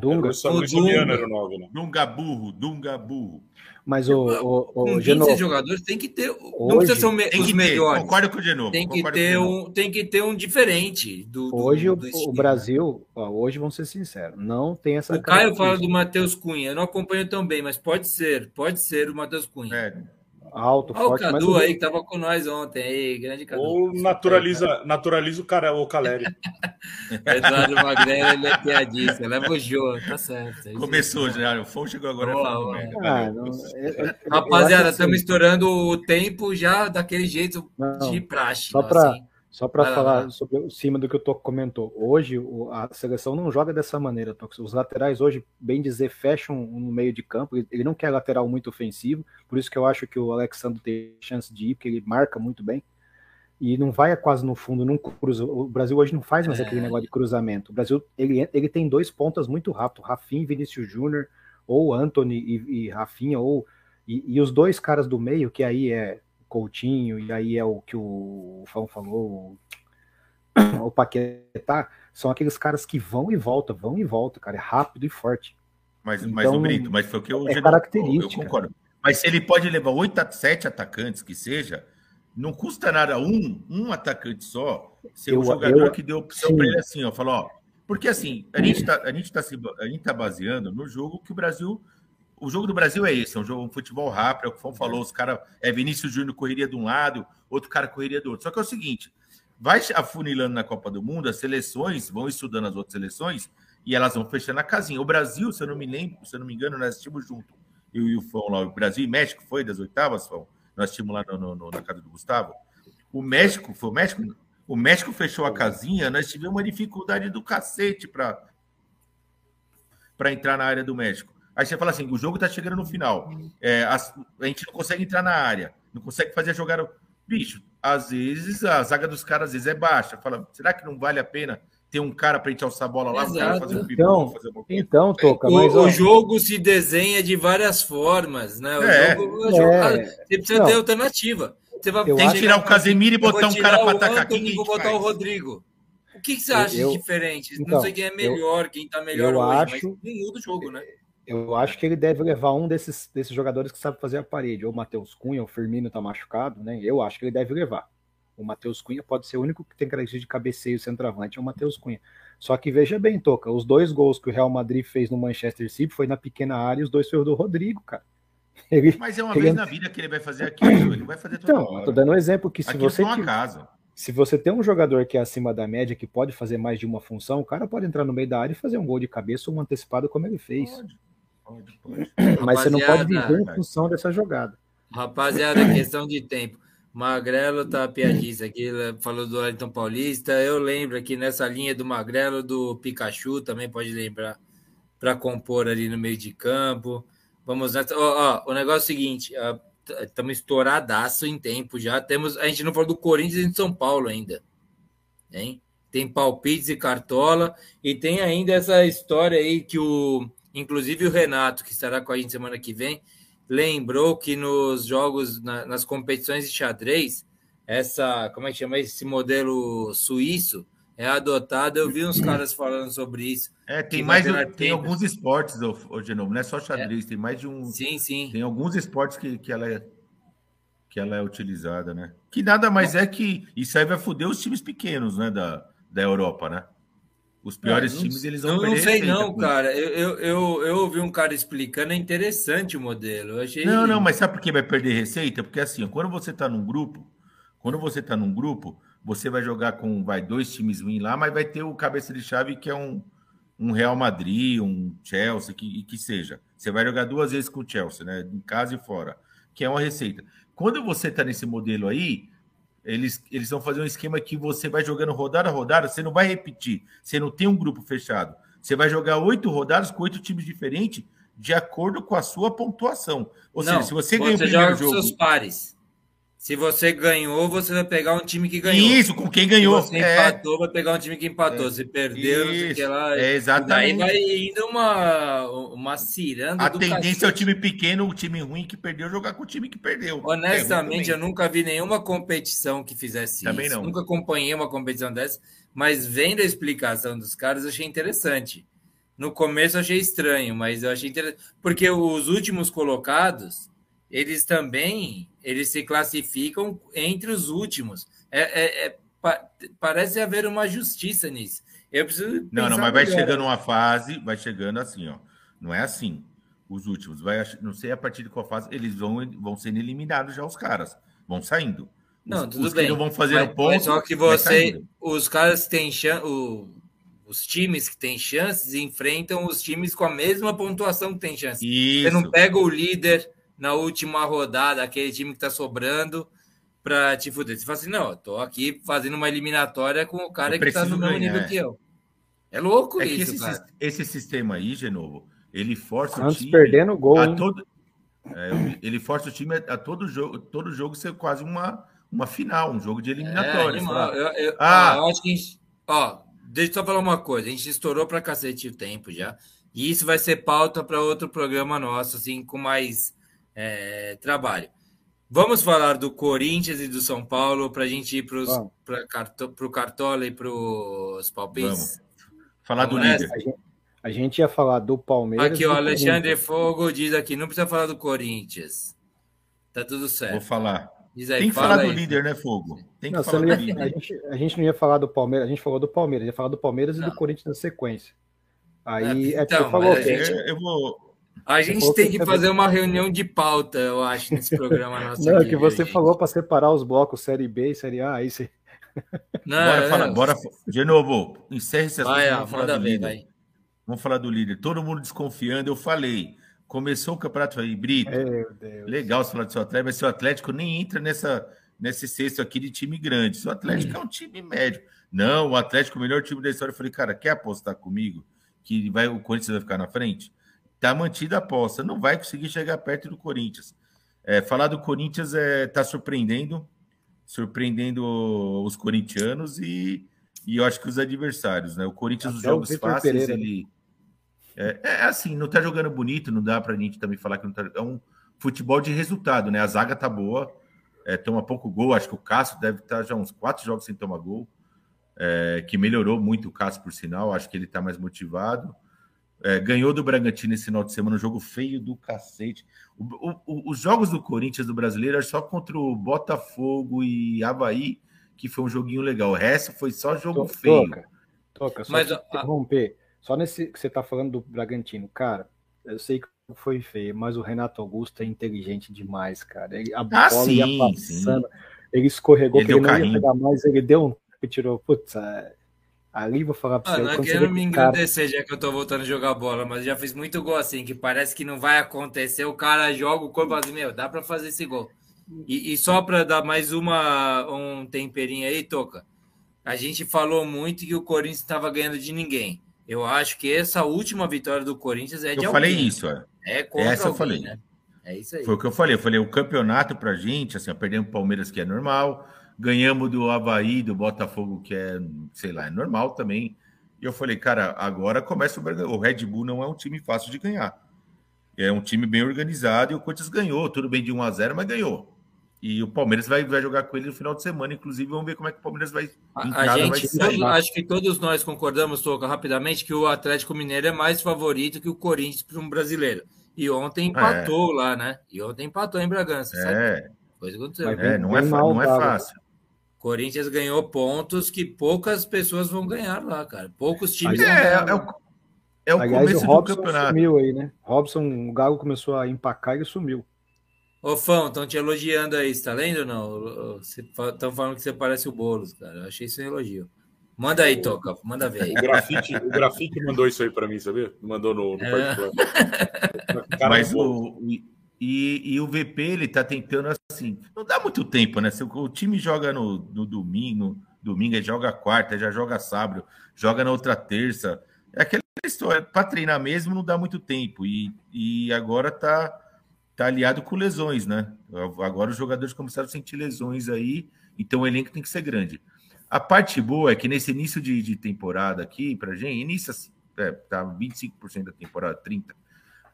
Dunga. O Dunga. Era o nome, né? Dunga burro, Dunga burro. Mas o, o, o com Genovo, jogadores tem que ter. Hoje, não precisa ser o me, os melhores. Concordo com o Genovo. Tem que, ter um, tem que ter um diferente do. Hoje do, do o, Brasil, ó, hoje vamos ser sinceros, não tem essa. O Caio fala do Matheus Cunha. Eu não acompanho tão bem, mas pode ser, pode ser o Matheus Cunha. É. Alto, Olha forte. o Cadu aí, que tava com nós ontem. Aí, grande Cadu. Ou naturaliza, naturaliza o, cara, o Caleri. Eduardo Magrela, ele é piadista. Leva o jogo, tá certo. Começou já, o Fon chegou agora. Boa, ah, não, Rapaziada, estamos assim, estourando o tempo já daquele jeito não, de praxe. Só para assim. Só para falar lá. sobre cima do que o Toco comentou. Hoje a seleção não joga dessa maneira, Toco. Os laterais hoje, bem dizer, fecham no meio de campo. Ele não quer lateral muito ofensivo, por isso que eu acho que o Alexandre tem chance de ir, porque ele marca muito bem. E não vai quase no fundo, não cruza. O Brasil hoje não faz mais é. aquele negócio de cruzamento. O Brasil ele, ele tem dois pontas muito rápido, Rafinha e Vinícius Júnior, ou Anthony e, e Rafinha, ou e, e, os dois caras do meio, que aí é Coutinho, e aí é o que o Fão falou, o Paquetá, são aqueles caras que vão e voltam, vão e voltam, cara, é rápido e forte. Mas, então, mas o Brito, mas foi o que eu, é característica. eu concordo. Mas se ele pode levar oito, sete atacantes que seja, não custa nada um, um atacante só ser o um jogador eu, que deu opção para ele assim, ó, falou, ó, porque assim, a gente tá, a gente tá se a gente tá baseando no jogo que o Brasil o jogo do Brasil é esse, é um jogo um futebol rápido, é o que o Fão falou, os caras é Vinícius Júnior correria de um lado, outro cara correria do outro. Só que é o seguinte, vai afunilando na Copa do Mundo, as seleções vão estudando as outras seleções e elas vão fechando a casinha. O Brasil, se eu não me lembro, se eu não me engano, nós assistimos junto. Eu e o Fão lá, o Brasil e México foi das oitavas, Fão. Nós assistimos lá no, no, na casa do Gustavo. O México, foi o México? O México fechou a casinha, nós tivemos uma dificuldade do cacete para para entrar na área do México. Aí você fala assim: o jogo está chegando no final. É, a, a, gente não consegue entrar na área, não consegue fazer a jogada. Bicho, às vezes a zaga dos caras às vezes é baixa. Fala, será que não vale a pena ter um cara para alçar a bola lá? Exato. fazer um então, então, Toca, mas, o, o, jogo se desenha de várias formas, né? O é. jogo, o jogo, é. Você precisa não. ter alternativa. Você vai, tem que tirar o Casemiro e botar um cara para atacar. Quem vou botar faz? o Rodrigo. O que, que você acha eu, de diferente? Então, não sei quem é melhor, eu, quem está melhor eu hoje, acho, mas não muda o jogo, né? Eu acho que ele deve levar um desses, desses jogadores que sabe fazer a parede, ou o Matheus Cunha, o Firmino tá machucado, né? Eu acho que ele deve levar. O Matheus Cunha pode ser o único que tem característica de cabeceio centroavante, é o Matheus Cunha. Só que veja bem, Toca, os dois gols que o Real Madrid fez no Manchester City foi na pequena área e os dois foram do Rodrigo, cara. Ele, Mas é uma ele... vez na vida que ele vai fazer aquilo, ele vai fazer toda Então, hora. tô dando um exemplo que se você tiver, se você tem um jogador que é acima da média, que pode fazer mais de uma função, o cara pode entrar no meio da área e fazer um gol de cabeça ou um antecipado como ele fez. Pode. Mas você não pode viver em função dessa jogada. Rapaziada, questão de tempo. Magrelo tá piadista aqui, falou do Wellington Paulista. Eu lembro aqui nessa linha do Magrelo, do Pikachu, também pode lembrar, para compor ali no meio de campo. Vamos nessa. Ó, ó, o negócio é o seguinte: estamos estouradaço em tempo já. Temos, a gente não falou do Corinthians e de São Paulo ainda. Hein? Tem palpites e cartola. E tem ainda essa história aí que o Inclusive o Renato, que estará com a gente semana que vem, lembrou que nos jogos, na, nas competições de xadrez, essa, como é que chama esse modelo suíço é adotado. Eu vi uns caras falando sobre isso. É, tem mais tem alguns esportes, hoje novo, não é só xadrez, é. tem mais de um. Sim, sim. Tem alguns esportes que, que ela é que ela é utilizada, né? Que nada mais é que isso aí vai foder os times pequenos, né, da, da Europa, né? Os piores é, times eles vão não, perder. Não sei não, cara. Eu, eu, eu, ouvi um cara explicando, é interessante o modelo. Eu achei... Não, não, mas sabe por que vai perder receita? Porque assim, quando você está num grupo, quando você está num grupo, você vai jogar com vai dois times ruins lá, mas vai ter o cabeça de chave que é um, um Real Madrid, um Chelsea, que, que seja. Você vai jogar duas vezes com o Chelsea, né? Em casa e fora, que é uma receita. Quando você está nesse modelo aí, eles, eles vão fazer um esquema que você vai jogando rodada a rodada, você não vai repetir, você não tem um grupo fechado. Você vai jogar oito rodadas com oito times diferentes de acordo com a sua pontuação. Ou não, seja, se você ganha o primeiro jogo. seus pares. Se você ganhou, você vai pegar um time que ganhou. Isso, com quem ganhou. Se você é... empatou, vai pegar um time que empatou. É. Se perdeu, Isso. não sei o que lá. É exatamente. Daí vai indo uma, uma ciranda. A tendência é o time pequeno, o time ruim que perdeu, jogar com o time que perdeu. Honestamente, é eu nunca vi nenhuma competição que fizesse também isso. Não. Nunca acompanhei uma competição dessa, mas vendo a explicação dos caras, eu achei interessante. No começo eu achei estranho, mas eu achei interessante. Porque os últimos colocados, eles também eles se classificam entre os últimos. É, é, é pa, parece haver uma justiça nisso. Eu preciso. Não, não, mas vai chegando uma fase, vai chegando assim, ó. Não é assim. Os últimos, vai, não sei a partir de qual fase, eles vão, vão sendo eliminados já, os caras. Vão saindo. Não, os, tudo os bem. Que não vão fazer mas, ponto. Só que você, os caras têm chance, os times que têm chances enfrentam os times com a mesma pontuação que tem chance. Isso. Você não pega o líder na última rodada, aquele time que tá sobrando, para te fuder. Você fala assim, não, eu tô aqui fazendo uma eliminatória com o cara que tá no mesmo nível é. que eu. É louco é isso, esse, cara. Esse sistema aí, de novo, ele força Antes o time perdendo gol, a todo, é, ele força o time a, a, todo jogo, todo jogo ser quase uma, uma final, um jogo de eliminatória. É, eu, eu, ah, eu acho que gente, ó, deixa eu só falar uma coisa, a gente estourou para cacete o tempo já. E isso vai ser pauta para outro programa nosso, assim, com mais é, trabalho. Vamos falar do Corinthians e do São Paulo para a gente ir para o Cartola e para os palpites? Vamos. Falar Vamos do líder. A gente, a gente, ia falar do Palmeiras. Aqui, o Alexandre Fogo diz aqui: não precisa falar do Corinthians. Tá tudo certo. Vou falar. Diz aí, Tem que falar aí. do líder, né, Fogo? Tem que não, falar do ia, líder. A gente, a gente, não ia falar do Palmeiras, a gente falou do Palmeiras, ia falar do Palmeiras não. e do Corinthians na sequência. Aí é, então, é falou, gente, eu vou. A gente tem que fazer uma reunião de pauta, eu acho, nesse programa nosso. Não, aqui, que você gente. falou para separar os blocos Série B e Série A, aí você. Não, bora, é... falar, bora De novo, encerre esse assunto. Vai, vamos falar do ver, líder. Vai. Vamos falar do líder. Todo mundo desconfiando, eu falei. Começou o campeonato aí, Brito. Legal você falar do seu Atlético, mas seu Atlético nem entra nessa, nesse cesto aqui de time grande. Seu Atlético hum. é um time médio. Não, o Atlético é o melhor time da história. Eu falei, cara, quer apostar comigo? Que vai, o Corinthians vai ficar na frente? Tá mantida a aposta. Não vai conseguir chegar perto do Corinthians. É, falar do Corinthians é tá surpreendendo, surpreendendo os corintianos e, e eu acho que os adversários, né? O Corinthians, os jogos fáceis, Pereira, ele. É, é, assim, não tá jogando bonito, não dá pra gente também falar que não tá. É um futebol de resultado, né? A zaga tá boa, é, toma pouco gol. Acho que o Cássio deve estar tá já uns quatro jogos sem tomar gol, é, que melhorou muito o Cássio, por sinal. Acho que ele tá mais motivado. É, ganhou do Bragantino esse final de semana, um jogo feio do cacete. O, o, os jogos do Corinthians do brasileiro é só contra o Botafogo e Havaí, que foi um joguinho legal. O resto foi só jogo toca, feio. Toca, só Mas, interromper. Só nesse que você está falando do Bragantino, cara, eu sei que foi feio, mas o Renato Augusto é inteligente demais, cara. Ele, a ah, bola sim, ia passando, sim. ele escorregou, ele, ele não ia pegar mais, ele deu um e tirou. Putz, é... ali vou falar pra você. Não é quero me engrandecer, cara... já que eu tô voltando a jogar bola, mas já fiz muito gol assim, que parece que não vai acontecer. O cara joga o corpo assim, meu, dá pra fazer esse gol. E, e só para dar mais uma um temperinho aí, Toca. A gente falou muito que o Corinthians estava ganhando de ninguém. Eu acho que essa última vitória do Corinthians é de Eu falei isso, é. É contra Essa alguém, eu falei. Né? É isso aí. Foi o que eu falei. Eu falei, o campeonato pra gente, assim, perdemos o Palmeiras, que é normal, ganhamos do Havaí, do Botafogo, que é, sei lá, é normal também. E eu falei, cara, agora começa o O Red Bull não é um time fácil de ganhar. É um time bem organizado e o Corinthians ganhou, tudo bem de 1 a 0 mas ganhou. E o Palmeiras vai, vai jogar com ele no final de semana, inclusive. Vamos ver como é que o Palmeiras vai. A, gente, vai acho que todos nós concordamos, Toca, rapidamente, que o Atlético Mineiro é mais favorito que o Corinthians para um brasileiro. E ontem empatou é. lá, né? E ontem empatou em Bragança. É. Sabe? Coisa aconteceu. É, não, é, não é fácil. Corinthians ganhou pontos que poucas pessoas vão ganhar lá, cara. Poucos times. É, é, o, é o Aliás, começo o Robson do campeonato. sumiu aí, né? Robson, o Galo começou a empacar e sumiu. Ô, Fão, estão te elogiando aí, você tá lendo ou não? Estão falando que você parece o Boulos, cara. Eu achei isso um elogio. Manda aí, Toca, manda ver aí. O grafite, o grafite mandou isso aí para mim, sabia? Mandou no, no é. Mas o, e, e, o VP, ele tá tentando assim, não dá muito tempo, né? Se o, o time joga no, no domingo, domingo, ele joga quarta, já joga sábado, joga na outra terça. É aquela história, para treinar mesmo não dá muito tempo. E, e agora tá tá aliado com lesões, né? Agora os jogadores começaram a sentir lesões aí, então o elenco tem que ser grande. A parte boa é que nesse início de, de temporada aqui, pra gente, assim, é, tá 25% da temporada, 30%,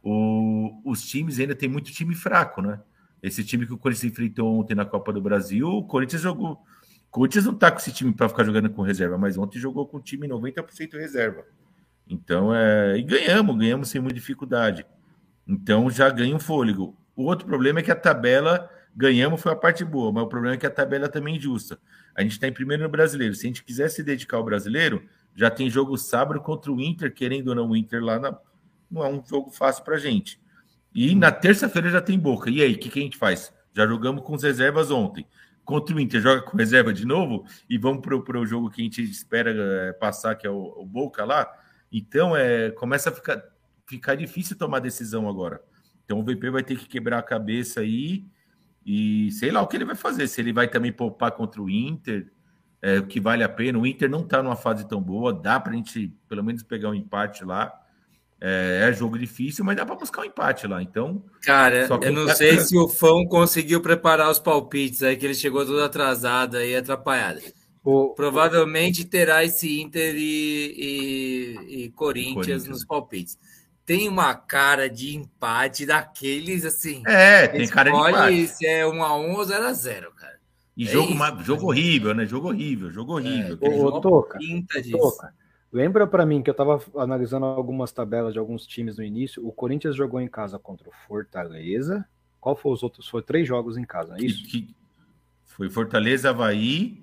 o, os times ainda tem muito time fraco, né? Esse time que o Corinthians enfrentou ontem na Copa do Brasil, o Corinthians jogou. O Corinthians não tá com esse time para ficar jogando com reserva, mas ontem jogou com o time 90% reserva. Então, é, e ganhamos, ganhamos sem muita dificuldade. Então já ganha um fôlego. O outro problema é que a tabela ganhamos foi a parte boa, mas o problema é que a tabela também é injusta. A gente está em primeiro no brasileiro. Se a gente quiser se dedicar ao brasileiro, já tem jogo sábado contra o Inter, querendo ou não, o Inter lá na... não é um jogo fácil para gente. E na terça-feira já tem boca. E aí, o que, que a gente faz? Já jogamos com as reservas ontem. Contra o Inter, joga com reserva de novo e vamos para o jogo que a gente espera é, passar, que é o, o Boca lá. Então, é, começa a ficar ficar difícil tomar decisão agora. Então o VP vai ter que quebrar a cabeça aí e sei lá o que ele vai fazer. Se ele vai também poupar contra o Inter, é, o que vale a pena. O Inter não está numa fase tão boa, dá para a gente pelo menos pegar um empate lá. É, é jogo difícil, mas dá para buscar um empate lá. Então, cara, eu não sei se o Fão conseguiu preparar os palpites aí, que ele chegou todo atrasado aí, atrapalhado. O, Provavelmente terá esse Inter e, e, e Corinthians, Corinthians nos palpites. tem uma cara de empate daqueles assim. É, tem cara de empate. se é 1 a 1 ou 0 a 0, cara. E é jogo, isso, jogo horrível, né? Jogo horrível, jogo horrível. É, ô, Toca, Toca, lembra para mim que eu estava analisando algumas tabelas de alguns times no início. O Corinthians jogou em casa contra o Fortaleza. Qual foi os outros? Foi três jogos em casa, é isso? Que, que foi Fortaleza, Havaí,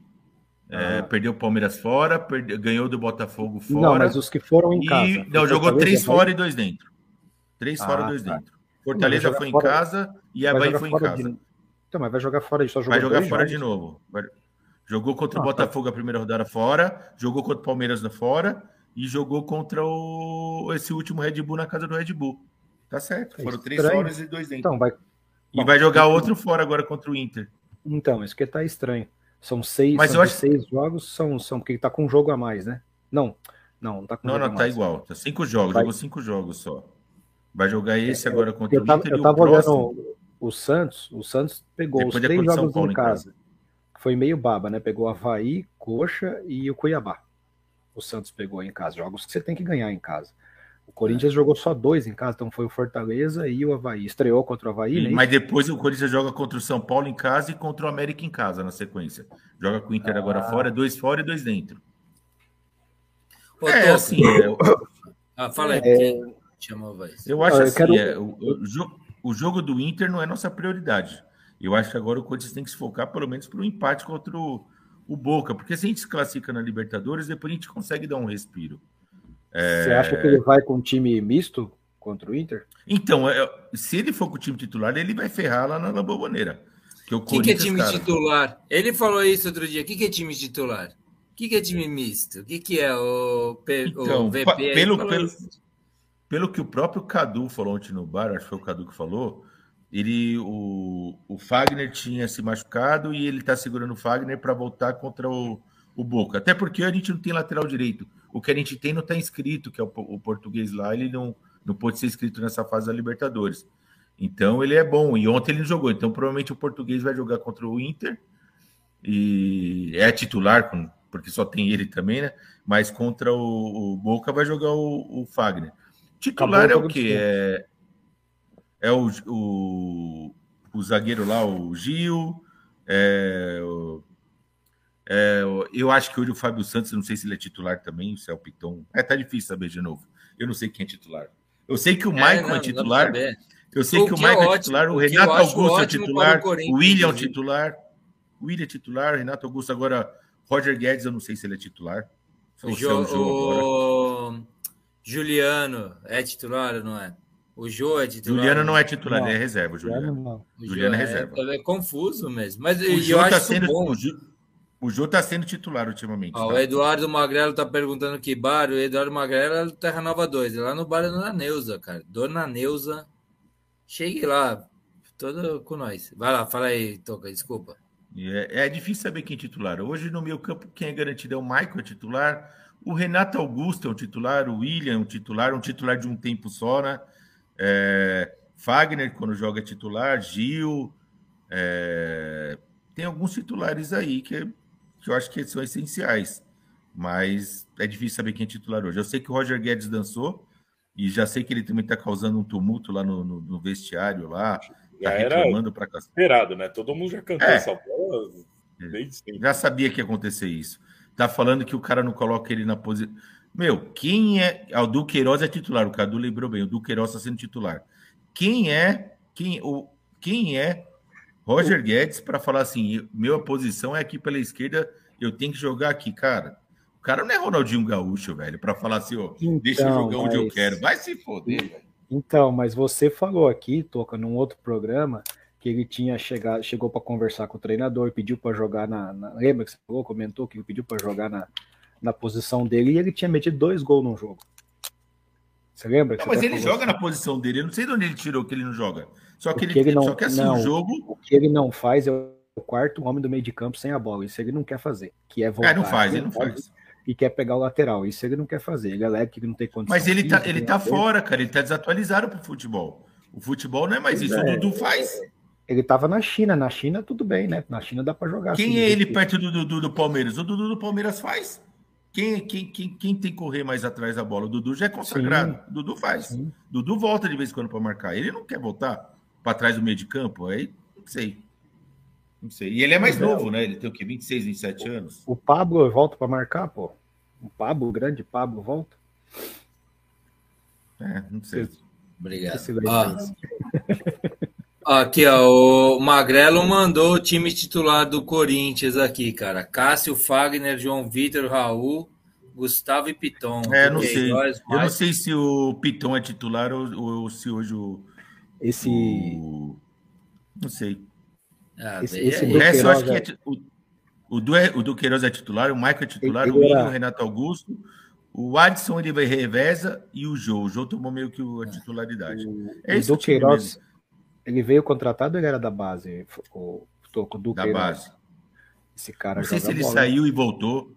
é, ah. perdeu o Palmeiras fora, perdeu, ganhou do Botafogo fora. Não, mas os que foram em casa. E, não, jogou três fora e dois dentro. Três ah, fora e dois tá. dentro. Fortaleza foi em fora, casa e Havaí foi em casa. De... Então, mas vai jogar fora, só jogou Vai jogar fora jogos. de novo. Vai... Jogou contra o ah, tá. Botafogo a primeira rodada fora, jogou contra o Palmeiras na fora e jogou contra o esse último Red Bull na casa do Red Bull. Tá certo. É Foram três horas e dois dentro. Então, vai... E Bom, vai jogar outro fora agora contra o Inter. Então, isso que tá estranho. São seis, Mas são eu acho... seis jogos, são, são porque tá com um jogo a mais, né? Não, não, não tá com Não, não, tá igual. Tá cinco jogos, vai... jogou cinco jogos só. Vai jogar esse é, agora contra eu tava, o Inter. Eu tava olhando o Santos, o Santos pegou Depois os três jogos em casa. Foi meio baba, né? Pegou Havaí, Coxa e o Cuiabá. O Santos pegou em casa. Jogos que você tem que ganhar em casa. O Corinthians é. jogou só dois em casa, então foi o Fortaleza e o Havaí. Estreou contra o Havaí, né? Mas depois o Corinthians joga contra o São Paulo em casa e contra o América em casa na sequência. Joga com o Inter ah. agora fora, dois fora e dois dentro. Ô, é tô, assim. É... Ah, fala aí, é... chamou Eu acho eu assim, quero... é, o, o, o, jogo do Inter não é nossa prioridade. Eu acho que agora o Corinthians tem que se focar pelo menos para o empate contra o, o Boca, porque se a gente se classifica na Libertadores, depois a gente consegue dar um respiro. É... Você acha que ele vai com um time misto contra o Inter? Então, é, se ele for com o time titular, ele vai ferrar lá na Lamboboneira. O que, que é time cara... titular? Ele falou isso outro dia. O que, que é time titular? O que, que é time misto? O que, que é o, P... então, o VP? Pelo, pelo, pelo que o próprio Cadu falou ontem no bar, acho que foi o Cadu que falou, ele, o, o Fagner tinha se machucado e ele está segurando o Fagner para voltar contra o, o Boca. Até porque a gente não tem lateral direito. O que a gente tem não está inscrito, que é o, o, português lá, ele não, não pôde ser inscrito nessa fase da Libertadores. Então ele é bom. E ontem ele não jogou. Então provavelmente o português vai jogar contra o Inter. E é titular, porque só tem ele também, né? Mas contra o, o Boca vai jogar o, o Fagner. Titular Acabou é o quê? É, é o, o, o zagueiro lá, o Gil. É, o, é, eu acho que hoje o Fábio Santos, não sei se ele é titular também, se é o Piton. É, tá difícil saber de novo. Eu não sei quem é titular. Eu sei que o é, Michael é, é titular. Eu sei o que o Michael é, ótimo, é titular, o Renato Augusto é titular, o William é titular. O William é titular, Renato Augusto agora. Roger Guedes, eu não sei se ele é titular. O, jo, o... Juliano é titular ou não é? O Jô é titular. Juliano não é titular, não. ele é reserva. Juliano, não. Juliano é reserva. É, é confuso mesmo. Mas o eu acho tá sendo, bom. O Jô está sendo titular ultimamente. tá? O Eduardo Magrelo está perguntando que bar. O Eduardo Magrelo é do Terra Nova 2. É lá no bar da Dona Neuza, cara. Dona Neuza. Chegue lá. Todo com nós. Vai lá, fala aí, Toca, desculpa. É, é difícil saber quem é titular. Hoje, no meu campo, quem é garantido é o Michael é titular. O Renato Augusto é um titular. O William é um titular. Um titular de um tempo só, né? É, Fagner, quando joga titular. Gil. É, tem alguns titulares aí que que eu acho que são essenciais. Mas é difícil saber quem é titular hoje. Eu sei que o Roger Guedes dançou e já sei que ele também está causando um tumulto lá no, no, no vestiário lá. Já tá reclamando para. Esperado, né? Todo mundo já cantou é. essa bola desde sempre. Já sabia que ia acontecer isso. Tá falando que o cara não coloca ele na posição. Meu, quem é. Ah, o Duqueiroz é titular, o Cadu lembrou bem, o Duqueiroz está sendo titular. Quem é. Quem, o, quem é Roger Guedes para falar assim: minha posição é aqui pela esquerda, eu tenho que jogar aqui, cara. O cara não é Ronaldinho Gaúcho, velho, para falar assim: ó, então, deixa eu jogar onde eu quero. Vai se foder, velho. Então, mas você falou aqui, Toca, num outro programa, que ele tinha chegado, chegou para conversar com o treinador, pediu para jogar na, na, Lembra que você falou, comentou que ele pediu para jogar na, na posição dele e ele tinha metido dois gols no jogo. Você lembra? Não, mas ele joga na posição dele. Eu não sei de onde ele tirou que ele não joga. Só que, ele, ele não, só que assim, não, o jogo. O que ele não faz é o quarto homem do meio de campo sem a bola. Isso ele não quer fazer. Que é voltar. É, não faz, ele não faz. E quer pegar o lateral. Isso ele não quer fazer. Ele alega que ele não tem condição. Mas ele tá, ele tá fora, cara. Ele tá desatualizado pro futebol. O futebol não é mais isso. É. O Dudu faz. Ele tava na China. Na China, tudo bem, né? Na China dá para jogar. Quem assim, é ele perto do Dudu do Palmeiras? O Dudu do Palmeiras faz. Quem, quem, quem, quem tem que correr mais atrás da bola? O Dudu já é consagrado. Sim. Dudu faz. Sim. Dudu volta de vez em quando para marcar. Ele não quer voltar para trás do meio de campo? Aí não sei. Não sei. E ele é mais Mas é, novo, é, né? Ele tem o quê? 26, 27 anos. O Pablo volta para marcar, pô. O Pablo, o grande Pablo, volta. É, não sei. Obrigado. Ah. Aqui, ó, o Magrelo mandou o time titular do Corinthians aqui, cara. Cássio, Fagner, João Vitor, Raul, Gustavo e Piton. É, não sei. Eu não sei se o Piton é titular ou, ou se hoje o. Esse. O... Não sei. Ah, esse, esse o resto, eu acho que é, o, o, do, o do Queiroz é titular, o Michael é titular, o William, o Renato Augusto, o Adson ele vai reveza e o Jô. O Jô tomou meio que a titularidade. O, é o do Queiroz, ele veio contratado ele era da base? O, o do da Queiroz. base. Esse cara Não sei se ele bola. saiu e voltou.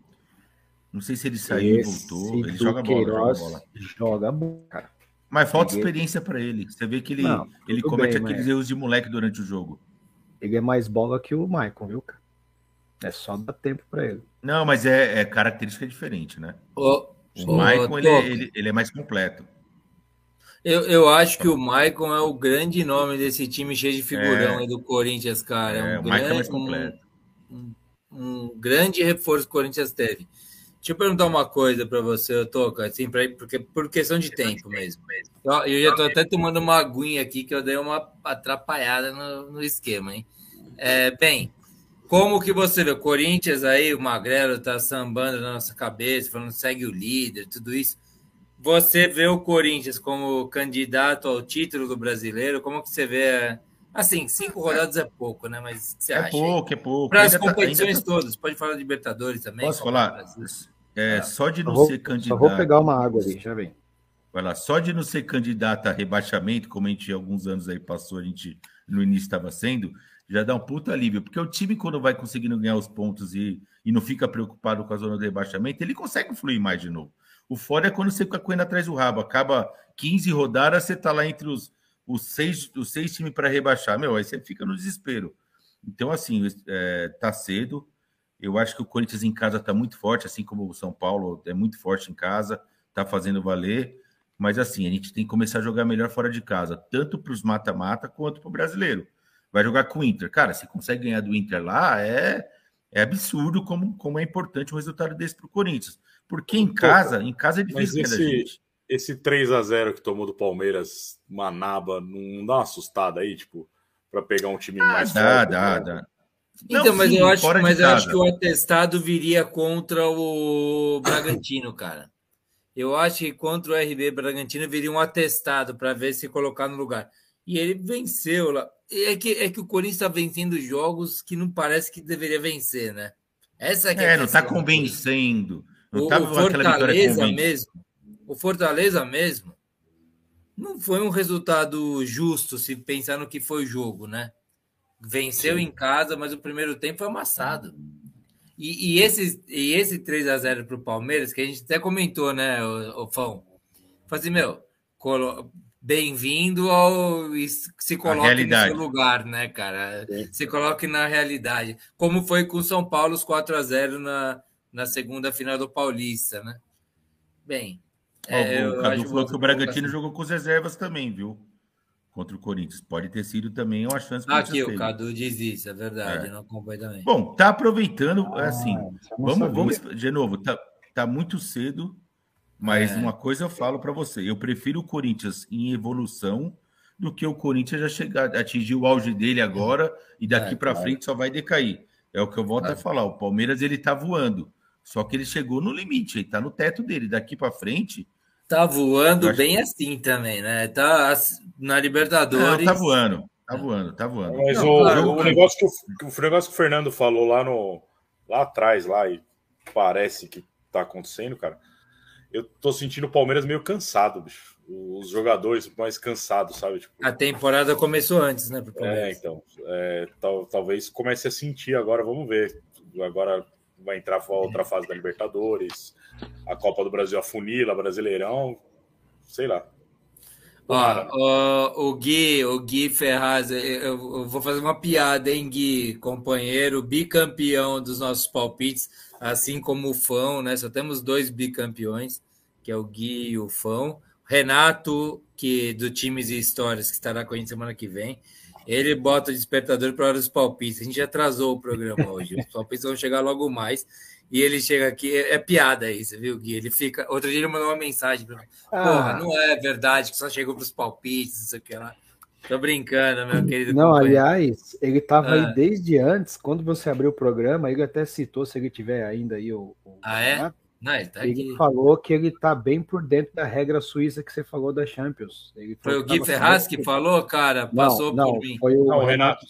Não sei se ele saiu Esse e voltou. Ele joga bola, joga bola. Joga bola, cara. Mas falta experiência para ele. Você vê que ele, Não, ele comete bem, aqueles mas... erros de moleque durante o jogo. Ele é mais bola que o Maicon, viu, cara? É só dar tempo para ele. Não, mas é, é, característica diferente, né? O, o Maicon, ele, ele, ele, é mais completo. Eu, eu acho que o Maicon é o grande nome desse time cheio de figurão é, do Corinthians, cara. É, um é, o grande, é mais completo. Um, um, um grande reforço que o Corinthians teve. Deixa eu perguntar uma coisa para você, Toca, assim, pra, porque, por questão de tempo mesmo. Eu, eu já estou até tomando uma aguinha aqui que eu dei uma atrapalhada no, no esquema, hein? É, bem, como que você vê? O Corinthians aí, o Magrelo tá sambando na nossa cabeça, falando segue o líder, tudo isso. Você vê o Corinthians como candidato ao título do brasileiro? Como que você vê? Assim, cinco rodadas é pouco, né? Mas você é acha? Pouco, é pouco. Para as competições tá... todas, pode falar de Libertadores também. Posso falar? É, só de não vou, ser candidato. Só vou pegar uma água ali, já vem. Vai lá, só de não ser candidato a rebaixamento, como a gente alguns anos aí passou, a gente no início estava sendo, já dá um puta alívio, porque o time, quando vai conseguindo ganhar os pontos e, e não fica preocupado com a zona de rebaixamento, ele consegue fluir mais de novo. O fora é quando você fica correndo atrás do rabo, acaba 15 rodadas, você tá lá entre os, os, seis, os seis times para rebaixar, meu, aí você fica no desespero. Então, assim, é, tá cedo, eu acho que o Corinthians em casa está muito forte, assim como o São Paulo é muito forte em casa, está fazendo valer. Mas assim, a gente tem que começar a jogar melhor fora de casa, tanto para os mata-mata quanto para o brasileiro. Vai jogar com o Inter. Cara, se consegue ganhar do Inter lá, é, é absurdo como, como é importante um resultado desse para o Corinthians. Porque em casa, em casa é difícil Mas esse, esse 3 a 0 que tomou do Palmeiras, Manaba, não dá uma assustada aí, tipo, para pegar um time ah, mais dá, forte? Dá, né? dá. Então, não, mas, sim, eu, acho, mas eu acho que o atestado viria contra o Bragantino, cara. Eu acho que contra o RB Bragantino viria um atestado para ver se colocar no lugar. E ele venceu lá. É que, é que o Corinthians está vencendo jogos que não parece que deveria vencer, né? Essa é, é não está convencendo. Não o, tá o Fortaleza mesmo. O Fortaleza mesmo não foi um resultado justo se pensar no que foi o jogo, né? Venceu Sim. em casa, mas o primeiro tempo foi amassado. E, e, esse, e esse 3 a 0 para o Palmeiras, que a gente até comentou, né, o, o Fão? Falei assim, meu, bem-vindo ao. Se coloque no seu lugar, né, cara? Sim. Se coloque na realidade. Como foi com o São Paulo, os 4 a 0 na, na segunda final do Paulista, né? Bem. É, o Cadu falou que o Bragantino jogou com as reservas também, viu? contra o Corinthians. Pode ter sido também uma chance. Ah, aqui, o Cadu diz isso, é verdade, é. não acompanho também. Bom, tá aproveitando, ah, assim, vamos, vamos, de novo, tá, tá muito cedo, mas é. uma coisa eu falo para você, eu prefiro o Corinthians em evolução do que o Corinthians já chegar, atingir o auge dele agora e daqui é, para claro. frente só vai decair. É o que eu volto claro. a falar, o Palmeiras ele tá voando, só que ele chegou no limite, ele tá no teto dele, daqui para frente Tá voando acho... bem assim também, né? Tá na Libertadores. Não, tá voando, tá voando, tá voando. Mas Não, o, claro, o, negócio que o, o negócio que o Fernando falou lá no lá atrás, lá, e parece que tá acontecendo, cara. Eu tô sentindo o Palmeiras meio cansado, bicho. Os jogadores mais cansados, sabe? Tipo, a temporada começou antes, né? É, então. É, tal, talvez comece a sentir agora, vamos ver. Agora vai entrar a outra fase da Libertadores, a Copa do Brasil afunila, Brasileirão, sei lá. Ó, o, o Gui, o Gui Ferraz, eu, eu, vou fazer uma piada, hein, Gui, companheiro, bicampeão dos nossos palpites, assim como o Fão, né? Só temos dois bicampeões, que é o Gui e o Fão. Renato, que do Times e Histórias, que estará com a gente semana que vem. Ele bota o despertador para hora dos palpites. A gente já atrasou o programa hoje. Os palpites vão chegar logo mais. E ele chega aqui, é, é piada isso, viu, Gui? Ele fica. Outro dia ele mandou uma mensagem para mim. Ah. Porra, não é verdade que só chegou para os palpites, não sei o que lá. Tô brincando, meu querido. Não, companheiro. aliás, ele estava ah. aí desde antes, quando você abriu o programa, ele até citou, se ele tiver ainda aí o. o ah, é? Não, ele, tá ele falou que ele está bem por dentro da regra suíça que você falou da Champions. foi o Gui Ferraz que falou, cara? Passou não, por mim. Foi o, não, Renato.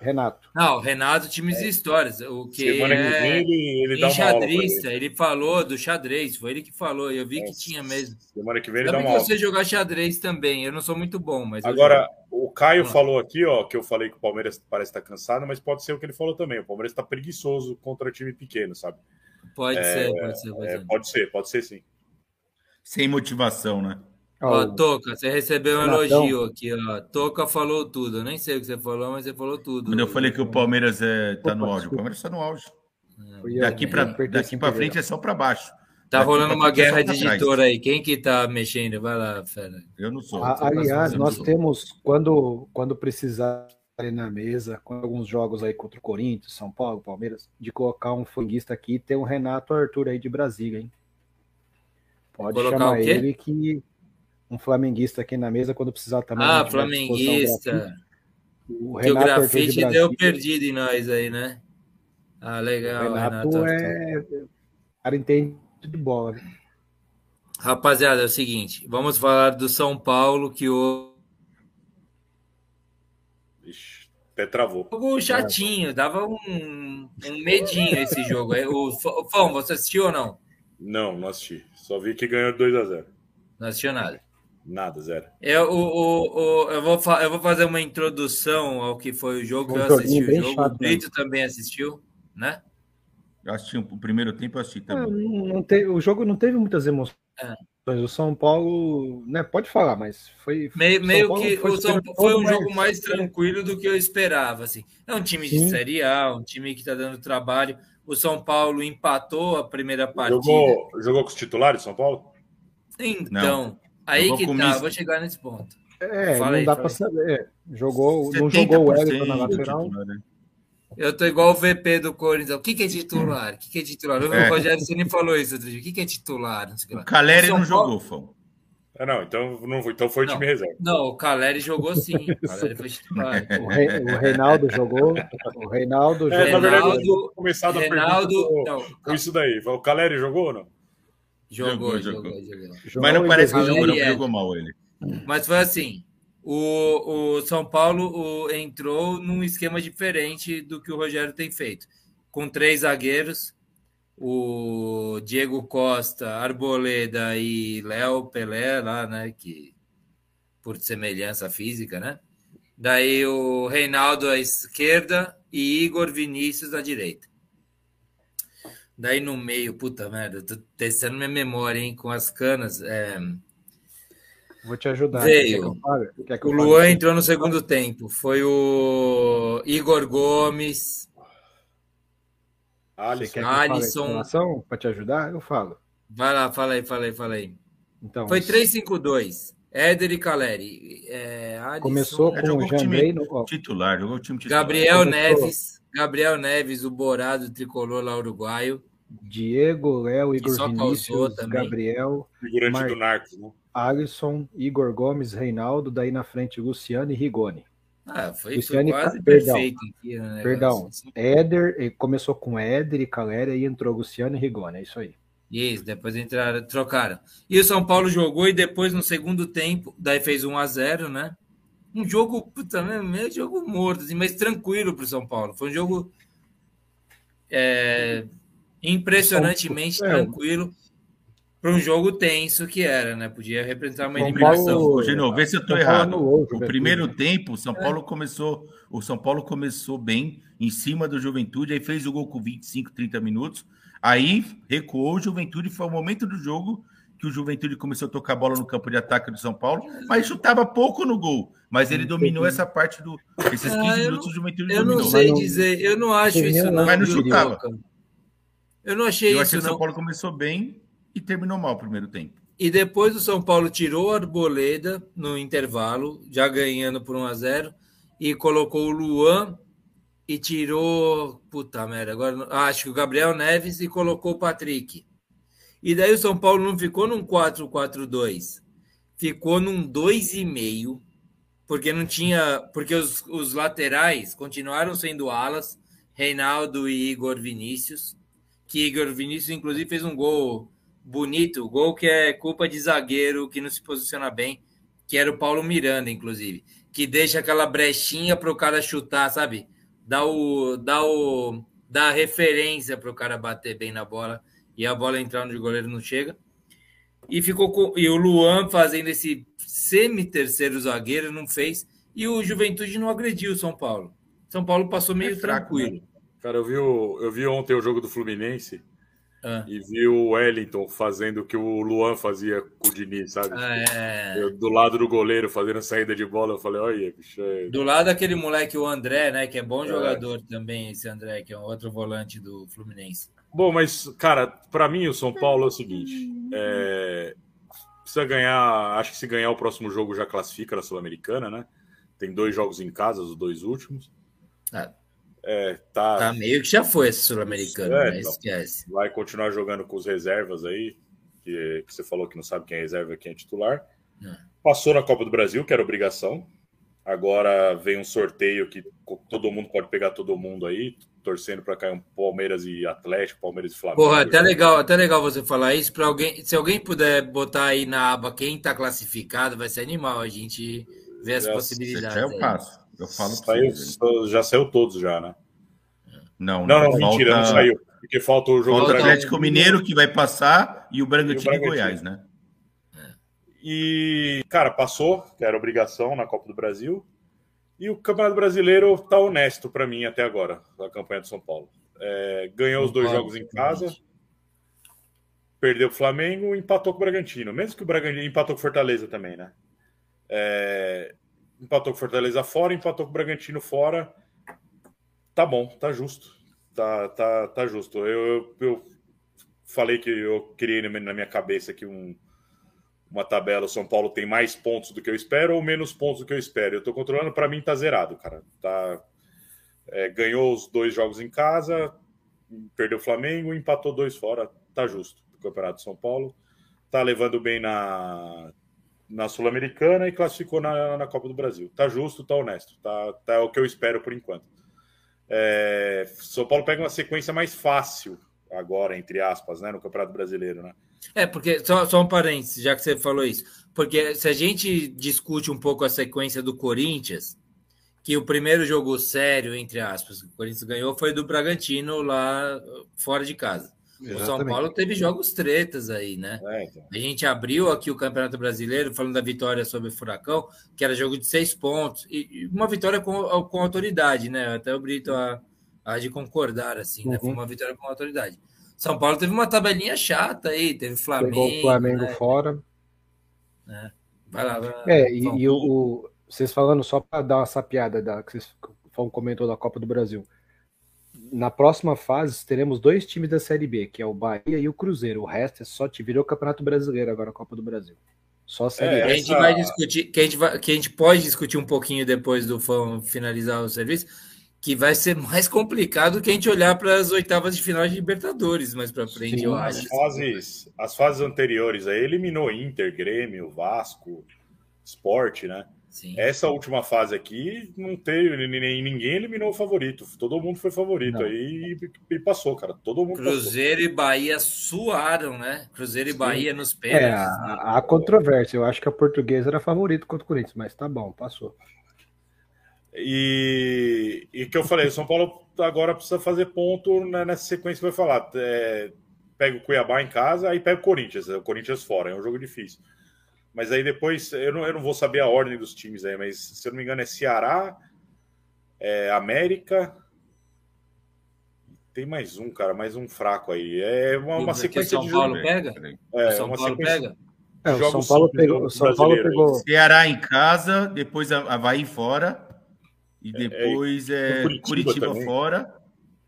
Renato. Não, Renato, times é. e histórias. O que Semana é que ele, ele dá xadrista, ele. ele. falou do xadrez, foi ele que falou, eu vi é. que tinha mesmo. Semana que vem ele dá uma você jogar xadrez também, eu não sou muito bom, mas... Agora, o Caio ah. falou aqui, ó, que eu falei que o Palmeiras parece estar cansado, mas pode ser o que ele falou também, o Palmeiras está preguiçoso contra time pequeno, sabe? Pode é, ser, pode ser. Pode, é, ser. pode ser, pode ser sim. Sem motivação, né? Ó, Toca, você recebeu um elogio aqui, ó. Toca falou tudo. Eu nem sei o que você falou, mas você falou tudo. Quando eu falei que o Palmeiras é, tá no auge, o Palmeiras está no auge. É. Daqui para daqui para frente é só para baixo. Tá daqui rolando uma é guerra de editor aí. Quem que tá mexendo? Vai lá, fera. Eu não sou. aliás, nós temos quando quando precisar na mesa, com alguns jogos aí contra o Corinthians, São Paulo, Palmeiras, de colocar um flamenguista aqui e ter um Renato Arthur aí de Brasília, hein? Pode Colocar chamar ele que um flamenguista aqui na mesa quando precisar também. Ah, flamenguista. O Renato o grafite de deu perdido em nós aí, né? Ah, legal. O Renato, Renato é. cara entende de bola. Rapaziada, é o seguinte, vamos falar do São Paulo que o. até travou. Jogo chatinho, dava um, um medinho esse jogo. O Fão, você assistiu ou não? Não, não assisti. Só vi que ganhou 2 a 0 Não assistiu nada. Nada, zero. Eu, o, o, o, eu, vou, eu vou fazer uma introdução ao que foi o jogo. Um eu assisti o jogo. Chato, o Brito também assistiu, né? Eu assisti o primeiro tempo, eu assisti também. Não, não te, o jogo não teve muitas emoções. É. O São Paulo, né? Pode falar, mas foi. Meio, meio que foi, o São, foi um jogo mais tranquilo do que eu esperava. Assim. É um time de Sim. Série A, um time que está dando trabalho. O São Paulo empatou a primeira partida. Jogou, jogou com os titulares, São Paulo? Então. Não. Aí que tá, vou chegar nesse ponto. É, fala não aí, dá para saber. Jogou, não jogou o Wellington na lateral. Né? Eu tô igual o VP do Corinthians. O que, que é titular? O que, que é titular? É. O Rogério você nem falou isso outro dia. O que, que é titular? O Caleri não jogou, Fão. Ah, não, então, não, então foi o time reserva. Não, o Caleri jogou sim. O Caleri foi titular. O, Re, o Reinaldo jogou. O Reinaldo jogou. É, na verdade, Reinaldo, começado Reinaldo, a pergunta com, isso daí. O Caleri jogou ou não? Jogou, jogou, jogou. jogou. Mas não parece que jogou, não, jogou mal ele. Mas foi assim: o, o São Paulo o, entrou num esquema diferente do que o Rogério tem feito. Com três zagueiros, o Diego Costa, Arboleda e Léo Pelé, lá, né? Que por semelhança física, né? Daí o Reinaldo à esquerda e Igor Vinícius à direita. Daí no meio, puta merda, tô testando minha memória, hein, com as canas. É... Vou te ajudar. Veio. Que que o Luan entrou no segundo tempo. Foi o Igor Gomes. Alisson. Alisson. Para te ajudar, eu falo. Vai lá, fala aí, fala aí, fala aí. Então, Foi 3-5-2. Éder e Caleri. É, Alisson... Começou com o Jandrei no titular, jogou o time titular. Gabriel Neves, Gabriel Neves, o Borado tricolor lá uruguaio. Diego, Léo, Igor Vinícius, Gabriel, Figurante do Narcos, né? Alisson, Igor Gomes, Reinaldo, daí na frente Luciano e Rigoni. Ah, foi, Luciano, foi quase perdão, perfeito aqui, né, Perdão, assim. Éder, começou com Éder e Caléria e entrou Luciano e Rigoni, é isso aí. Isso, depois entraram, trocaram. E o São Paulo jogou e depois no segundo tempo, daí fez 1 a 0 né? Um jogo, puta, meio jogo morto, assim, mas tranquilo para o São Paulo. Foi um jogo é, impressionantemente é. tranquilo para um jogo tenso que era, né? Podia representar uma eliminação. Paulo, Gino, vê se eu estou errado. O primeiro tempo, o São Paulo é. começou, o São Paulo começou bem em cima do Juventude, aí fez o gol com 25, 30 minutos, aí recuou o Juventude, foi o momento do jogo que o Juventude começou a tocar bola no campo de ataque do São Paulo, mas chutava pouco no gol. Mas ele dominou essa parte do. Esses 15 ah, minutos o Juventude eu dominou. Eu não sei dizer, eu não acho isso, não. Mas não chutava. Eu não achei eu isso. Eu achei que o São Paulo começou bem e terminou mal o primeiro tempo. E depois o São Paulo tirou a Arboleda no intervalo, já ganhando por 1 a 0 e colocou o Luan e tirou. Puta merda, agora ah, acho que o Gabriel Neves e colocou o Patrick. E daí o São Paulo não ficou num 4-4-2, ficou num 2,5, porque não tinha. Porque os, os laterais continuaram sendo alas, Reinaldo e Igor Vinícius, que Igor Vinícius, inclusive, fez um gol bonito, gol que é culpa de zagueiro que não se posiciona bem, que era o Paulo Miranda, inclusive, que deixa aquela brechinha para o cara chutar, sabe? Dá o, dá o, dá a referência para o cara bater bem na bola e a bola entrar onde o goleiro não chega. E ficou com, e o Luan fazendo esse semi-terceiro zagueiro não fez e o Juventude não agrediu o São Paulo. São Paulo passou meio é fraco, tranquilo. Né? Cara, eu vi, o, eu vi ontem o jogo do Fluminense ah. E vi o Wellington fazendo o que o Luan fazia com o Diniz, sabe? Ah, é. eu, do lado do goleiro, fazendo a saída de bola, eu falei, olha, bicho. É... Do lado daquele moleque, o André, né? Que é bom é. jogador é. também, esse André, que é um outro volante do Fluminense. Bom, mas, cara, para mim o São Paulo é o seguinte: é... precisa ganhar. Acho que se ganhar o próximo jogo já classifica na Sul-Americana, né? Tem dois jogos em casa, os dois últimos. Ah, é, tá... tá meio que já foi esse sul-americano, é, né? Esquece. Vai continuar jogando com os reservas aí, que, que, você falou que não sabe quem é reserva e quem é titular. É. Passou na Copa do Brasil, que era obrigação. Agora vem um sorteio que todo mundo pode pegar todo mundo aí, torcendo para cair um Palmeiras e Atlético, Palmeiras e Flamengo. Porra, até legal, até legal você falar isso para alguém. Se alguém puder botar aí na aba quem está classificado, vai ser animal a gente ver as possibilidades. Eu passo. Eu falo saiu, Já saiu todos já, né? Não, não, não, não mentira, não saiu. Porque falta o jogo falta o Atlético Mineiro que vai passar e o Bragantino e, o Goiás, né? E, cara, passou, que era obrigação na Copa do Brasil. E o Campeonato Brasileiro tá honesto para mim até agora, a campanha do São Paulo. É, ganhou os dois jogos em casa, perdeu o Flamengo, empatou com o Bragantino. Mesmo que o Bragantino empatou com o Fortaleza também, né? É, empatou com Fortaleza fora, empatou com o Bragantino fora. Tá bom, tá justo. Tá, tá, tá justo. Eu, eu, eu falei que eu criei na minha cabeça aqui um, uma tabela. O São Paulo tem mais pontos do que eu espero ou menos pontos do que eu espero. Eu tô controlando, para mim tá zerado, cara. Tá, é, ganhou os dois jogos em casa, perdeu o Flamengo, empatou dois fora. Tá justo. O Campeonato de São Paulo tá levando bem na na Sul-Americana e classificou na, na Copa do Brasil. Tá justo, tá honesto, tá, tá o que eu espero por enquanto. É, São Paulo pega uma sequência mais fácil agora, entre aspas, né, no Campeonato Brasileiro, né? É, porque, só, só um parênteses, já que você falou isso, porque se a gente discute um pouco a sequência do Corinthians, que o primeiro jogo sério, entre aspas, que o Corinthians ganhou foi do Bragantino lá fora de casa. Exatamente. O São Paulo teve jogos tretas aí, né? É, então. A gente abriu aqui o Campeonato Brasileiro falando da vitória sobre o Furacão, que era jogo de seis pontos, e uma vitória com, com autoridade, né? Até o Brito a, a de concordar, assim, né? Foi uhum. uma vitória com autoridade. São Paulo teve uma tabelinha chata aí, teve Flamengo. Pegou o Flamengo né? fora. É. Vai lá, vai lá. É, e, e o, o, vocês falando só para dar uma sapiada da que vocês comentou da Copa do Brasil na próxima fase teremos dois times da Série B, que é o Bahia e o Cruzeiro. O resto é só te virou Campeonato Brasileiro agora a Copa do Brasil. Só a Série é, B. A gente vai discutir, que a gente, vai, que a gente pode discutir um pouquinho depois do finalizar o serviço, que vai ser mais complicado que a gente olhar para as oitavas de final de Libertadores mais para frente, Sim, eu acho. As fases, as fases anteriores aí eliminou Inter, Grêmio, Vasco, Sport, né? Sim. Essa última fase aqui não teve, nem ninguém eliminou o favorito. Todo mundo foi favorito não. aí e, e, passou, cara. Todo mundo Cruzeiro passou. e Bahia suaram, né? Cruzeiro e Bahia nos pênaltis. É, a, a controvérsia. Eu acho que a portuguesa era favorito contra o Corinthians, mas tá bom, passou. E, e que eu falei, o São Paulo agora precisa fazer ponto nessa sequência que vai falar. É, pega o Cuiabá em casa, aí pega o Corinthians. O Corinthians fora, é um jogo difícil. Mas aí depois, eu não, eu não vou saber a ordem dos times aí, mas se eu não me engano é Ceará, é América, Tem mais um, cara, mais um fraco aí. É uma, uma sequência São de Paulo pega? É, São uma Paulo sequência... pega? É, o São Paulo pegou. São Paulo pegou. Ceará em casa, depois Havaí fora, e é, depois é, é Curitiba, Curitiba fora,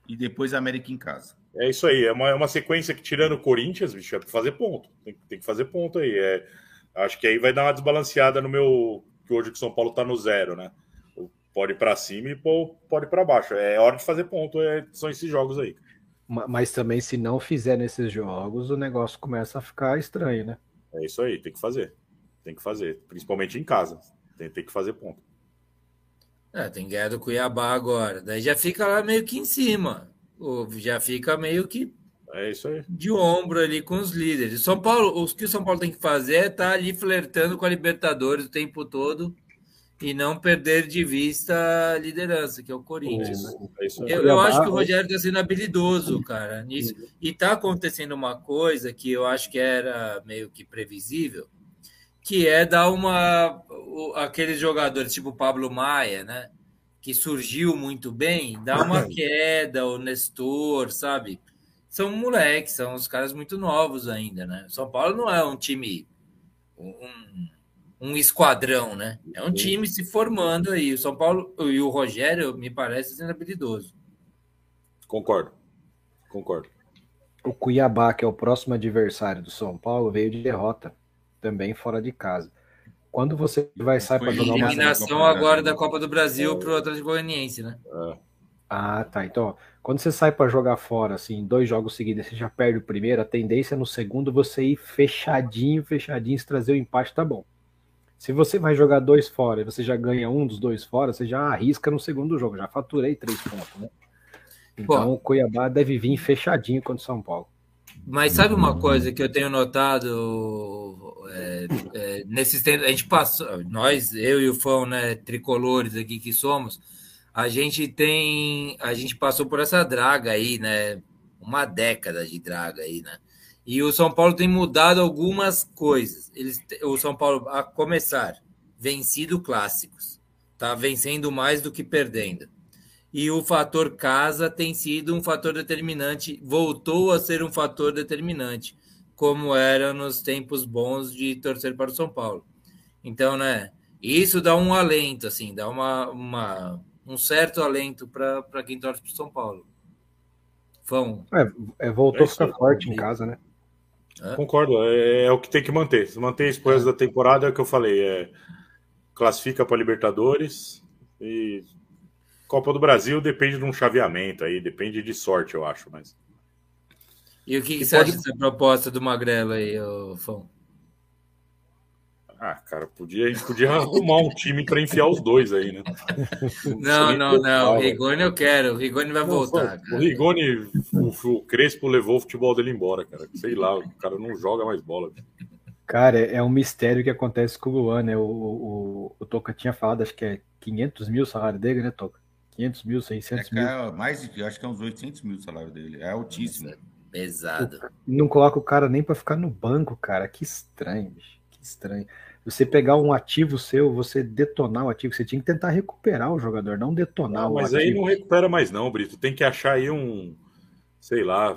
e depois América em casa. É isso aí, é uma, é uma sequência que, tirando o Corinthians, bicho, é pra fazer ponto. Tem, tem que fazer ponto aí. É, acho que aí vai dar uma desbalanceada no meu. Que hoje o São Paulo tá no zero, né? Pode ir para cima e pode ir para baixo. É hora de fazer ponto, é, são esses jogos aí. Mas também, se não fizer nesses jogos, o negócio começa a ficar estranho, né? É isso aí, tem que fazer. Tem que fazer. Principalmente em casa. Tem, tem que fazer ponto. É, tem guerra do Cuiabá agora. Daí já fica lá meio que em cima. Já fica meio que é isso aí. De ombro ali com os líderes. São Paulo, o que o São Paulo tem que fazer é estar tá ali flertando com a Libertadores o tempo todo e não perder de vista a liderança, que é o Corinthians. É eu, eu, acho que o Rogério está sendo habilidoso, cara, nisso. E está acontecendo uma coisa que eu acho que era meio que previsível, que é dar uma. aqueles jogadores tipo Pablo Maia, né? Que surgiu muito bem, dar uma queda, o Nestor, sabe? São moleques, são os caras muito novos ainda, né? São Paulo não é um time. Um, um esquadrão, né? É um time se formando aí. O São Paulo e o Rogério me parece sendo habilidoso. Concordo. Concordo. O Cuiabá, que é o próximo adversário do São Paulo, veio de derrota, também fora de casa. Quando você vai sair para jogar uma eliminação agora da Copa do Brasil para o Atlético Goianiense, né? É. Ah, tá. Então, quando você sai para jogar fora, assim, dois jogos seguidos, você já perde o primeiro, a tendência no segundo você ir fechadinho, fechadinho, se trazer o empate, tá bom. Se você vai jogar dois fora e você já ganha um dos dois fora, você já arrisca no segundo jogo. Já faturei três pontos, né? Então Pô, o Cuiabá deve vir fechadinho contra o São Paulo. Mas sabe uma coisa que eu tenho notado é, é, nesses tempos? A gente passou, nós, eu e o Fão, né, tricolores aqui que somos, a gente tem, a gente passou por essa draga aí, né? Uma década de draga aí, né? E o São Paulo tem mudado algumas coisas. Eles, o São Paulo, a começar, vencido clássicos, tá vencendo mais do que perdendo. E o fator casa tem sido um fator determinante, voltou a ser um fator determinante, como era nos tempos bons de torcer para o São Paulo. Então, né, isso dá um alento, assim, dá uma, uma um certo alento para quem torce para o São Paulo. Fão. É, é voltou é a ficar forte em casa, né? É? Concordo, é, é, o que tem que manter. Se manter isso é. da temporada, é o que eu falei. É, classifica para Libertadores e Copa do Brasil depende de um chaveamento aí, depende de sorte, eu acho. Mas... E o que, que você pode... acha dessa proposta do Magrelo aí, Fão? Ah, cara, podia, a gente podia arrumar um time para enfiar os dois aí, né? Não, não, não. O Rigoni eu quero. O Rigoni vai voltar. o Rigoni, o, o, Crespo levou o futebol dele embora, cara. Sei lá, o cara não joga mais bola. Cara, é um mistério que acontece com o Luan, né? O, o, o Toca tinha falado, acho que é 500 mil salário dele, né, Toca? 500 mil, 600 é, mil. É, mais, acho que é uns 800 mil o salário dele. É altíssimo. Pesado. Não coloca o cara nem para ficar no banco, cara. Que estranho, bicho. Que estranho você pegar um ativo seu, você detonar o ativo, você tinha que tentar recuperar o jogador, não detonar não, o mas ativo. Mas aí não recupera mais não, Brito. Tem que achar aí um, sei lá,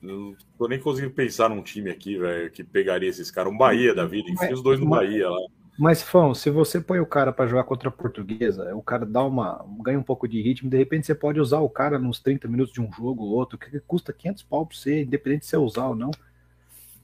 não tô nem conseguindo pensar num time aqui, velho, que pegaria esses caras, um Bahia da vida, enfia os dois no Bahia lá. Mas, Fão, se você põe o cara para jogar contra a portuguesa, o cara dá uma. ganha um pouco de ritmo, de repente você pode usar o cara nos 30 minutos de um jogo ou outro, que custa 500 pau pra você, independente de você usar ou não.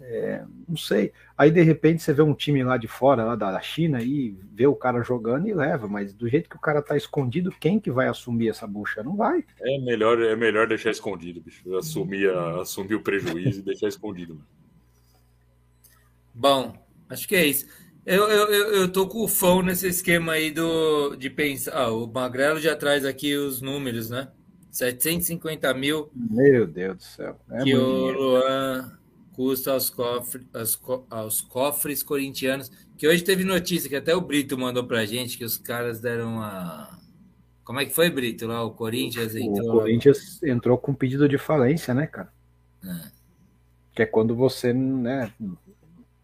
É, não sei. Aí de repente você vê um time lá de fora, lá da China, e vê o cara jogando e leva, mas do jeito que o cara tá escondido, quem que vai assumir essa bucha? Não vai. É melhor, é melhor deixar escondido, bicho. Assumir, assumir o prejuízo e deixar escondido. Mano. Bom, acho que é isso. Eu, eu, eu, eu tô com o fã nesse esquema aí do, de pensar. Ah, o Magrelo já traz aqui os números, né? 750 mil. Meu Deus do céu. É que o Luan custa aos cofres, aos, aos, cofres corintianos. Que hoje teve notícia que até o Brito mandou pra gente que os caras deram uma. Como é que foi, Brito? Lá o Corinthians entrou. O Corinthians entrou com pedido de falência, né, cara? É. Que é quando você né,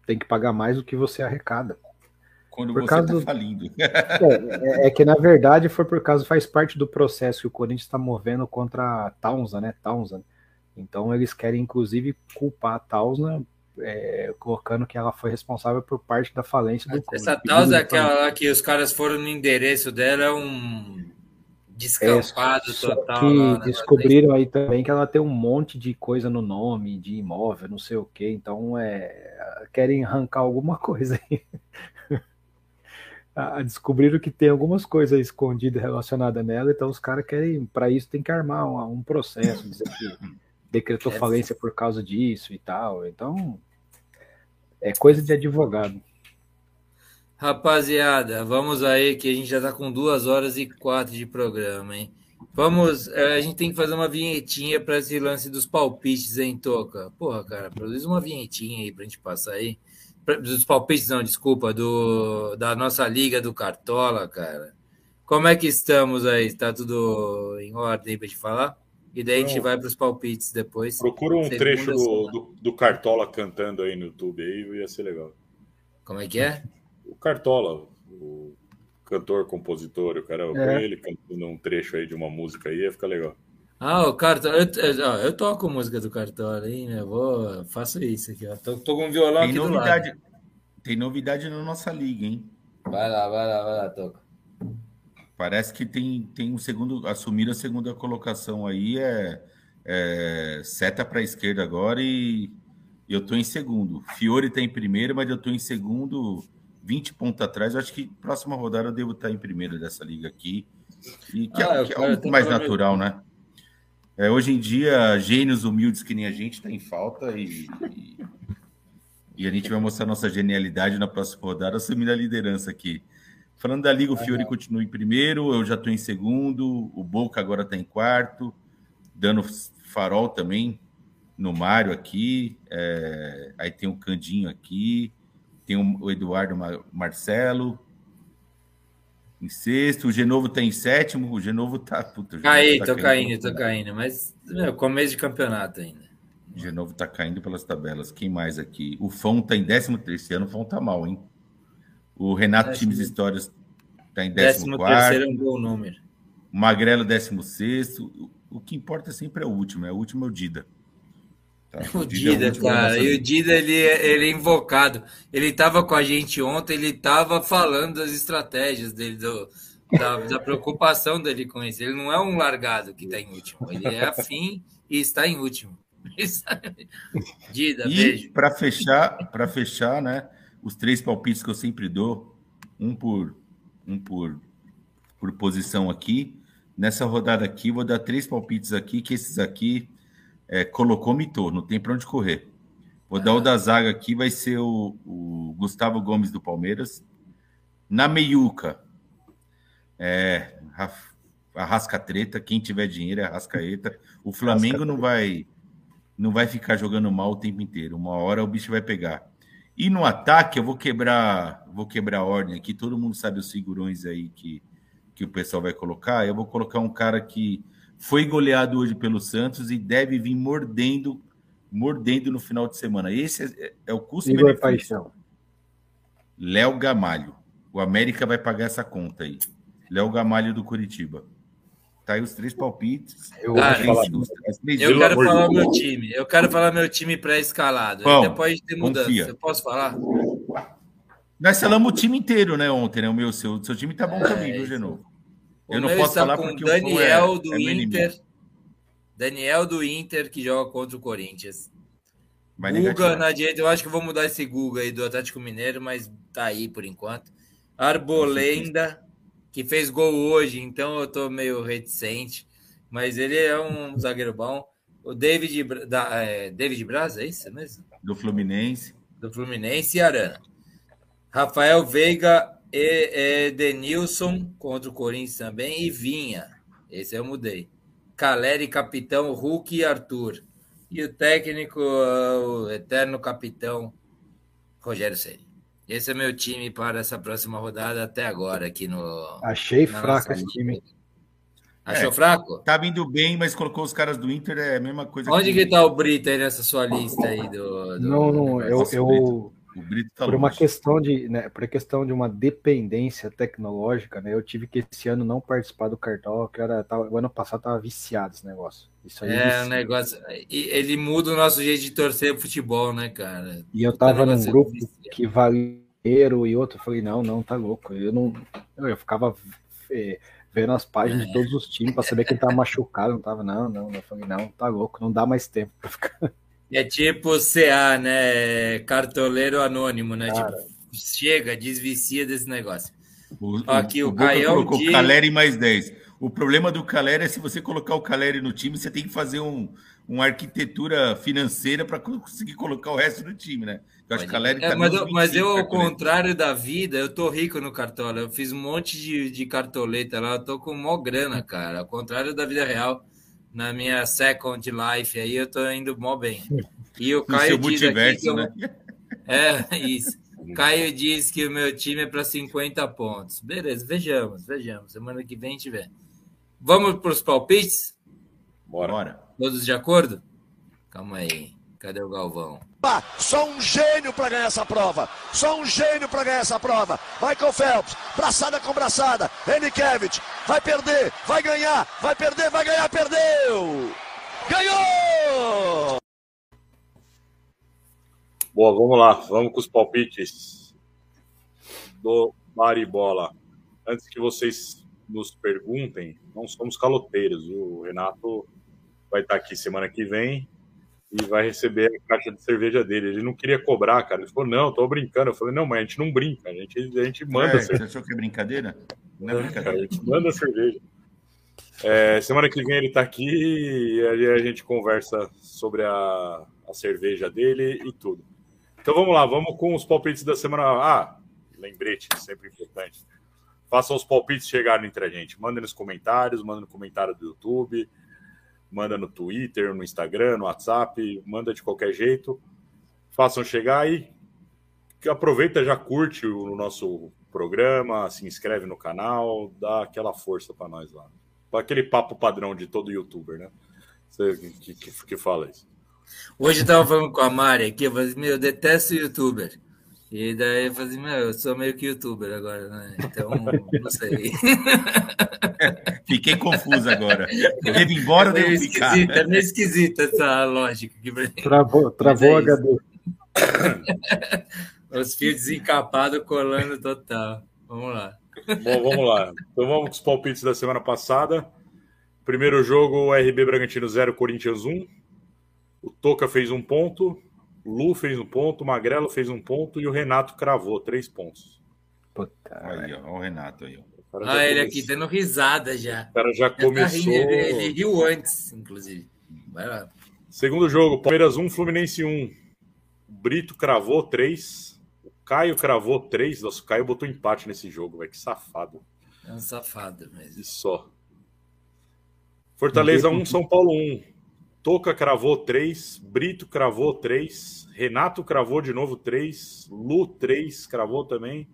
tem que pagar mais do que você arrecada. Quando por você causa tá do... falindo. É, é, é, que, na verdade, foi por causa, faz parte do processo que o Corinthians está movendo contra a Townsend, né? Townsend. Então, eles querem, inclusive, culpar a Townsend é, colocando que ela foi responsável por parte da falência do Essa Townsend é aquela lá que os caras foram no endereço dela, é um descampado é, total. Que lá, descobriram aí também que ela tem um monte de coisa no nome, de imóvel, não sei o que. Então, é, querem arrancar alguma coisa aí. descobriram que tem algumas coisas escondidas relacionadas nela, então os caras querem, para isso tem que armar um, um processo, dizer que decretou é. falência por causa disso e tal. Então, é coisa de advogado. Rapaziada, vamos aí que a gente já tá com duas horas e quatro de programa, hein? Vamos, é, a gente tem que fazer uma vinhetinha para esse lance dos palpites, hein, Toca? Porra, cara, produz uma vinhetinha aí pra gente passar aí dos palpites, não, desculpa, do, da nossa liga do Cartola, cara. Como é que estamos aí? Está tudo em ordem para te falar? E daí a gente vai para os palpites depois. Procura um trecho do, do, do, Cartola cantando aí no YouTube aí, ia ser legal. Como é que é? O Cartola, o cantor, compositor, o cara, é. ele cantando um trecho aí de uma música aí, ia ficar legal. Ah, o Cartola. Eu, eu, eu toco música do Cartola, hein? Eu vou, faço isso aqui, ó. Tô, tô com um violão tem aqui novidade, do lado. Tem novidade na nossa liga, hein? Vai lá, vai lá, vai lá, toca. Parece que tem, tem um segundo. Assumir a segunda colocação aí é, é seta para a esquerda agora e eu tô em segundo. Fiore tá em primeiro, mas eu tô em segundo, 20 pontos atrás. Eu acho que próxima rodada eu devo estar em primeiro dessa liga aqui. E que é ah, é, que é mais natural, né? É, hoje em dia, gênios humildes que nem a gente está em falta e, e, e, a gente vai mostrar nossa genialidade na próxima rodada, assumindo a liderança aqui. Falando da Liga, o Fiore continua em primeiro, eu já estou em segundo, o Boca agora está em quarto, dando farol também no Mário aqui, é, aí tem o Candinho aqui, tem o Eduardo Marcelo, em sexto, o Genovo tá em sétimo, o Genovo tá. Puta, Caí, tá tô caindo, tô caindo, mas meu, começo de campeonato ainda. O Genovo tá caindo pelas tabelas. Quem mais aqui? O Fão tá em décimo terceiro, o Fão tá mal, hein? O Renato décimo... Times Histórias tá em décimo, décimo quarto. terceiro é um bom número. O Magrelo, décimo sexto. O que importa sempre é o último, é o último é o Dida. Tá? O, Dida, Dida cara, e o Dida ele, ele é invocado. Ele estava com a gente ontem, ele estava falando das estratégias dele, do, da, da, preocupação dele com isso. Ele não é um largado que está em último, ele é afim e está em último. Dida, e beijo. Para fechar, para fechar, né? Os três palpites que eu sempre dou, um por um por, por posição aqui. Nessa rodada aqui, vou dar três palpites aqui, que esses aqui é, colocou, mitou, não tem para onde correr. Vou dar o da zaga aqui, vai ser o, o Gustavo Gomes do Palmeiras. Na meiuca, é, arrasca treta, quem tiver dinheiro é arrascaeta. O Flamengo não vai não vai ficar jogando mal o tempo inteiro. Uma hora o bicho vai pegar. E no ataque, eu vou quebrar, vou quebrar a ordem aqui. Todo mundo sabe os figurões aí que, que o pessoal vai colocar. Eu vou colocar um cara que foi goleado hoje pelo Santos e deve vir mordendo, mordendo no final de semana. Esse é, é o custo Igor Paixão. Léo Gamalho. O América vai pagar essa conta aí. Léo Gamalho do Curitiba. Tá aí os três palpites. Eu, Cara, eu quero falar meu time. Eu quero falar meu time pré-escalado. Depois de mudança. Confia. Eu posso falar? Nós falamos o time inteiro, né, ontem, né? O meu, seu, seu time tá bom é, também, viu, Genovo? Eu não posso falar com porque Daniel é, do é Inter. Daniel do Inter que joga contra o Corinthians. Vai Guga na direita, eu acho que eu vou mudar esse Guga aí do Atlético Mineiro, mas tá aí por enquanto. Arbolenda, que fez gol hoje, então eu tô meio reticente, mas ele é um zagueiro bom. O David, da, é, David Braz, é isso mesmo? Do Fluminense. Do Fluminense e Arana. Rafael Veiga e, Denilson contra o Corinthians também e Vinha. Esse eu mudei. Caleri, capitão, Hulk e Arthur. E o técnico, o eterno capitão, Rogério Ceni. Esse é meu time para essa próxima rodada até agora aqui no. Achei fraco esse time. Achou é, fraco? Tá vindo bem, mas colocou os caras do Inter, é a mesma coisa. Onde que, que tá o Brito aí nessa sua lista aí do. do não, não, eu, eu, tá por uma questão de, né, por questão de uma dependência tecnológica, né? Eu tive que esse ano não participar do cartão, que era tava, o ano passado tava viciado esse negócio. Isso aí é, o negócio. Ele muda o nosso jeito de torcer futebol, né, cara? E eu tava num grupo que valheiro e outro, eu falei, não, não, tá louco. Eu não. Eu ficava é, vendo as páginas é. de todos os times para saber quem tava machucado, não tava, não, não. Eu falei, não, tá louco, não dá mais tempo pra ficar. É tipo CA, né? Cartoleiro anônimo, né? Tipo, chega, desvicia desse negócio. O, Aqui o, o Caio colocou de... Caleri mais 10. O problema do Caleri é se você colocar o Caleri no time, você tem que fazer um, uma arquitetura financeira para conseguir colocar o resto do time, né? Eu acho que Caleri é, tá mas, eu, mas eu, ao contrário da vida, eu tô rico no cartola. Eu fiz um monte de, de cartoleta lá, eu tô com mó grana, cara. Ao contrário da vida real na minha second life aí, eu tô indo mó bem. E o Caio diz aqui que eu... né? É, isso. Caio diz que o meu time é para 50 pontos. Beleza, vejamos, vejamos. Semana que vem tiver. Vamos para os palpites? Bora. Todos de acordo? Calma aí. Cadê o Galvão? Só um gênio para ganhar essa prova. Só um gênio para ganhar essa prova. Michael Phelps, braçada com braçada. Enikevich, vai perder, vai ganhar, vai perder, vai ganhar, perdeu! Ganhou! Boa, vamos lá. Vamos com os palpites do Maribola. Antes que vocês nos perguntem, não somos caloteiros. O Renato vai estar aqui semana que vem e vai receber a caixa de cerveja dele. Ele não queria cobrar, cara. Ele falou, não, tô brincando. Eu falei, não, mas a gente não brinca, a gente, a gente manda. É, você achou que é brincadeira? Não é brincadeira. a gente manda cerveja. É, semana que vem ele tá aqui e aí a gente conversa sobre a, a cerveja dele e tudo. Então vamos lá, vamos com os palpites da semana. Ah, lembrete, sempre importante. Façam os palpites chegarem entre a gente. Mandem nos comentários, mandem no comentário do YouTube manda no Twitter, no Instagram, no WhatsApp, manda de qualquer jeito. Façam chegar aí. Aproveita, já curte o nosso programa, se inscreve no canal, dá aquela força para nós lá. Aquele papo padrão de todo youtuber, né? Você que, que, que fala isso. Hoje eu tava falando com a Mari aqui, eu falei, meu, eu detesto youtuber. E daí eu falei, assim, meu, eu sou meio que youtuber agora, né? Então, não sei. Fiquei confuso agora. Eu devo ir embora, é devo ficar. É meio esquisita essa lógica aqui Travou, travou é HD. Os fios desencapados colando total. Vamos lá. Bom, vamos lá. Então vamos com os palpites da semana passada. Primeiro jogo, RB Bragantino 0, Corinthians 1. O Toca fez um ponto. Lu fez um ponto, o Magrelo fez um ponto e o Renato cravou três pontos. Puta, aí, ó, o Renato aí. Ó. Ah, ele aqui dando risada já. O cara já, já começou. Tá rindo, ele riu antes, inclusive. Vai lá. Segundo jogo, Palmeiras 1, Fluminense 1. O Brito cravou 3. O Caio cravou 3. Nossa, o Caio botou empate nesse jogo, velho. Que safado. É um safado mesmo. E só. Fortaleza 1, São Paulo 1. Toca cravou 3, Brito cravou 3, Renato cravou de novo 3, Lu 3, cravou também.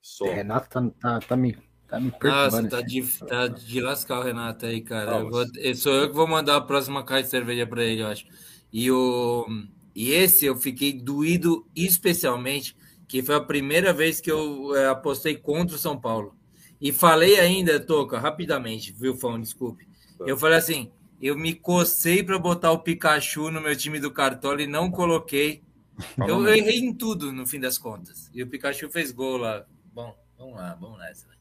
Só. Renato tá, tá, tá me, tá me Nossa, tá de, tá de lascar o Renato aí, cara. Eu vou, sou eu que vou mandar a próxima caixa de cerveja para ele, eu acho. E, o, e esse eu fiquei doído especialmente, que foi a primeira vez que eu é, apostei contra o São Paulo. E falei ainda, Toca, rapidamente, viu, Fão? Desculpe. Tá. Eu falei assim eu me cocei para botar o Pikachu no meu time do Cartola e não coloquei. Eu, eu, errei em tudo, no fim das contas. E o Pikachu fez gol lá. Bom, vamos lá, vamos nessa.